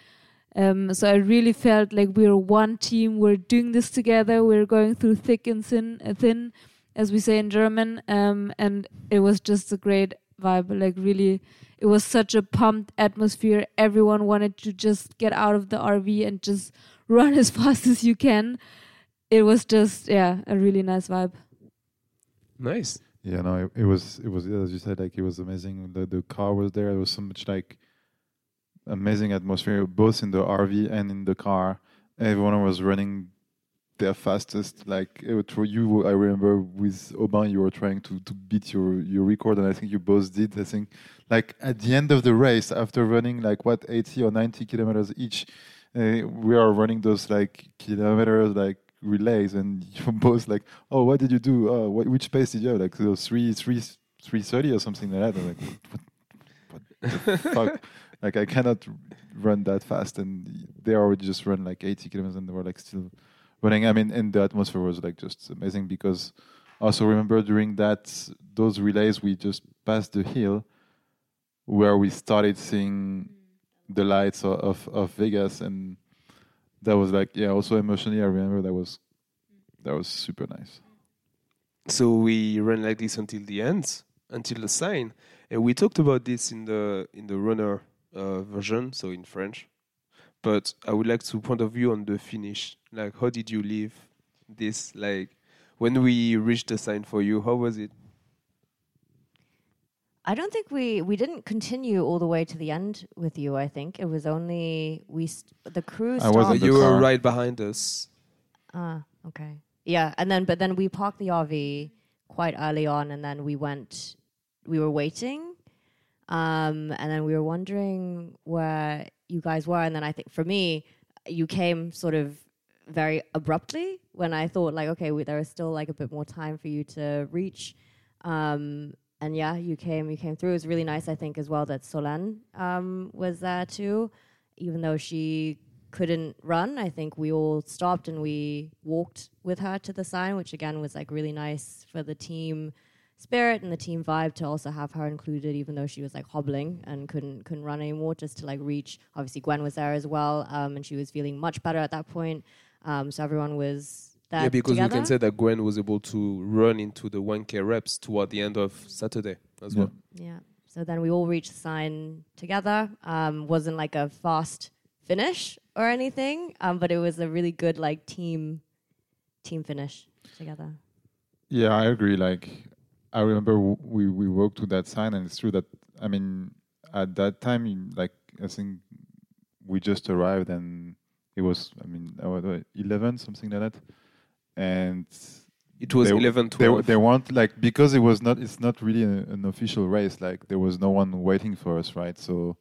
Speaker 4: Um, so I really felt like we're one team. We're doing this together. We're going through thick and thin, uh, thin as we say in German. Um, and it was just a great vibe. Like really, it was such a pumped atmosphere. Everyone wanted to just get out of the RV and just run as fast as you can. It was just yeah, a really nice vibe.
Speaker 1: Nice.
Speaker 3: Yeah, no, it, it was it was as you said, like it was amazing. The the car was there. There was so much like amazing atmosphere, both in the RV and in the car. Everyone was running their fastest. Like it for you, I remember with Aubin you were trying to to beat your your record, and I think you both did. I think like at the end of the race, after running like what eighty or ninety kilometers each, uh, we are running those like kilometers like relays and you're both like oh what did you do? Oh what, which pace did you have? Like so three three three thirty or something like that. I'm like what, what the fuck? Like I cannot run that fast and they already just run like 80 kilometers and they were like still running. I mean and the atmosphere was like just amazing because also remember during that those relays we just passed the hill where we started seeing the lights of, of, of Vegas and that was like yeah also emotionally i remember that was that was super nice
Speaker 1: So we ran like this until the end, until the sign, and we talked about this in the in the runner uh, version, so in French. But I would like to point of view on the finish. Like, how did you leave this? Like, when we reached the sign for you, how was it?
Speaker 5: I don't think we we didn't continue all the way to the end with you. I think it was only we st- the crew.
Speaker 3: I was
Speaker 5: stopped.
Speaker 3: in the
Speaker 1: you were right behind us.
Speaker 5: Ah, okay. Yeah, and then but then we parked the RV quite early on, and then we went. We were waiting, um, and then we were wondering where you guys were, and then I think for me, you came sort of very abruptly when I thought like, okay, we, there is still like a bit more time for you to reach. Um, and yeah, you came, you came through. It was really nice, I think, as well that Solène um, was there too, even though she couldn't run. I think we all stopped and we walked with her to the sign, which again was like really nice for the team spirit and the team vibe to also have her included, even though she was like hobbling and couldn't couldn't run anymore, just to like reach. Obviously, Gwen was there as well, um, and she was feeling much better at that point. Um, so everyone was there
Speaker 1: yeah, because
Speaker 5: together.
Speaker 1: we can say that Gwen was able to run into the 1K reps toward the end of Saturday as
Speaker 3: Yeah.
Speaker 1: well.
Speaker 5: Yeah. So then we all reached the sign together. Um, wasn't like a fast finish or anything, um, but it was a really good like team team finish together.
Speaker 3: Yeah, I agree. Like, I remember w- we we walked to that sign, and it's true that I mean, at that time, like I think we just arrived, and it was I mean, uh, what, what, eleven something like that, and
Speaker 1: It was
Speaker 3: They-
Speaker 1: 11,
Speaker 3: They,
Speaker 1: 12.
Speaker 3: they weren't like because it was not. It's not really a, an official race. Like there was no one waiting for us, right? So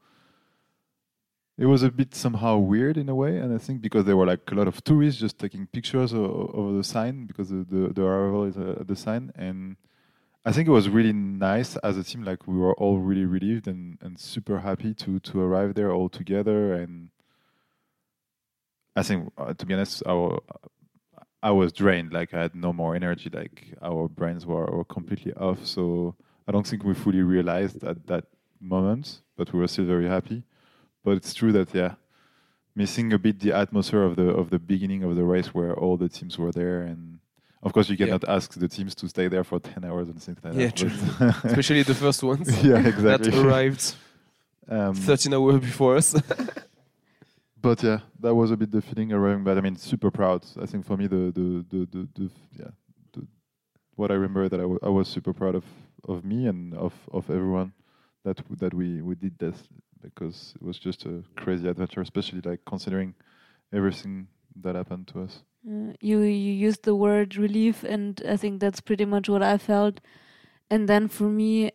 Speaker 3: it was a bit somehow weird in a way. And I think because there were like a lot of tourists just taking pictures over the sign because the the, the arrival is uh, at the sign. And I think it was really nice as a team. Like we were all really relieved and, and super happy to to arrive there all together. And I think uh, to be honest, our I was drained. Like I had no more energy. Like our brains were, were completely off. So I don't think we fully realized at that moment, but we were still very happy. But it's true that yeah, missing a bit the atmosphere of the of the beginning of the race where all the teams were there, and of course you
Speaker 1: Yeah.
Speaker 3: cannot ask the teams to stay there for ten hours and things like
Speaker 1: Yeah,
Speaker 3: that.
Speaker 1: true. Especially the first ones
Speaker 3: yeah,
Speaker 1: that
Speaker 3: exactly.
Speaker 1: arrived
Speaker 3: Um,
Speaker 1: 13 hours before us.
Speaker 3: but yeah, that was a bit the feeling arriving. But I mean, super proud. I think for me, the the the the, the yeah, the, what I remember that I was super proud of of me and of of everyone that w- that we we did this because it was just a crazy adventure, especially like considering everything that happened to us.
Speaker 4: Uh, you you used the word relief, and I think that's pretty much what I felt. And then for me,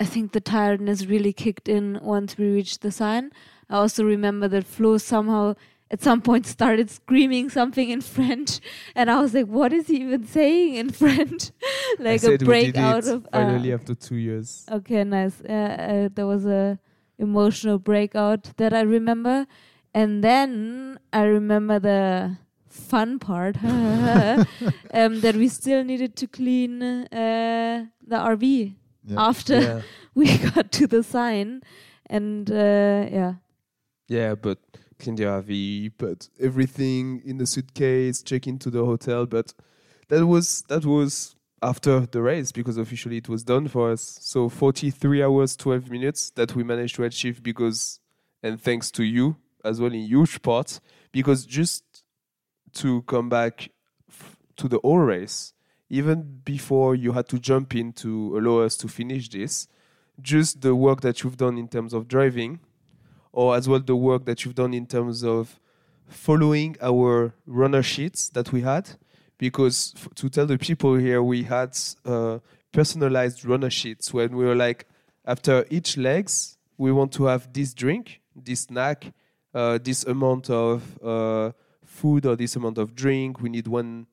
Speaker 4: I think the tiredness really kicked in once we reached the sign. I also remember that Flo somehow at some point started screaming something in French, and I was like, "What is he even saying in French?" Like a
Speaker 1: said we
Speaker 4: break
Speaker 1: did
Speaker 4: out
Speaker 1: it
Speaker 4: of. uh,
Speaker 1: finally after two years.
Speaker 4: Okay, nice. Uh, uh, there was a emotional breakout that I remember, and then I remember the fun part um, that we still needed to clean uh, the RV
Speaker 3: Yeah.
Speaker 4: after
Speaker 1: Yeah.
Speaker 4: we got to the sign, and uh, yeah,
Speaker 1: Yeah, but clean the RV, put everything in the suitcase, check into the hotel. But that was that was after the race because officially it was done for us. So 43 hours, 12 minutes that we managed to achieve because, and thanks to you as well in huge part, because just to come back f- to the whole race, even before you had to jump in to allow us to finish this, just the work that you've done in terms of driving or as well the work that you've done in terms of following our runner sheets that we had. Because f- to tell the people here we had uh, personalized runner sheets when we were like after each legs we want to have this drink this snack uh, this amount of uh, food or this amount of drink. We need one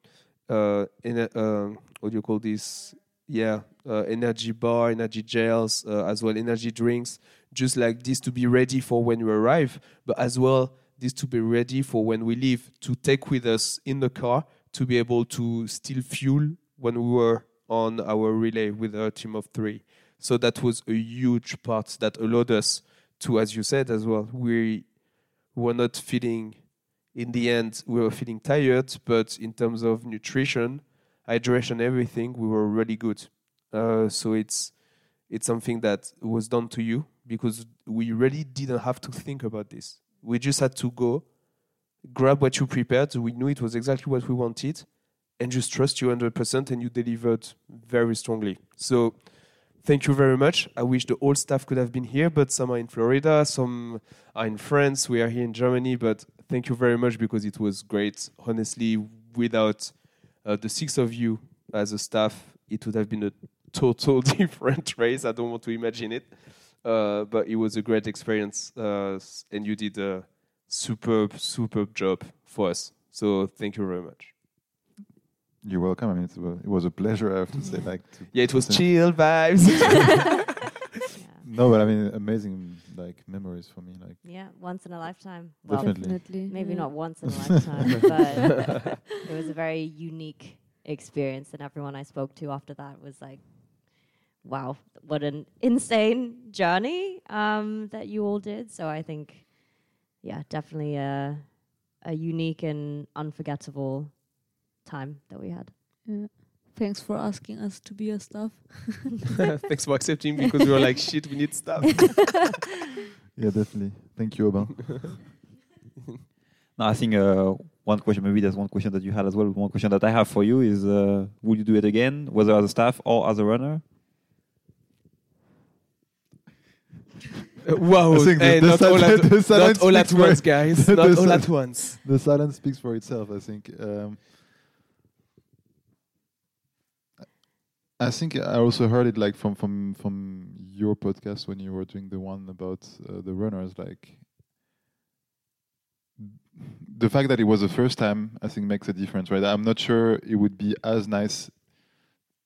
Speaker 1: uh, in a, uh, what do you call this? Yeah uh, energy bar energy gels uh, as well energy drinks just like this to be ready for when we arrive, but as well this to be ready for when we leave to take with us in the car to be able to still fuel when we were on our relay with our team of three. So that was a huge part that allowed us to, as you said as well, we were not feeling, in the end, we were feeling tired, but in terms of nutrition, hydration, everything, we were really good. Uh, so it's it's something that was done to you because we really didn't have to think about this. We just had to go, grab what you prepared. We knew it was exactly what we wanted, and just trust you 100%, and you delivered very strongly. So, thank you very much. I wish the whole staff could have been here, but some are in Florida, some are in France. We are here in Germany, but thank you very much because it was great. Honestly, without uh, the six of you as a staff, it would have been a total different race. I don't want to imagine it. Uh, but it was a great experience, uh, and you did a superb, superb job for us. So thank you very much.
Speaker 3: You're welcome. I mean, it was, it was a pleasure. I have to say, like, to
Speaker 1: Yeah, it was
Speaker 3: Thank-
Speaker 1: chill vibes.
Speaker 3: no, but I mean, amazing like memories for me. Like,
Speaker 5: Yeah, once in a lifetime. Well,
Speaker 3: Definitely.
Speaker 5: maybe
Speaker 4: yeah.
Speaker 5: not once in a lifetime, but it was a very unique experience. And everyone I spoke to after that was like, wow, what an insane journey um, that you all did. So I think, yeah, definitely a, a unique and unforgettable time that we had.
Speaker 4: Yeah. Thanks for asking us to be your staff.
Speaker 1: Thanks for accepting because we were like, shit, we need stuff.
Speaker 3: yeah, definitely. Thank you, Aubin.
Speaker 2: No, I think uh, one question, maybe there's one question that you had as well. One question that I have for you is uh, would you do it again, whether as a staff or as a runner?
Speaker 1: Wow,
Speaker 3: I think the-
Speaker 1: hey,
Speaker 3: the
Speaker 1: not, all at, not
Speaker 3: silence
Speaker 1: all at once, guys. Not all
Speaker 3: sil-
Speaker 1: at once.
Speaker 3: the silence speaks for itself. I think. Um, I think I also heard it like from from from your podcast when you were doing the one about uh, the runners. Like the fact that it was the first time, I think makes a difference, right? I'm not sure it would be as nice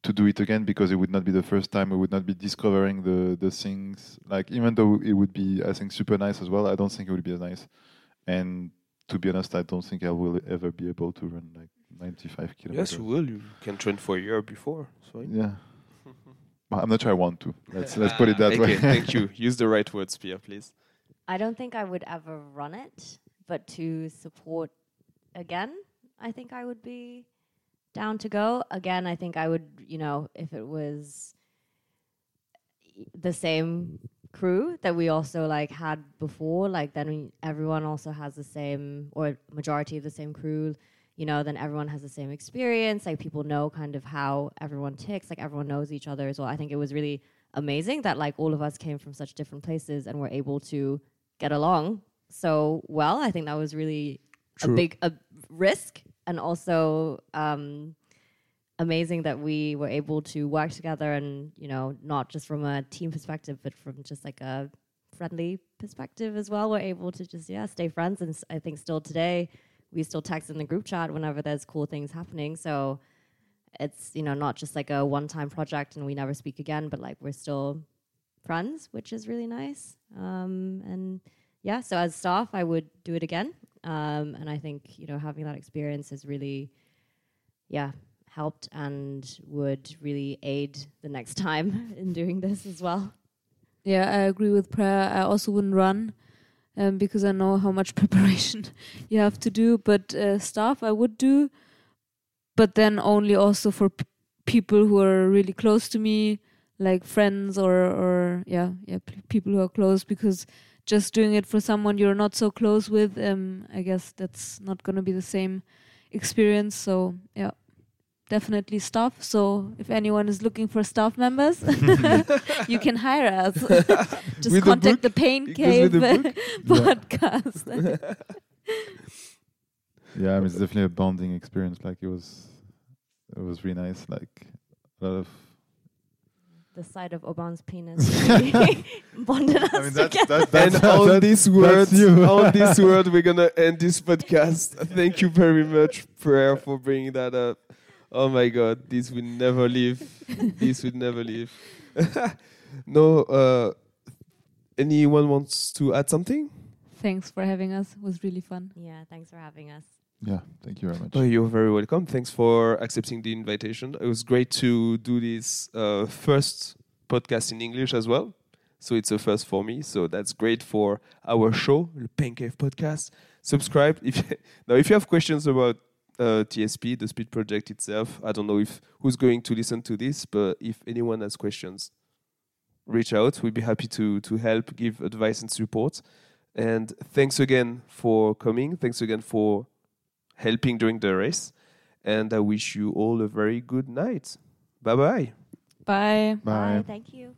Speaker 3: to do it again because it would not be the first time. We would not be discovering the the things. Like even though it would be, I think, super nice as well. I don't think it would be as nice. And to be honest, I don't think I will ever be able to run like 95 kilometers.
Speaker 1: Yes, you will. You can train for a year before. So
Speaker 3: Yeah. I'm not sure I want to. Let's let's put it that
Speaker 1: okay,
Speaker 3: way.
Speaker 1: thank you. Use the right words, Pierre, please.
Speaker 5: I don't think I would ever run it, but to support again, I think I would be down to go. Again, I think I would, you know, if it was the same crew that we also like had before, like then we, everyone also has the same or majority of the same crew, you know, then everyone has the same experience. Like people know kind of how everyone ticks, like everyone knows each other as well. I think it was really amazing that like all of us came from such different places and were able to get along so well. I think that was really
Speaker 1: True.
Speaker 5: a big a risk and also um, amazing that we were able to work together and you know not just from a team perspective but from just like a friendly perspective as well we're able to just yeah stay friends. And i think still today we still text in the group chat whenever there's cool things happening. So it's you know not just like a one time project and we never speak again but like we're still friends which is really nice. Um, and yeah so as staff i would do it again um, and i think you know having that experience has really yeah helped and would really aid the next time in doing this as well
Speaker 4: Yeah, I agree with Prair. I also wouldn't run um, because I know how much preparation you have to do. But uh, stuff I would do, but then only also for people who are really close to me, like friends or or yeah yeah people who are close. Because just doing it for someone you're not so close with, um, I guess that's not gonna be the same experience. So yeah. Definitely staff. So if anyone is looking for staff members, you can hire us. Just
Speaker 1: With
Speaker 4: contact
Speaker 1: book?
Speaker 4: the Pain Cave
Speaker 1: the
Speaker 4: podcast.
Speaker 3: yeah, I mean, it's definitely a bonding experience. Like it was, it was really nice. Like a lot of.
Speaker 5: The side of Aubin's penis bonded us
Speaker 3: I mean, that's,
Speaker 5: together.
Speaker 3: that's,
Speaker 1: and
Speaker 3: that's,
Speaker 1: on
Speaker 3: that's,
Speaker 1: this
Speaker 3: that's
Speaker 1: word,
Speaker 3: you.
Speaker 1: on this word, we're gonna end this podcast. Thank you very much, Prair, for bringing that up. Oh my God, this will never leave. this will never leave. no, uh, anyone wants to add something?
Speaker 4: Thanks for having us. It was really fun.
Speaker 5: yeah thanks for having us
Speaker 3: Yeah, thank you very much.
Speaker 1: Oh, you're very welcome. Thanks for accepting the invitation. It was great to do this uh, first podcast in English as well. So it's a first for me. So that's great for our show, the Pain Cave Podcast. Subscribe. If now, if you have questions about uh, TSP, the Speed Project itself, I don't know if who's going to listen to this, but if anyone has questions, reach out. We'd be happy to to help, give advice and support. And thanks again for coming. Thanks again for helping during the race. And I wish you all a very good night. Bye bye.
Speaker 4: Bye.
Speaker 3: Bye.
Speaker 5: thank you